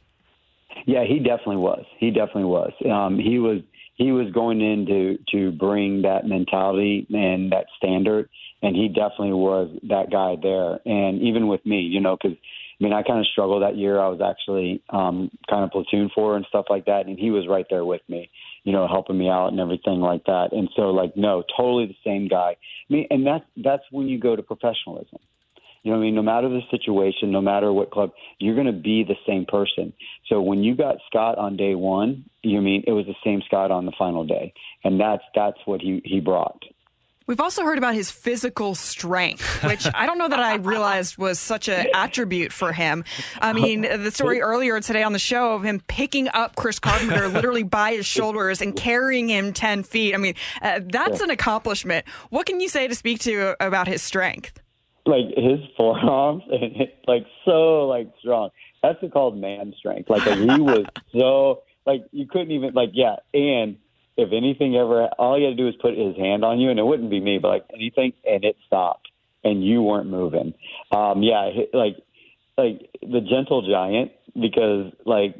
Yeah, he definitely was. He definitely was. Um, he was he was going in to to bring that mentality and that standard, and he definitely was that guy there. And even with me, you know, because I mean, I kind of struggled that year. I was actually um, kind of platoon for and stuff like that, and he was right there with me, you know, helping me out and everything like that. And so, like, no, totally the same guy. I mean, and that's that's when you go to professionalism You know I mean? No matter the situation, no matter what club, you're going to be the same person. So when you got Scott on day one, you mean it was the same Scott on the final day, and that's that's what he he brought. We've also heard about his physical strength, which I don't know that I realized was such an attribute for him. I mean, the story earlier today on the show of him picking up Chris Carpenter literally by his shoulders and carrying him 10 feet. I mean, uh, that's an accomplishment. What can you say to speak to about his strength? Like his forearms, like so like strong. That's called man strength. Like he was so like you couldn't even like yeah, and if anything ever, all you had to do was put his hand on you, and it wouldn't be me, but like anything, and it stopped, and you weren't moving. Um, yeah, like like the gentle giant, because like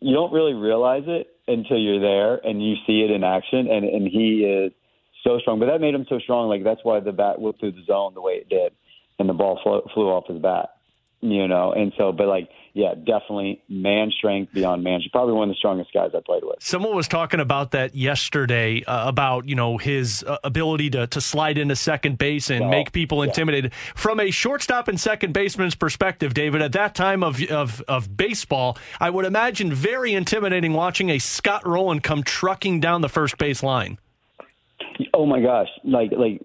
you don't really realize it until you're there and you see it in action, and and he is so strong. But that made him so strong. Like that's why the bat went through the zone the way it did, and the ball flew, flew off his bat. You know, and so, but like yeah, definitely man strength beyond man. She's probably one of the strongest guys I played with. Someone was talking about that yesterday uh, about you know his uh, ability to to slide into second base and make people intimidated. Yeah. From a shortstop and second baseman's perspective, David, at that time of of of baseball, I would imagine very intimidating watching a Scott Rolen come trucking down the first base line. Oh my gosh, like like,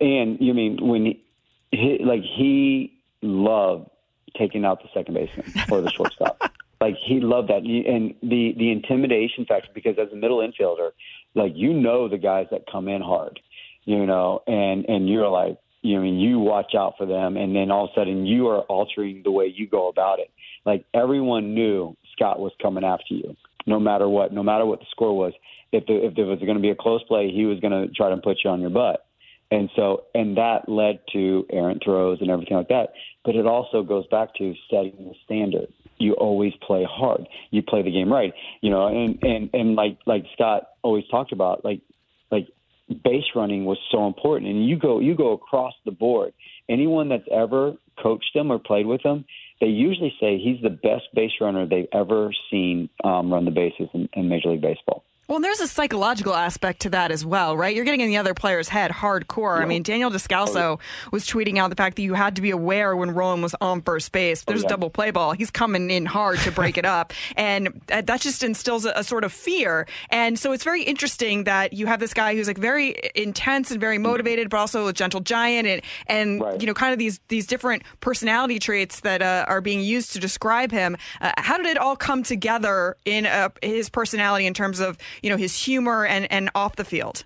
and you mean when he, he like he loved taking out the second baseman or the shortstop. like he loved that, and the the intimidation factor because as a middle infielder, like you know the guys that come in hard, you know, and and you're like, you know, I mean, you watch out for them, and then all of a sudden you are altering the way you go about it. Like everyone knew Scott was coming after you, no matter what, no matter what the score was. If the, if there was going to be a close play, he was going to try to put you on your butt. And so, and that led to errant throws and everything like that. But it also goes back to setting the standard. You always play hard. You play the game right. You know, and and and like like Scott always talked about, like like base running was so important. And you go you go across the board. Anyone that's ever coached him or played with him, they usually say he's the best base runner they've ever seen um, run the bases in, in Major League Baseball. Well, there's a psychological aspect to that as well, right? You're getting in the other player's head hardcore. I mean, Daniel Descalso was tweeting out the fact that you had to be aware when Rolen was on first base. There's oh, yeah. a double play ball. He's coming in hard to break it up. And that just instills a, a, sort of fear. And so it's very interesting that you have this guy who's like very intense and very motivated, but also a gentle giant and, and right. you know, kind of these, these different personality traits that uh, are being used to describe him. Uh, how did it all come together in uh, his personality in terms of you know, his humor and, and off the field?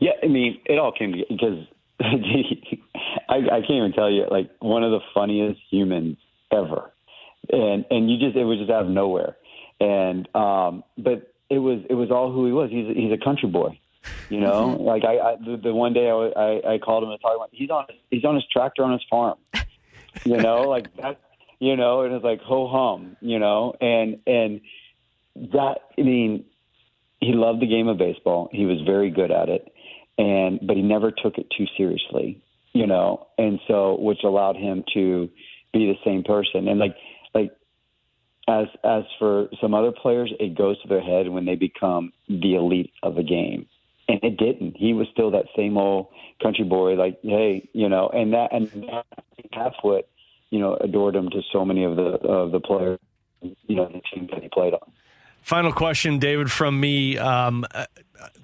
Yeah, I mean, it all came because I, I can't even tell you, like, one of the funniest humans ever. And, and you just, it was just out of nowhere. And, um, but it was, it was all who he was. He's, he's a country boy. You know, mm-hmm. like I, I the, the one day I, I, I called him and talked about he's on he's on his tractor on his farm. You know, like that. You know, and it's like ho hum. You know, and and that I mean he loved the game of baseball. He was very good at it, and but he never took it too seriously, you know. And so, which allowed him to be the same person. And like, like as as for some other players, it goes to their head when they become the elite of a game. And it didn't. He was still that same old country boy, like, hey, you know, and that and that's what you know adored him to so many of the of the players, you know, the team that he played on. Final question, David, from me. Um, uh,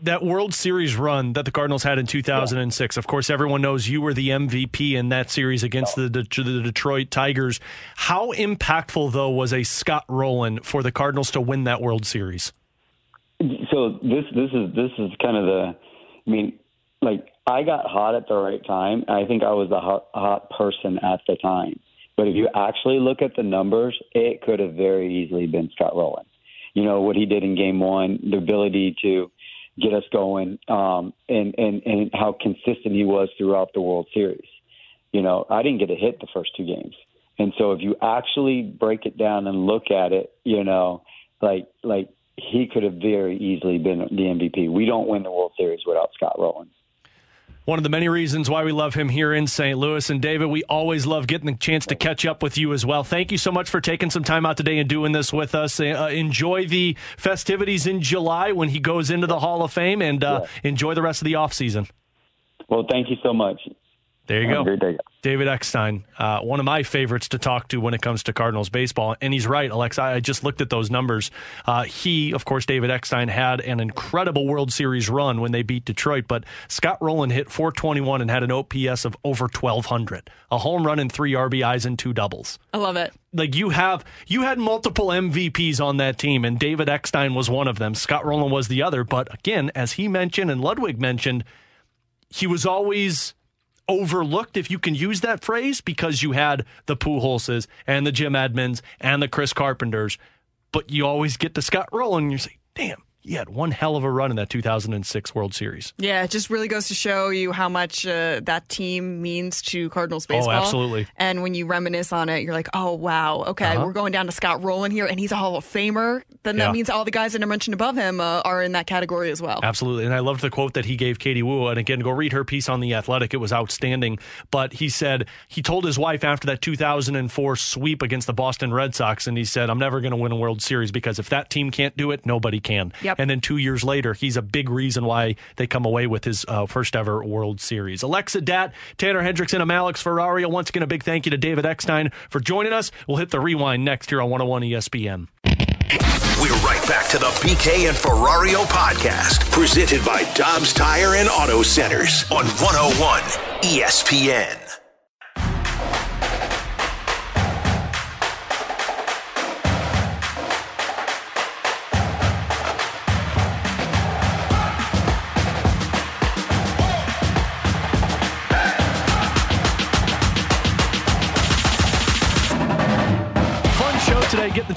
that World Series run that the Cardinals had in 2006. Yeah. Of course, everyone knows you were the MVP in that series against the, the, the Detroit Tigers. How impactful, though, was a Scott Rolen for the Cardinals to win that World Series? So this this is this is kind of the. I mean, like I got hot at the right time. I think I was the hot, hot person at the time. But if you actually look at the numbers, it could have very easily been Scott Rolen you know what he did in game one, the ability to get us going, um, and and and how consistent he was throughout the World Series. You know, I didn't get a hit the first two games, and so if you actually break it down and look at it, you know, like like he could have very easily been the MVP. We don't win the World Series without Scott Rolen one of the many reasons why we love him here in St. Louis. And David, we always love getting the chance to catch up with you as well. Thank you so much for taking some time out today and doing this with us. Uh, enjoy the festivities in July when he goes into the Hall of Fame and uh, yeah. enjoy the rest of the offseason. Well, thank you so much. There you Have go. a great day. David Eckstein, uh, one of my favorites to talk to when it comes to Cardinals baseball. And he's right, Alex. I just looked at those numbers. Uh, he, of course, David Eckstein, had an incredible World Series run when they beat Detroit, but Scott Rolen hit 421 and had an OPS of over 1,200, a home run and three RBIs and two doubles. I love it. Like you have, you had multiple MVPs on that team, and David Eckstein was one of them. Scott Rolen was the other. But again, as he mentioned and Ludwick mentioned, he was always overlooked, if you can use that phrase, because you had the Pujols and the Jim Edmonds and the Chris Carpenters. But you always get to Scott Rolen and you say, damn, he had one hell of a run in that 2006 World Series. Yeah, it just really goes to show you how much uh, that team means to Cardinals baseball. Oh, absolutely. And when you reminisce on it, you're like, oh, wow, okay, Uh-huh. we're going down to Scott Rolen here, and he's a Hall of Famer. Then that means all the guys that I mentioned above him uh, are in that category as well. Absolutely. And I loved the quote that he gave Katie Woo. And again, go read her piece on The Athletic. It was outstanding. But he said, he told his wife after that 2004 sweep against the Boston Red Sox, and he said, I'm never going to win a World Series because if that team can't do it, nobody can. Yep. And then two years later, he's a big reason why they come away with his uh, first ever World Series. Alexa Datt, Tanner Hendrickson, I'm Alex Ferrario. Once again, a big thank you to David Eckstein for joining us. We'll hit the rewind next here on 101 ESPN. We're right back to the BK and Ferrario podcast, presented by Dobbs Tire and Auto Centers on 101 ESPN.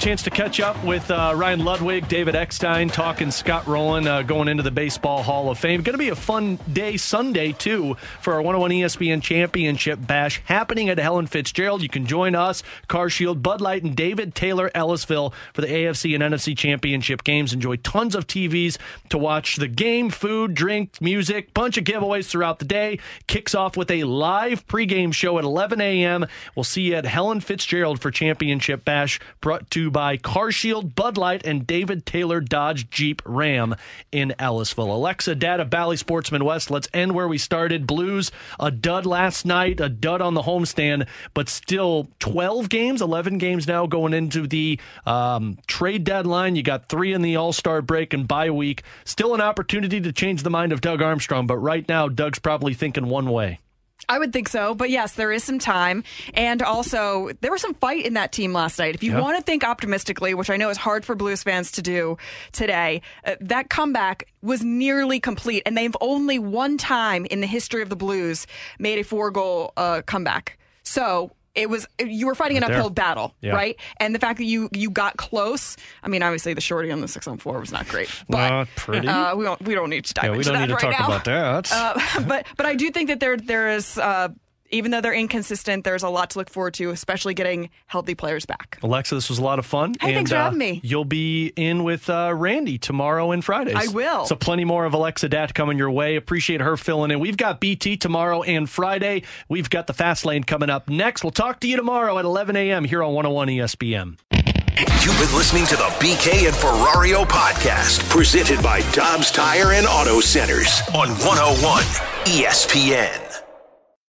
Chance to catch up with uh, Ryan Ludwick, David Eckstein, talking Scott Rolen uh, going into the Baseball Hall of Fame. Going to be a fun day Sunday, too, for our 101 ESPN Championship Bash happening at Helen Fitzgerald. You can join us, Car Shield, Bud Light, and David Taylor Ellisville for the AFC and NFC Championship games. Enjoy tons of TVs to watch the game, food, drink, music, bunch of giveaways throughout the day. Kicks off with a live pregame show at 11 a.m. We'll see you at Helen Fitzgerald for Championship Bash, brought to by CarShield, Bud Light, and David Taylor Dodge Jeep Ram in Ellisville. Alexa Datt, Bally Sports Midwest. Let's end where we started. Blues, a dud last night, a dud on the homestand, but still 12 games, 11 games now going into the um, trade deadline. You got three in the All Star break and bye week. Still an opportunity to change the mind of Doug Armstrong, but right now, Doug's probably thinking one way. I would think so, but yes, there is some time, and also there was some fight in that team last night. If you Yeah. want to think optimistically, which I know is hard for Blues fans to do today, uh, that comeback was nearly complete, and they've only one time in the history of the Blues made a four-goal uh, comeback. So. It was you were fighting an Right there. uphill battle, Yeah. right? And the fact that you you got close. I mean, obviously the shorty on the six on four was not great, but Not pretty. Uh, we don't we don't need to dive Yeah, we into don't that need to right talk now. about that. Uh, but but I do think that there there is uh, even though they're inconsistent, there's a lot to look forward to, especially getting healthy players back. Alexa, this was a lot of fun. Hey, and, thanks for uh, having me. You'll be in with uh, Randy tomorrow and Fridays. I will. So plenty more of Alexa Datt coming your way. Appreciate her filling in. We've got BT tomorrow and Friday. We've got the Fast Lane coming up next. We'll talk to you tomorrow at 11 a.m. here on 101 ESPN. You've been listening to the BK and Ferrario podcast, presented by Dobbs Tire and Auto Centers on 101 ESPN.